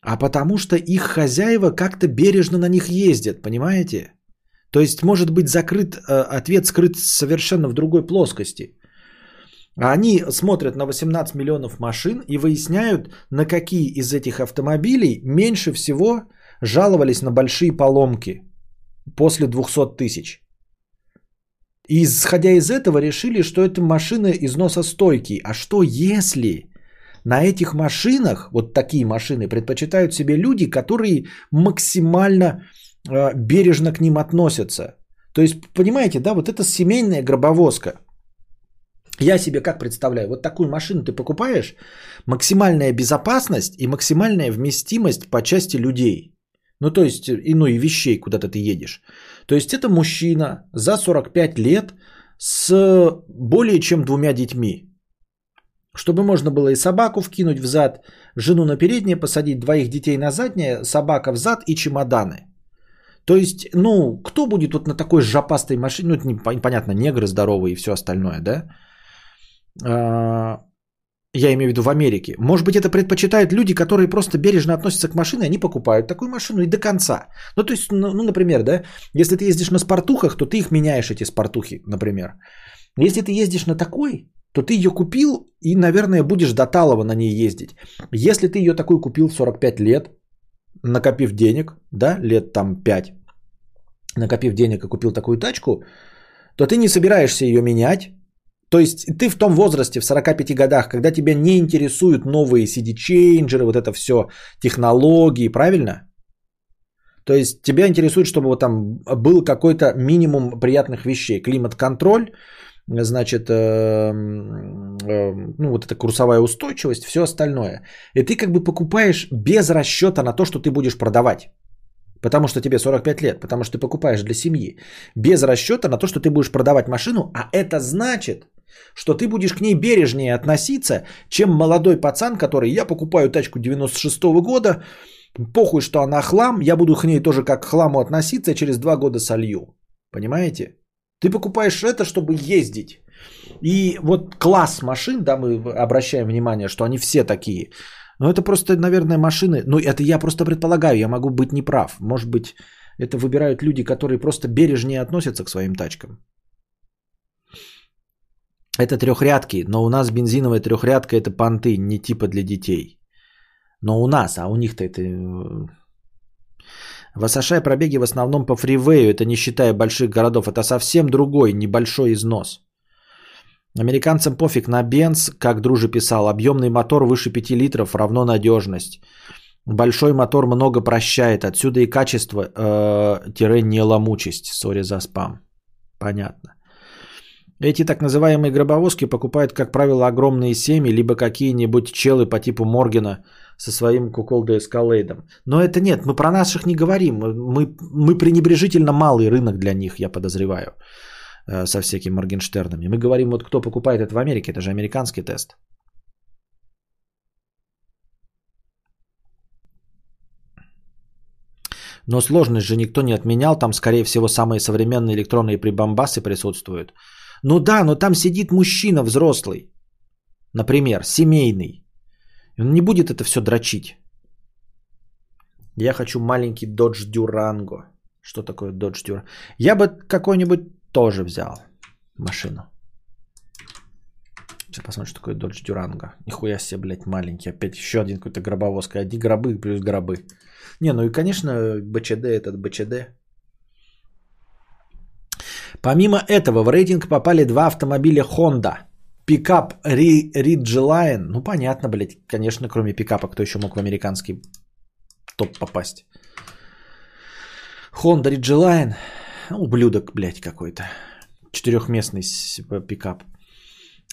а потому что их хозяева как-то бережно на них ездят, понимаете? То есть может быть закрыт, э, ответ скрыт совершенно в другой плоскости. Они смотрят на 18 миллионов машин и выясняют, на какие из этих автомобилей меньше всего жаловались на большие поломки после 200 тысяч. И исходя из этого решили, что это машины износостойкие. А что если на этих машинах, вот такие машины, предпочитают себе люди, которые максимально бережно к ним относятся. То есть, понимаете, да, вот это семейная гробовозка. Я себе как представляю, вот такую машину ты покупаешь, максимальная безопасность и максимальная вместимость по части людей. Ну, то есть, и, ну, и вещей, куда-то ты едешь. То есть, это мужчина за 45 лет с более чем двумя детьми. Чтобы можно было и собаку вкинуть в зад, жену на переднее посадить, двоих детей на заднее, собака в зад и чемоданы. То есть, ну, кто будет вот на такой жопастой машине, ну, это непонятно, негры здоровые и все остальное, да? А, я имею в виду в Америке. Может быть, это предпочитают люди, которые просто бережно относятся к машине, они покупают такую машину и до конца. Ну, то есть, ну, ну, например, да, если ты ездишь на спортухах, то ты их меняешь, эти спортухи, например. Если ты ездишь на такой, то ты ее купил и, наверное, будешь до талого на ней ездить. Если ты ее такую купил в 45 лет, накопив денег, да, лет там 5, накопив денег и купил такую тачку, то ты не собираешься ее менять, то есть ты в том возрасте, в 45 годах, когда тебя не интересуют новые CD-чейнджеры, вот это все, технологии, правильно? То есть тебя интересует, чтобы вот там был какой-то минимум приятных вещей. Климат-контроль, значит, э, э, ну вот эта курсовая устойчивость, все остальное. И ты как бы покупаешь без расчета на то, что ты будешь продавать. Потому что тебе 45 лет, потому что ты покупаешь для семьи. Без расчета на то, что ты будешь продавать машину, а это значит, что ты будешь к ней бережнее относиться, чем молодой пацан, который я покупаю тачку 96 -го года, похуй, что она хлам, я буду к ней тоже как к хламу относиться, через два года солью. Понимаете? Ты покупаешь это, чтобы ездить. И вот класс машин, да, мы обращаем внимание, что они все такие. Но это просто, наверное, машины. Ну, это я просто предполагаю, я могу быть неправ. Может быть, это выбирают люди, которые просто бережнее относятся к своим тачкам. Это трехрядки, но у нас бензиновая трехрядка это понты, не типа для детей. Но у нас, а у них-то это... Э, в США пробеги в основном по фривею, это не считая больших городов, это совсем другой, небольшой износ. Американцам пофиг на бенз, как Дружи писал, объемный мотор выше 5 литров равно надежность. Большой мотор много прощает, отсюда и качество, э, тире не ломучесть. Сори за спам. Понятно. Эти так называемые гробовозки покупают, как правило, огромные семьи, либо какие-нибудь челы по типу Моргена со своим куколдо эскалейдом. Но это нет, мы про наших не говорим. Мы, мы пренебрежительно малый рынок для них, я подозреваю, со всякими Моргенштернами. Мы говорим, вот кто покупает это в Америке, это же американский тест. Но сложность же никто не отменял, там, скорее всего, самые современные электронные прибамбасы присутствуют. Ну да, но там сидит мужчина взрослый, например, семейный. Он не будет это все дрочить. Я хочу маленький Dodge Durango. Что такое Dodge Durango? Я бы какой-нибудь тоже взял машину. Сейчас посмотрим, что такое Dodge Durango. Нихуя себе, блядь, маленький. Опять еще один какой-то гробовозка. Одни гробы плюс гробы. Не, ну и, конечно, БЧД этот БЧД. Помимо этого в рейтинг попали два автомобиля Honda. Пикап Ridgeline. Ну, понятно, блядь. Конечно, кроме пикапа, кто еще мог в американский топ попасть. Honda Ridgeline. Ублюдок, блядь, какой-то. Четырехместный пикап.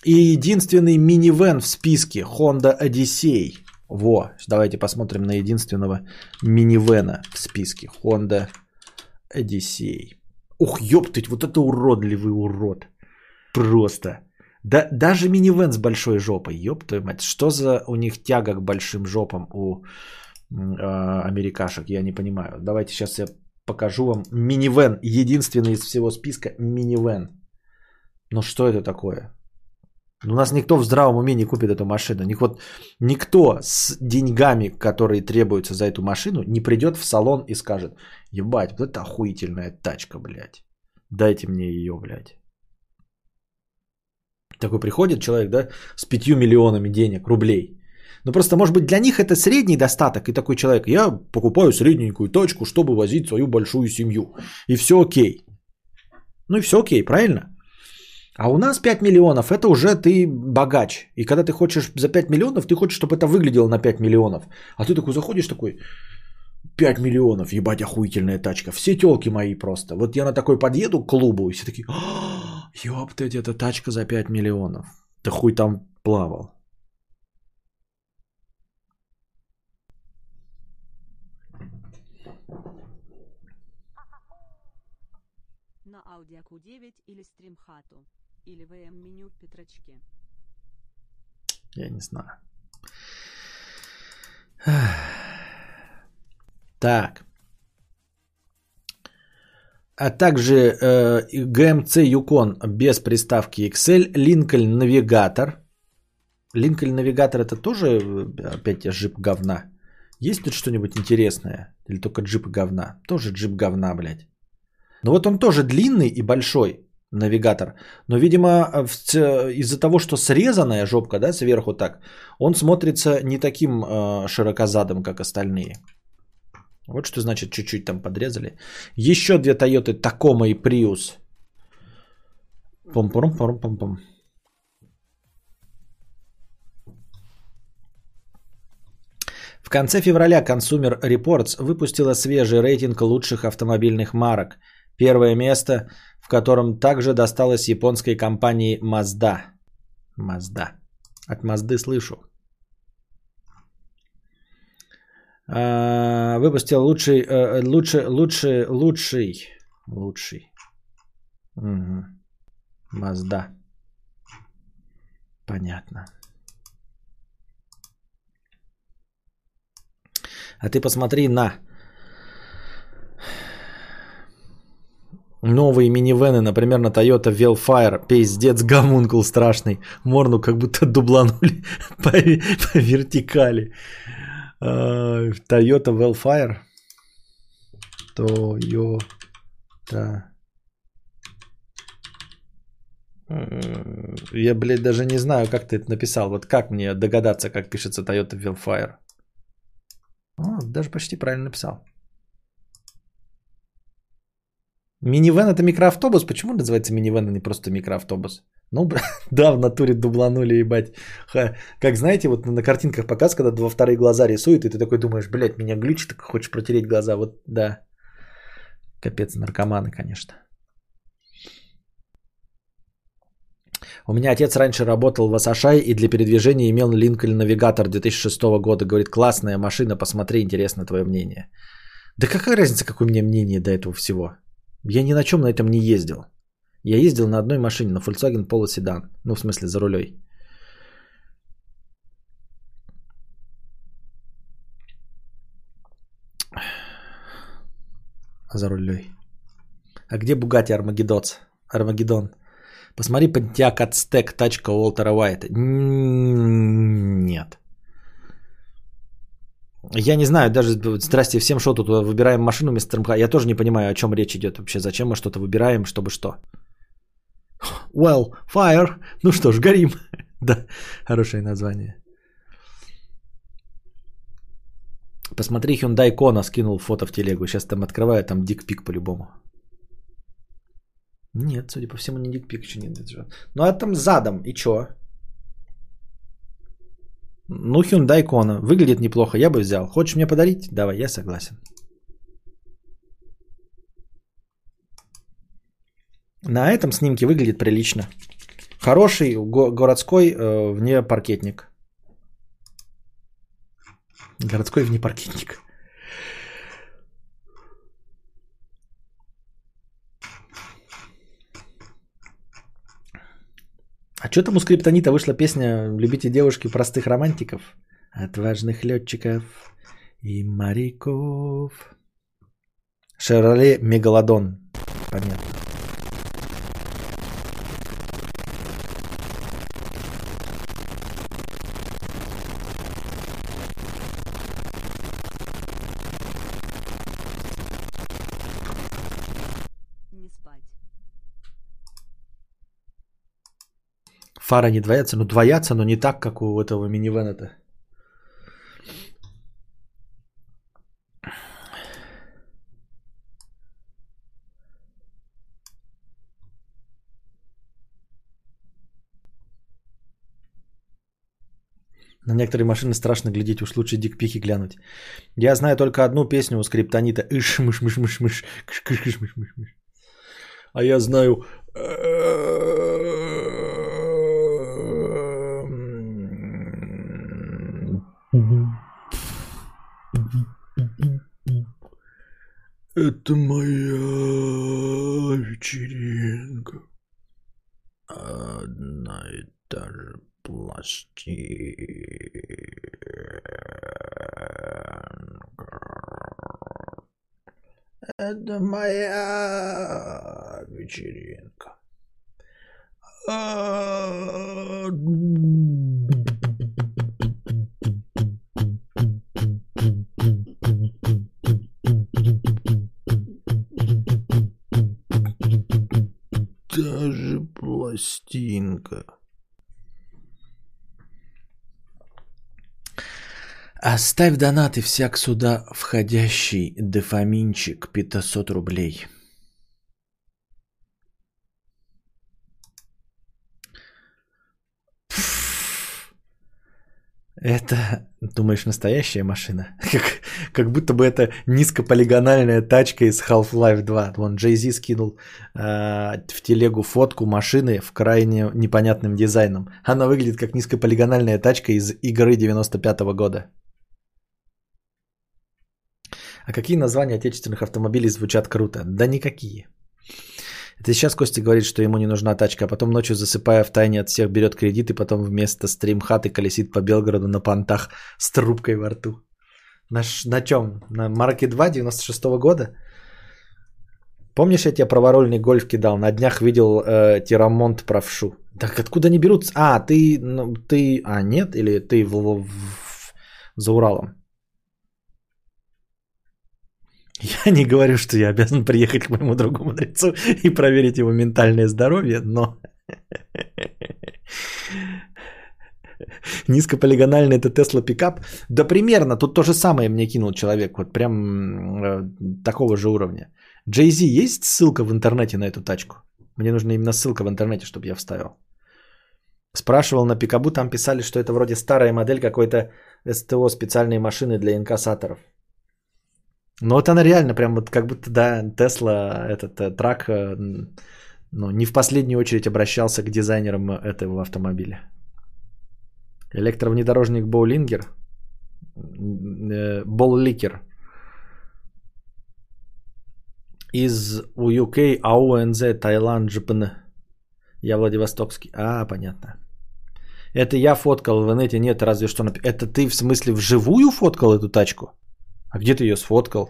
И единственный минивэн в списке Honda Odyssey. Во, давайте посмотрим на единственного минивэна в списке. Honda Odyssey. Ух, ёптыть, вот это уродливый урод. Просто. Да, даже минивэн с большой жопой, ёб твою мать. Что за у них тяга к большим жопам у э, америкашек, я не понимаю. Давайте сейчас я покажу вам минивэн. Единственный из всего списка минивэн. Ну что это такое? У нас никто в здравом уме не купит эту машину. Никто, никто с деньгами, которые требуются за эту машину, не придет в салон и скажет, ебать, вот это охуительная тачка, блядь. Дайте мне ее, блядь. Такой приходит человек, да, с пятью миллионами денег, рублей. Ну просто, может быть, для них это средний достаток. И такой человек, я покупаю средненькую точку, чтобы возить свою большую семью. И все окей. Ну и все окей, правильно? А у нас 5 миллионов, это уже ты богач. И когда ты хочешь за 5 миллионов, ты хочешь, чтобы это выглядело на 5 миллионов. А ты такой заходишь такой, 5 миллионов, ебать, охуительная тачка. Все телки мои просто. Вот я на такой подъеду к клубу, и все такие, «А, ёптать, это тачка за 5 миллионов. Ты хуй там плавал. Q9 или стримхату? Или ВМ меню Петрочки? Я не знаю. Так. А также э, GMC Yukon без приставки Excel, Lincoln Navigator. Lincoln Navigator это тоже э, опять джип говна. Есть тут что-нибудь интересное? Или только джип говна? Тоже джип говна, блядь. Но вот он тоже длинный и большой навигатор. Но, видимо, из-за того, что срезанная жопка, да, сверху так, он смотрится не таким э, широкозадым, как остальные. Вот что значит чуть-чуть там подрезали. Еще две Toyota Tacoma и Prius. пом пом пом пом пом В конце февраля Consumer Reports выпустила свежий рейтинг лучших автомобильных марок. Первое место, в котором также досталось японской компании Mazda. Mazda. От Mazda слышу. А, Выпустил лучший, э, лучший, лучший, лучший, лучший. Угу. Mazda. Понятно. А ты посмотри на новые минивены, например, на Toyota Velfire. Пиздец, гомункул страшный. Морну как будто дубланули по, по вертикали. А, Toyota Velfire. Toyota. Я, блядь, даже не знаю, как ты это написал. Вот как мне догадаться, как пишется Toyota Velfire? О, даже почти правильно написал. Минивэн это микроавтобус. Почему называется минивэн, а не просто микроавтобус? Ну, да, в натуре дубланули, ебать. Ха, Как знаете, вот на картинках показ, когда два вторые глаза рисуют, и ты такой думаешь, блядь, меня глючит, так хочешь протереть глаза. Вот, да. Капец, наркоманы, конечно. У меня отец раньше работал в Асашай и для передвижения имел Lincoln Navigator 2006 года. Говорит, классная машина, посмотри, интересно твое мнение. Да какая разница, какое меня мнение до этого всего? Я ни на чем на этом не ездил. Я ездил на одной машине, на Volkswagen Polo Sedan. Ну, в смысле, за рулей. За рулей. А где Bugatti Армагеддоц? Армагеддон? Посмотри, Pontiac Aztec, тачка Уолтера Уайта. Нет. Я не знаю, даже, здрасте всем, что тут выбираем машину вместо РМК. Я тоже не понимаю, о чем речь идет вообще. Зачем мы что-то выбираем, чтобы что? Well, fire. Ну что ж, горим. да, хорошее название. Посмотри, Hyundai Kona скинул фото в телегу. Сейчас там открываю, там дикпик по-любому. Нет, судя по всему, не дикпик еще нет. Ну, а там задом, и чё? Ну, Hyundai Kona. Выглядит неплохо, я бы взял. Хочешь мне подарить? Давай, я согласен. На этом снимке выглядит прилично. Хороший го- городской э, внепаркетник. Городской внепаркетник. А что там у скриптонита вышла песня «Любите девушки простых романтиков»? Отважных летчиков и моряков. Шевроле Мегалодон. Понятно. Фары не двоятся, но ну, двоятся, но не так, как у этого минивена-то. На некоторые машины страшно глядеть, уж лучше дикпихи глянуть. Я знаю только одну песню у скриптонита. Иш, мыш, мыш, мыш, мыш, кыш, кыш, кыш, мыш, мыш, мыш. А я знаю... Э, Это моя вечеринка. Одна и та же пластинка. Это моя вечеринка. А, Даже пластинка. Оставь донаты всяк сюда входящий дофаминчик 500 рублей. Это, думаешь, настоящая машина? Как, как будто бы это низкополигональная тачка из Half-Life 2. Вон Jay Z скинул э, в телегу фотку машины в крайне непонятным дизайном. Она выглядит как низкополигональная тачка из игры 95 -го года. А какие названия отечественных автомобилей звучат круто? Да никакие. Это сейчас Костя говорит, что ему не нужна тачка, а потом ночью засыпая в тайне от всех берет кредит и потом вместо стримхаты колесит по Белгороду на понтах с трубкой во рту. На, на чем? На Марке 2 96 года? Помнишь, я тебе праворульный гольф кидал? На днях видел э, тирамонт правшу. Так откуда они берутся? А, ты, ну, ты, а нет? Или ты в, в- в- за Уралом? Я не говорю, что я обязан приехать к моему другу мудрецу и проверить его ментальное здоровье, но низкополигональный это Тесла пикап. Да примерно, тут то же самое мне кинул человек, вот прям э, такого же уровня. Jay Z есть ссылка в интернете на эту тачку? Мне нужна именно ссылка в интернете, чтобы я вставил. Спрашивал на Пикабу, там писали, что это вроде старая модель какой-то СТО специальной машины для инкассаторов. Ну вот она реально прям вот как будто, да, Тесла, этот э, трак, э, ну, не в последнюю очередь обращался к дизайнерам этого автомобиля. Электровнедорожник Боулингер, э, Болликер из UK АУНЗ Таиланд ЖПН. Я Владивостокский. А, понятно. Это я фоткал в инете, нет, разве что... Это ты в смысле вживую фоткал эту тачку? А где ты ее сфоткал?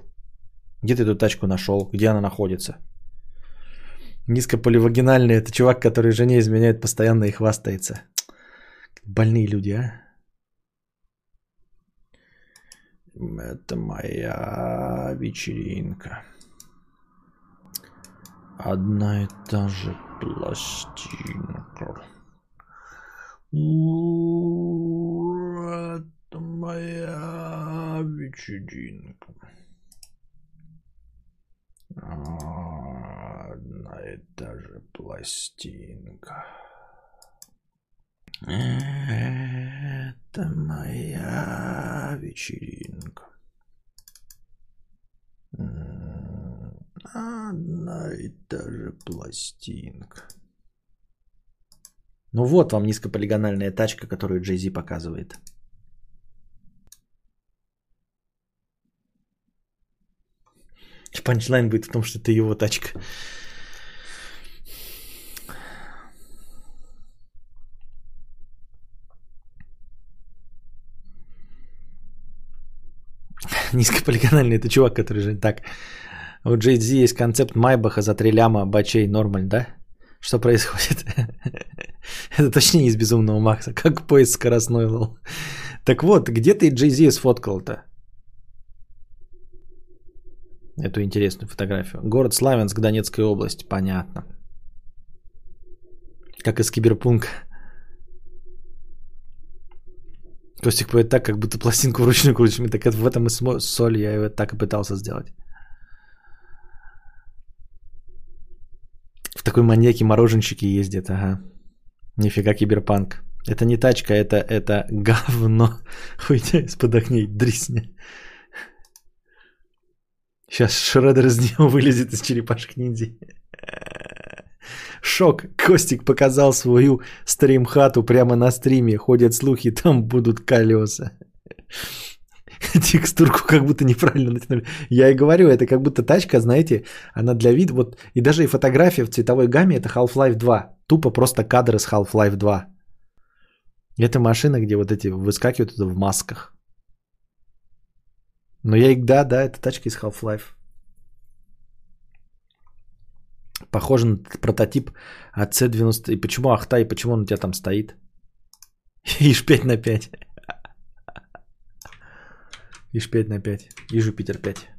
Где ты эту тачку нашел? Где она находится? Низкополивагинальный это чувак, который жене изменяет постоянно и хвастается. Больные люди, а? Это моя вечеринка. Одна и та же пластинка. У, Это моя вечеринка. Одна и та же пластинка. Это моя вечеринка. Одна и та же пластинка. Ну вот вам низкополигональная тачка, которую Z показывает. Панчлайн будет в том, что это его тачка. Низкополигональный это чувак, который же так. У Jay Z есть концепт Майбаха за три ляма бачей нормаль, да? Что происходит? Это точнее из Безумного Макса. Как поезд скоростной лол. Так вот, где ты Jay Z сфоткал-то? Эту интересную фотографию. Город Славянск, Донецкая область. Понятно. Как из Киберпунка. Костик поет так, как будто пластинку вручную крутишь. Так это в этом и смо- соль. Я его так и пытался сделать. В такой маньяке мороженщики ездят, ага. Нифига киберпанк. Это не тачка, это, это говно. Уйди из-под огней, дрисня. Сейчас Шредер из него вылезет из черепашек ниндзя. Шок. Костик показал свою стрим-хату прямо на стриме. Ходят слухи, там будут колеса. Текстурку как будто неправильно натянули. Я и говорю, это как будто тачка, знаете, она для вида, вот, и даже и фотография в цветовой гамме, это Half-Life 2. Тупо просто кадры с Half-Life 2. Это машина, где вот эти выскакивают в масках. Но я их, да, да, это тачка из Half-Life. Похоже на прототип от C90. И почему Ахтай, почему он у тебя там стоит? Ишь 5 на 5. Ишь 5 на 5. И Жупитер 5.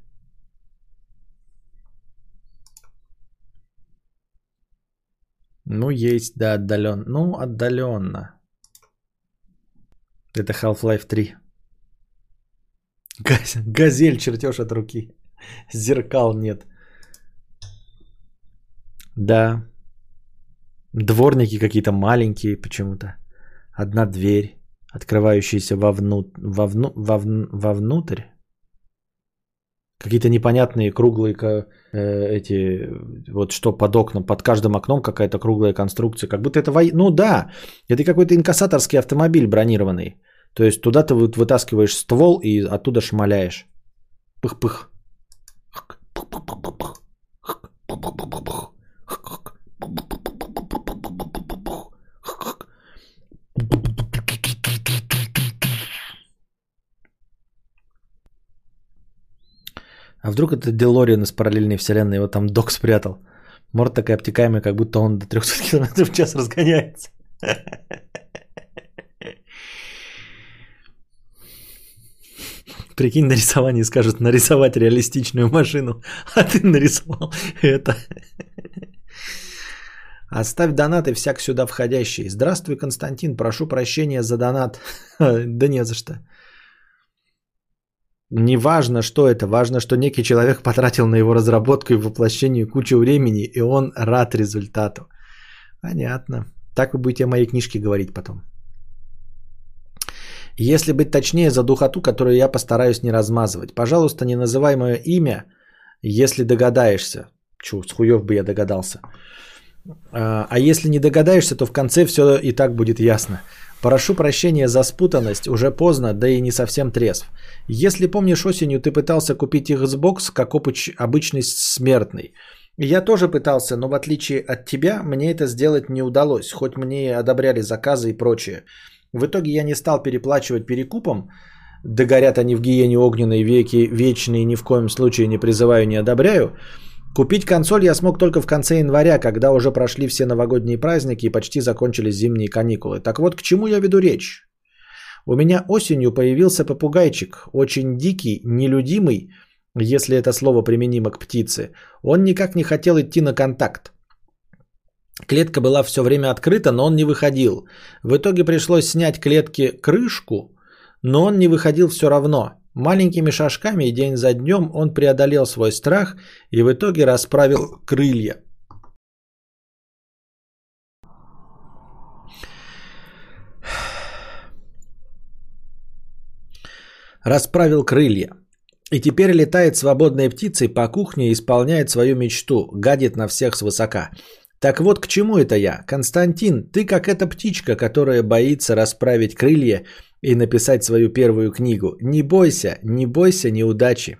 Ну, есть, да, отдаленно. Ну, отдаленно. Это Half-Life 3. Газель чертеж от руки. Зеркал нет. Да. Дворники какие-то маленькие почему-то. Одна дверь, открывающаяся вовну... Вовну... Вовну... вовнутрь. Какие-то непонятные круглые э, эти, вот что под окном, под каждым окном какая-то круглая конструкция. Как будто это во... Ну да, это какой-то инкассаторский автомобиль бронированный. То есть туда ты вот вытаскиваешь ствол и оттуда шмаляешь. Пых-пых. А вдруг это Делориан из параллельной вселенной, его там док спрятал. Морд такая обтекаемая, как будто он до 300 км в час разгоняется. Прикинь, на рисовании скажут нарисовать реалистичную машину, а ты нарисовал это. Оставь донаты всяк сюда входящий. Здравствуй, Константин, прошу прощения за донат. Да не за что. Не важно, что это, важно, что некий человек потратил на его разработку и воплощение кучу времени, и он рад результату. Понятно. Так вы будете о моей книжке говорить потом. Если быть точнее, за духоту, которую я постараюсь не размазывать. Пожалуйста, не называй мое имя, если догадаешься. Чу, с хуев бы я догадался. А, а если не догадаешься, то в конце все и так будет ясно. Прошу прощения за спутанность, уже поздно, да и не совсем трезв. Если помнишь, осенью ты пытался купить Xbox как обычный смертный. Я тоже пытался, но в отличие от тебя, мне это сделать не удалось, хоть мне одобряли заказы и прочее. В итоге я не стал переплачивать перекупом, да горят они в гиене огненной веки вечные, ни в коем случае не призываю, не одобряю. Купить консоль я смог только в конце января, когда уже прошли все новогодние праздники и почти закончились зимние каникулы. Так вот, к чему я веду речь? У меня осенью появился попугайчик, очень дикий, нелюдимый, если это слово применимо к птице. Он никак не хотел идти на контакт. Клетка была все время открыта, но он не выходил. В итоге пришлось снять клетке крышку, но он не выходил все равно. Маленькими шажками и день за днем он преодолел свой страх и в итоге расправил крылья. Расправил крылья. И теперь летает свободной птицей по кухне и исполняет свою мечту, гадит на всех свысока. Так вот к чему это я? Константин, ты как эта птичка, которая боится расправить крылья и написать свою первую книгу. Не бойся, не бойся неудачи.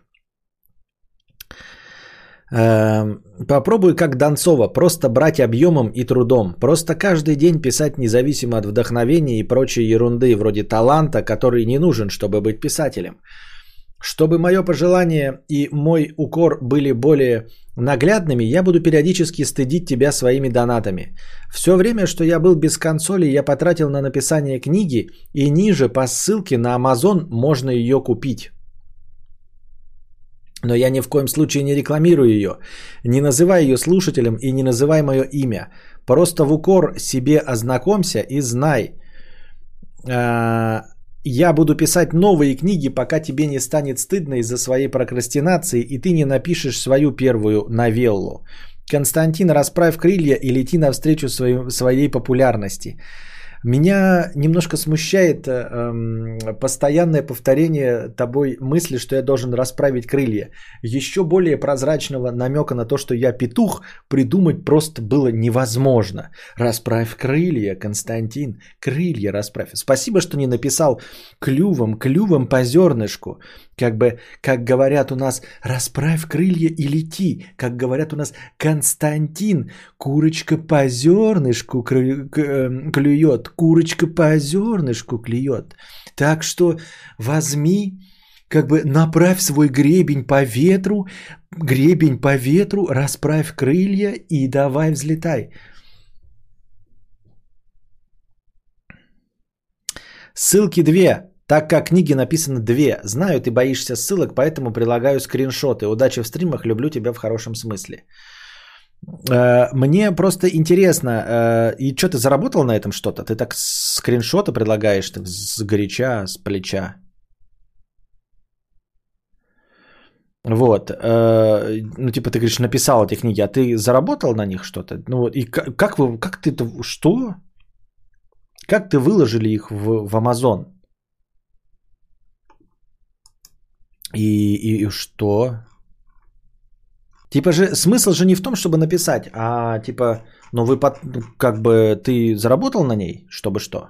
Эм, попробуй как Донцова, просто брать объемом и трудом. Просто каждый день писать независимо от вдохновения и прочей ерунды, вроде таланта, который не нужен, чтобы быть писателем. Чтобы мое пожелание и мой укор были более наглядными, я буду периодически стыдить тебя своими донатами. Все время, что я был без консоли, я потратил на написание книги, и ниже по ссылке на Amazon можно ее купить. Но я ни в коем случае не рекламирую ее. Не называй ее слушателем и не называй мое имя. Просто в укор себе ознакомься и знай. Я буду писать новые книги, пока тебе не станет стыдно из-за своей прокрастинации, и ты не напишешь свою первую новеллу. Константин, расправь крылья и лети навстречу своей, своей популярности. Меня немножко смущает э, эм, постоянное повторение тобой мысли, что я должен расправить крылья. Еще более прозрачного намека на то, что я петух, придумать просто было невозможно. Расправь крылья, Константин, крылья расправь. Спасибо, что не написал клювом, клювом по зернышку. Как бы, как говорят у нас, расправь крылья и лети. Как говорят у нас, Константин, курочка по зернышку эм, клюет курочка по зернышку клюет. Так что возьми, как бы направь свой гребень по ветру, гребень по ветру, расправь крылья и давай взлетай. Ссылки две, так как книги написаны две. Знаю, ты боишься ссылок, поэтому прилагаю скриншоты. Удачи в стримах, люблю тебя в хорошем смысле. Э, мне просто интересно, э, и что ты заработал на этом что-то? Ты так скриншоты предлагаешь так, с горяча, с плеча. Вот, э, ну типа ты говоришь, написал эти книги, а ты заработал на них что-то? Ну вот, и как, как вы, как ты что? Как ты выложили их в, в Amazon? И, и, и что? Типа же смысл же не в том, чтобы написать, а типа, ну вы под, как бы ты заработал на ней, чтобы что?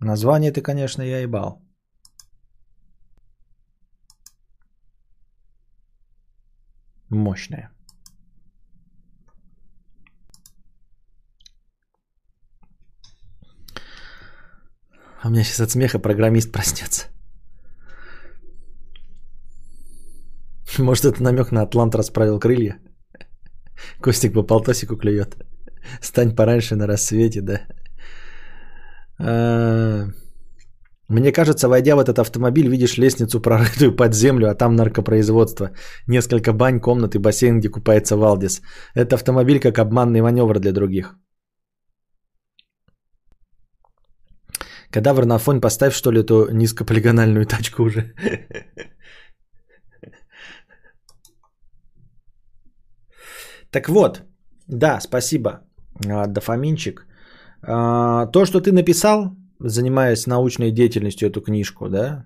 Название ты, конечно, я ебал. Мощное. А у меня сейчас от смеха программист проснется. Может, это намек на Атлант расправил крылья? Костик по полтосику клюет. Стань пораньше на рассвете, да. А, мне кажется, войдя в этот автомобиль, видишь лестницу, прорытую под землю, а там наркопроизводство. Несколько бань, комнаты, бассейн, где купается Валдис. Это автомобиль как обманный маневр для других. Кадавр на фон поставь, что ли, эту низкополигональную тачку уже. Так вот, да, спасибо, а, дофаминчик. А, то, что ты написал, занимаясь научной деятельностью эту книжку, да,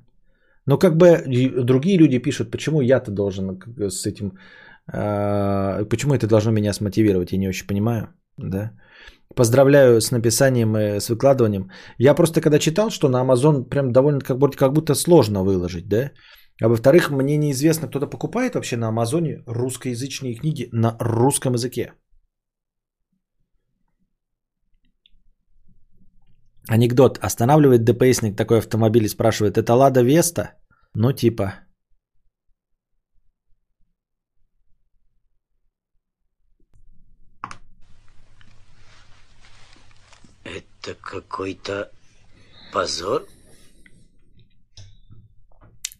но как бы другие люди пишут, почему я-то должен с этим, а, почему это должно меня смотивировать, я не очень понимаю, да. Поздравляю с написанием и с выкладыванием. Я просто когда читал, что на Amazon прям довольно как будто, как будто сложно выложить, да, а во-вторых, мне неизвестно, кто-то покупает вообще на Амазоне русскоязычные книги на русском языке. Анекдот. Останавливает ДПСник такой автомобиль и спрашивает, это Лада Веста? Ну типа. Это какой-то позор?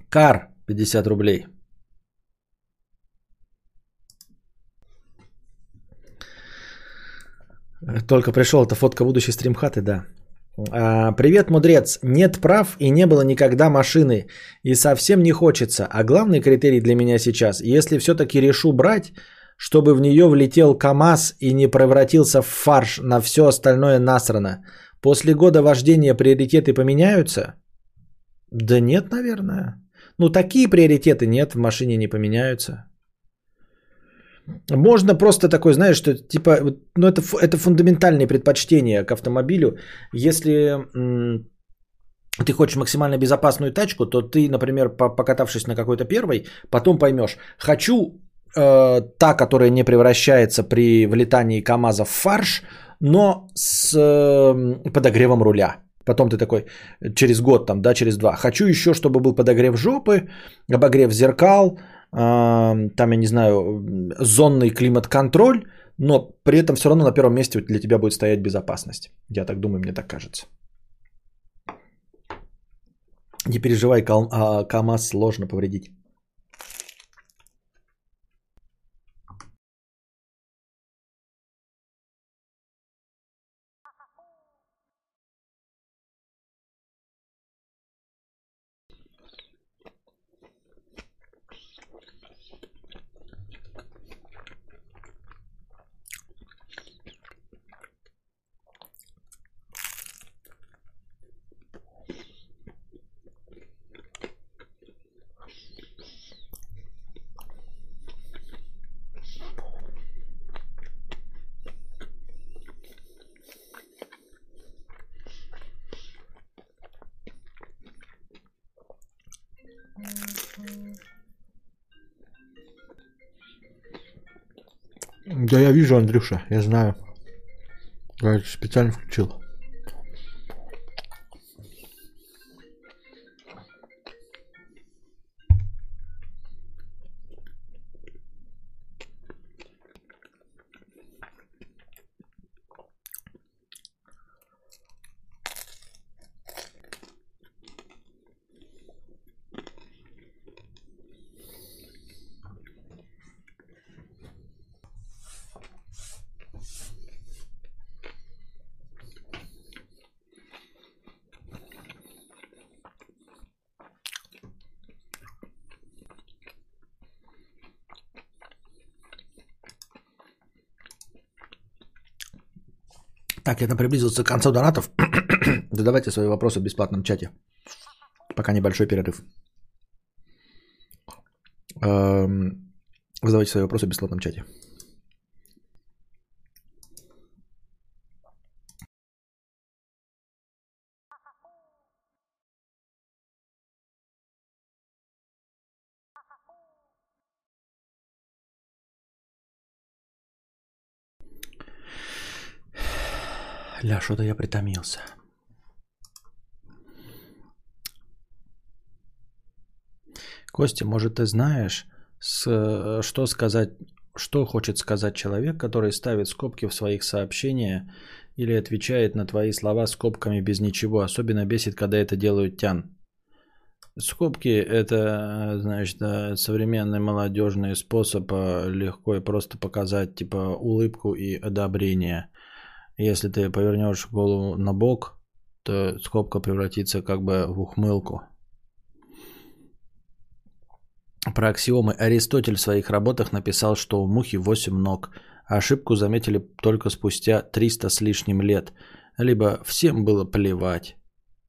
Кар 50 рублей. Только пришел, это фотка будущей стримхаты, да. А, привет, мудрец. Нет прав и не было никогда машины. И совсем не хочется. А главный критерий для меня сейчас, если все-таки решу брать, чтобы в нее влетел КАМАЗ и не превратился в фарш на все остальное насрано. После года вождения приоритеты поменяются? Да нет, наверное. Ну, такие приоритеты нет, в машине не поменяются. Можно просто такой, знаешь, что типа, ну это, это фундаментальные предпочтения к автомобилю. Если м- ты хочешь максимально безопасную тачку, то ты, например, покатавшись на какой-то первой, потом поймешь, хочу э, та, которая не превращается при влетании КАМАЗа в фарш, но с э, подогревом руля. Потом ты такой через год, там, да, через два. Хочу еще, чтобы был подогрев жопы, обогрев зеркал, э, там, я не знаю, зонный климат-контроль, но при этом все равно на первом месте для тебя будет стоять безопасность. Я так думаю, мне так кажется. Не переживай, а, КАМАЗ сложно повредить. Да я вижу, Андрюша, я знаю. Я специально включил. Там приблизился к концу донатов. Задавайте свои вопросы в бесплатном чате. Пока небольшой перерыв. Эм, Задавайте свои вопросы в бесплатном чате. Ля, что-то я притомился. Костя, может, ты знаешь, с, э, что сказать, что хочет сказать человек, который ставит скобки в своих сообщениях или отвечает на твои слова скобками без ничего. Особенно бесит, когда это делают тян. Скобки – это, значит, да, современный молодежный способ э, легко и просто показать, типа, улыбку и одобрение. Если ты повернешь голову на бок, то скобка превратится как бы в ухмылку. Про аксиомы Аристотель в своих работах написал, что у мухи 8 ног. Ошибку заметили только спустя 300 с лишним лет. Либо всем было плевать.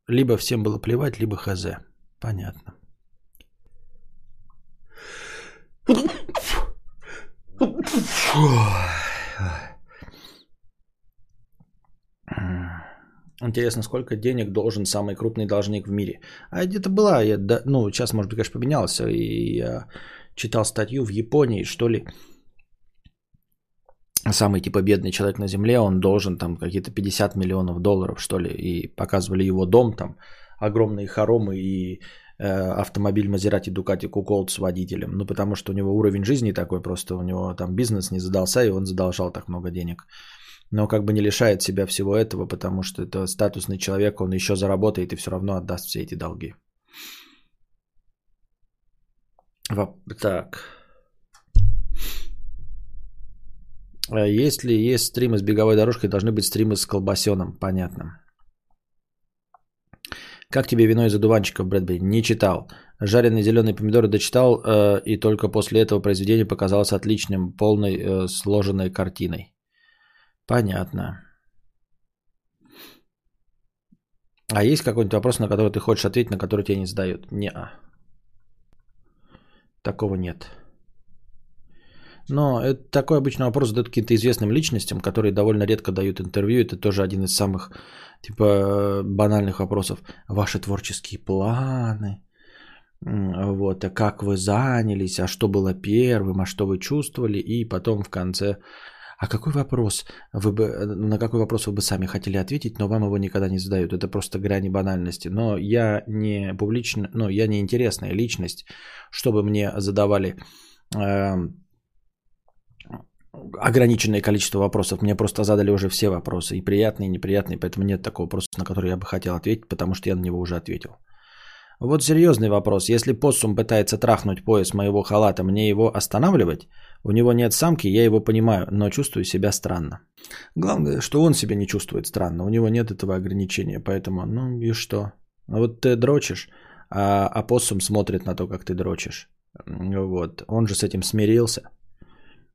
Либо всем было плевать, либо хз. Понятно. Интересно, сколько денег должен самый крупный должник в мире? А где-то была, я, да, ну, сейчас, может быть, конечно, поменялось. И я читал статью в Японии, что ли, самый типа бедный человек на земле, он должен там какие-то 50 миллионов долларов, что ли, и показывали его дом, там огромные хоромы и э, автомобиль Мазерати Дукати Куколд с водителем. Ну, потому что у него уровень жизни такой, просто у него там бизнес не задался, и он задолжал так много денег но как бы не лишает себя всего этого, потому что это статусный человек, он еще заработает и все равно отдаст все эти долги. Так. А если есть стримы с беговой дорожкой, должны быть стримы с колбасеном. Понятно. Как тебе вино из одуванчиков, Брэдбери? Не читал. Жареные зеленые помидоры дочитал, э, и только после этого произведение показалось отличным, полной э, сложенной картиной. Понятно. А есть какой-нибудь вопрос, на который ты хочешь ответить, на который тебе не задают? Не. Такого нет. Но это такой обычный вопрос задают каким-то известным личностям, которые довольно редко дают интервью. Это тоже один из самых типа банальных вопросов. Ваши творческие планы. Вот, а как вы занялись, а что было первым, а что вы чувствовали, и потом в конце а какой вопрос вы бы, на какой вопрос вы бы сами хотели ответить, но вам его никогда не задают? Это просто грани банальности. Но я не публично, ну, я не интересная личность, чтобы мне задавали э, ограниченное количество вопросов. Мне просто задали уже все вопросы, и приятные, и неприятные, поэтому нет такого вопроса, на который я бы хотел ответить, потому что я на него уже ответил. Вот серьезный вопрос. Если поссум пытается трахнуть пояс моего халата, мне его останавливать? У него нет самки, я его понимаю, но чувствую себя странно. Главное, что он себя не чувствует странно. У него нет этого ограничения, поэтому, ну и что? А вот ты дрочишь, а опоссум смотрит на то, как ты дрочишь. Вот. Он же с этим смирился.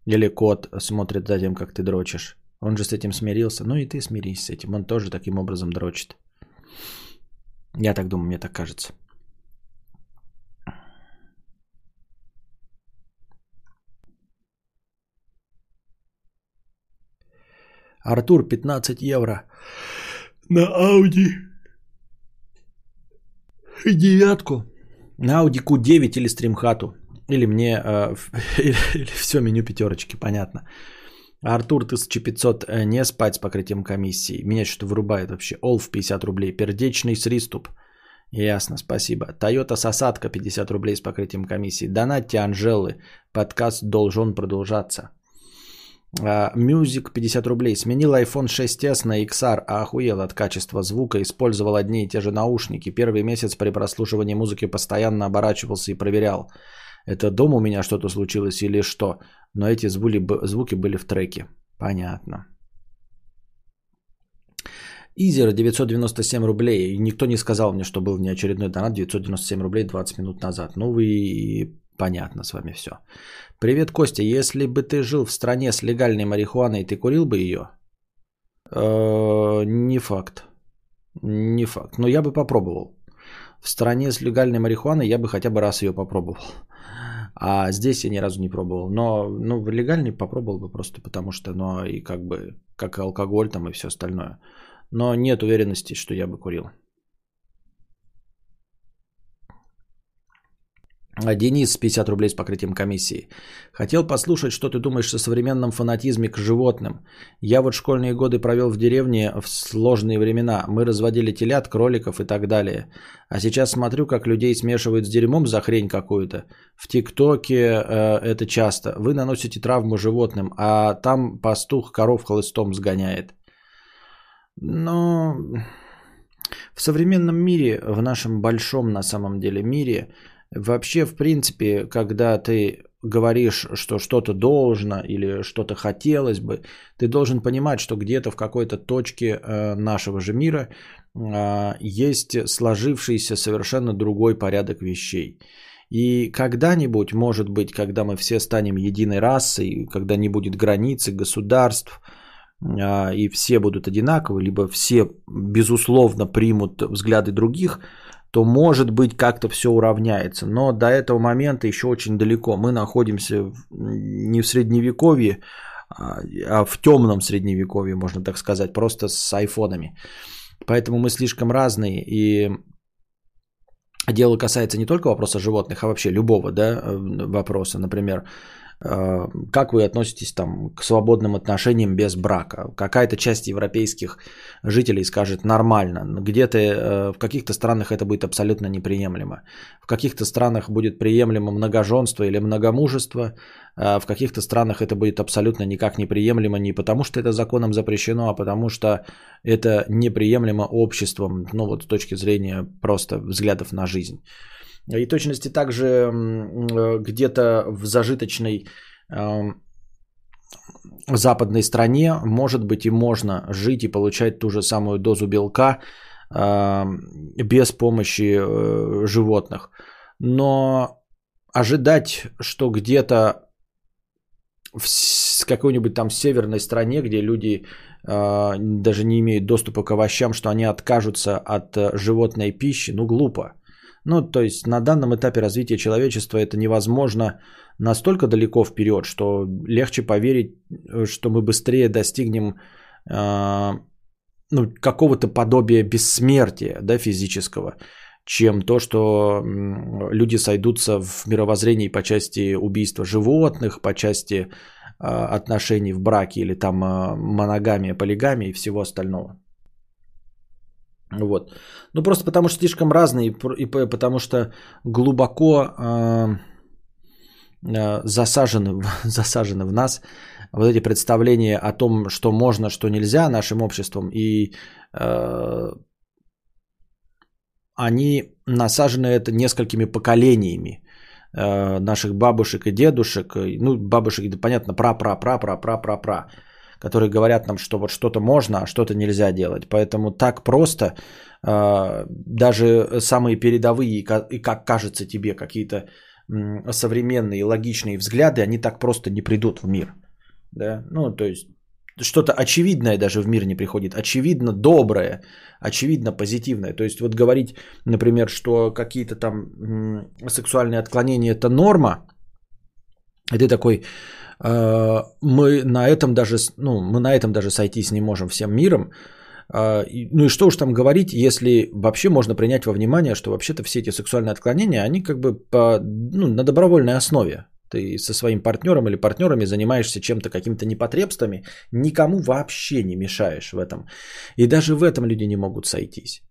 Или кот смотрит за тем, как ты дрочишь. Он же с этим смирился. Ну и ты смирись с этим. Он тоже таким образом дрочит. Я так думаю, мне так кажется. Артур, 15 евро. На Ауди. Девятку. На Audi Q9 или стримхату. Или мне, э, или, или все меню пятерочки, понятно. Артур 1500 э, не спать с покрытием комиссии. Меня что-то вырубает вообще. Олф 50 рублей. Пердечный сриступ. Ясно, спасибо. Тойота Сосадка 50 рублей с покрытием комиссии. Донатьте Анжелы. Подкаст должен продолжаться. Мюзик 50 рублей. Сменил iPhone 6s на XR, а охуел от качества звука. Использовал одни и те же наушники. Первый месяц при прослушивании музыки постоянно оборачивался и проверял. Это дома у меня что-то случилось или что? Но эти звуки, звуки были в треке. Понятно. Изер 997 рублей. Никто не сказал мне, что был внеочередной донат 997 рублей 20 минут назад. Ну вы понятно с вами все. Привет, Костя. Если бы ты жил в стране с легальной марихуаной, ты курил бы ее? Э, не факт. Не факт. Но я бы попробовал. В стране с легальной марихуаной я бы хотя бы раз ее попробовал. А здесь я ни разу не пробовал. Но ну, в легальный попробовал бы просто потому что, ну и как бы, как и алкоголь там и все остальное. Но нет уверенности, что я бы курил. Денис, 50 рублей с покрытием комиссии. Хотел послушать, что ты думаешь о современном фанатизме к животным. Я вот школьные годы провел в деревне в сложные времена. Мы разводили телят, кроликов и так далее. А сейчас смотрю, как людей смешивают с дерьмом за хрень какую-то. В ТикТоке э, это часто. Вы наносите травму животным, а там пастух коров хлыстом сгоняет. Но в современном мире, в нашем большом на самом деле мире, Вообще, в принципе, когда ты говоришь, что что-то должно или что-то хотелось бы, ты должен понимать, что где-то в какой-то точке э, нашего же мира э, есть сложившийся совершенно другой порядок вещей. И когда-нибудь, может быть, когда мы все станем единой расой, когда не будет границы государств, э, и все будут одинаковы, либо все, безусловно, примут взгляды других – то может быть как-то все уравняется. Но до этого момента еще очень далеко. Мы находимся не в средневековье, а, а в темном средневековье, можно так сказать, просто с айфонами. Поэтому мы слишком разные и дело касается не только вопроса животных, а вообще любого да, вопроса. Например, Э, как вы относитесь там к свободным отношениям без брака? Какая-то часть европейских жителей скажет нормально. Где-то э, в каких-то странах это будет абсолютно неприемлемо. В каких-то странах будет приемлемо многоженство или многомужество. А в каких-то странах это будет абсолютно никак неприемлемо не потому, что это законом запрещено, а потому что это неприемлемо обществом, ну вот с точки зрения просто взглядов на жизнь. И точности также э, где-то в зажиточной западной стране, может быть и можно жить и получать ту же самую дозу белка без помощи э, животных. Но ожидать, что где-то в какой-нибудь там северной стране, где люди э, даже не имеют доступа к овощам, что они откажутся от животной пищи, ну глупо. Ну, то есть на данном этапе развития человечества это невозможно настолько далеко вперед, что легче поверить, э, что мы быстрее достигнем э, ну, какого-то подобия бессмертия да, физического, чем то, что люди сойдутся в мировоззрении по части убийства животных, по части э, отношений в браке или там э, моногамия, полигамия и всего остального. Вот. Ну, просто потому что слишком разные, и потому что глубоко э, засажены, засажены в нас вот эти представления о том, что можно, что нельзя нашим обществом, и э, они насажены это несколькими поколениями э, наших бабушек и дедушек, ну, бабушек, да, понятно, пра-пра-пра-пра-пра-пра-пра которые говорят нам, что вот что-то можно, а что-то нельзя делать. Поэтому так просто э, даже самые передовые и, как кажется тебе, какие-то современные логичные взгляды, они так просто не придут в мир. Да? Ну, то есть что-то очевидное даже в мир не приходит, очевидно доброе, очевидно позитивное. То есть вот говорить, например, что какие-то там сексуальные отклонения это норма, и ты такой, Э, мы на этом даже, ну, мы на этом даже сойтись не можем всем миром. И- Ну и что уж там говорить, если вообще можно принять во внимание, что вообще-то все эти сексуальные отклонения, они как бы по, ну, на добровольной основе. Ты со своим партнером или партнерами занимаешься чем-то, какими-то непотребствами, никому вообще не мешаешь в этом. И даже в этом люди не могут сойтись.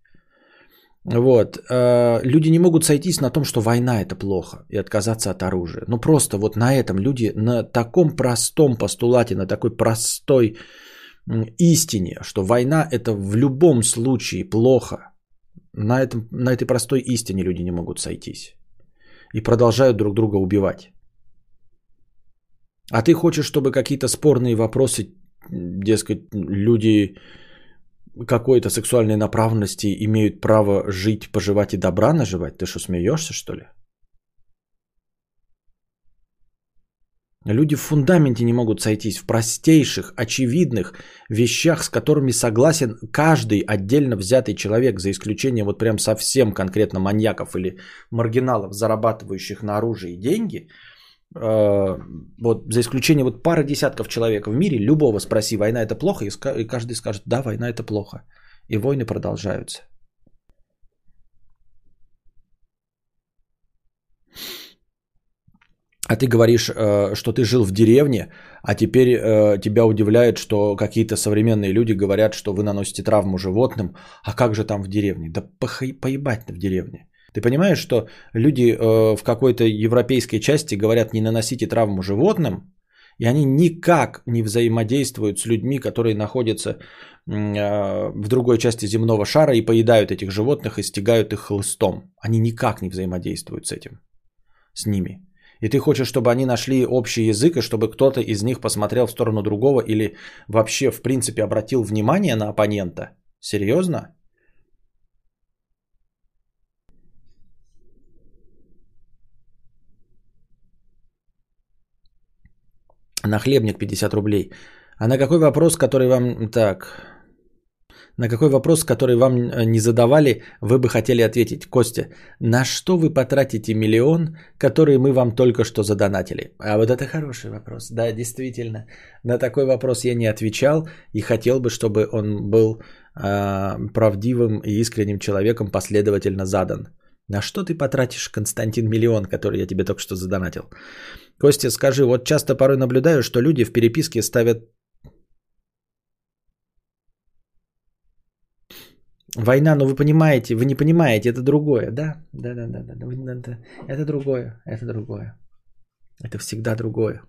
Вот. э, Люди не могут сойтись на том, что война это плохо и отказаться от оружия. Ну просто вот на этом люди на таком простом постулате, на такой простой истине, что война это в любом случае плохо. На, этом, на этой простой истине люди не могут сойтись. И продолжают друг друга убивать. А ты хочешь, чтобы какие-то спорные вопросы, дескать, люди какой-то сексуальной направленности имеют право жить, поживать и добра наживать? Ты что, смеешься, что ли? Люди в фундаменте не могут сойтись в простейших, очевидных вещах, с которыми согласен каждый отдельно взятый человек, за исключением вот прям совсем конкретно маньяков или маргиналов, зарабатывающих на оружие деньги. Э, Вот за исключением вот пары десятков человек в мире, любого спроси, война это плохо, и каждый скажет, да, война это плохо. И войны продолжаются. А ты говоришь, э, что ты жил в деревне, а теперь э, тебя удивляет, что какие-то современные люди говорят, что вы наносите травму животным. А как же там в деревне? Да поебать в деревне. Ты понимаешь, что люди э, в какой-то европейской части говорят, не наносите травму животным, и они никак не взаимодействуют с людьми, которые находятся э, в другой части земного шара и поедают этих животных и стягают их хлыстом. Они никак не взаимодействуют с этим, с ними. И ты хочешь, чтобы они нашли общий язык, и чтобы кто-то из них посмотрел в сторону другого или вообще, в принципе, обратил внимание на оппонента? Серьезно? На хлебник 50 рублей. А на какой вопрос, который вам... Так. На какой вопрос, который вам э, не задавали, вы бы хотели ответить? Костя, на что вы потратите миллион, который мы вам только что задонатили? А вот это хороший вопрос. Да, действительно. На такой вопрос я не отвечал и хотел бы, чтобы он был а, правдивым и искренним человеком последовательно задан. На что ты потратишь, Константин, миллион, который я тебе только что задонатил? Костя, скажи, вот часто порой наблюдаю, что люди в переписке ставят Война, ну вы понимаете, вы не понимаете, это другое, да? Да, да, да, да, да, это, это другое, это другое. Это всегда другое.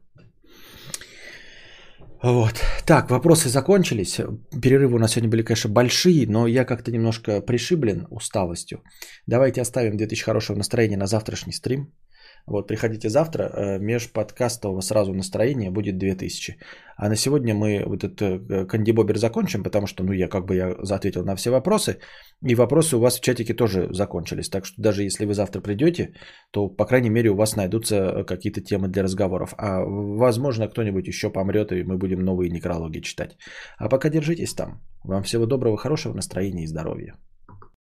Вот. Так, вопросы закончились. Перерывы у нас сегодня были, конечно, большие, но я как-то немножко пришиблен усталостью. Давайте оставим 2000 хорошего настроения на завтрашний стрим. Вот, приходите завтра, э, межподкастового сразу настроение будет 2000. А на сегодня мы вот этот э, кандибобер закончим, потому что, ну, я как бы я ответил на все вопросы, и вопросы у вас в чатике тоже закончились. Так что даже если вы завтра придете, то, по крайней мере, у вас найдутся э, какие-то темы для разговоров. А возможно, кто-нибудь еще помрет, и мы будем новые некрологи читать. А пока держитесь там. Вам всего доброго, хорошего настроения и здоровья.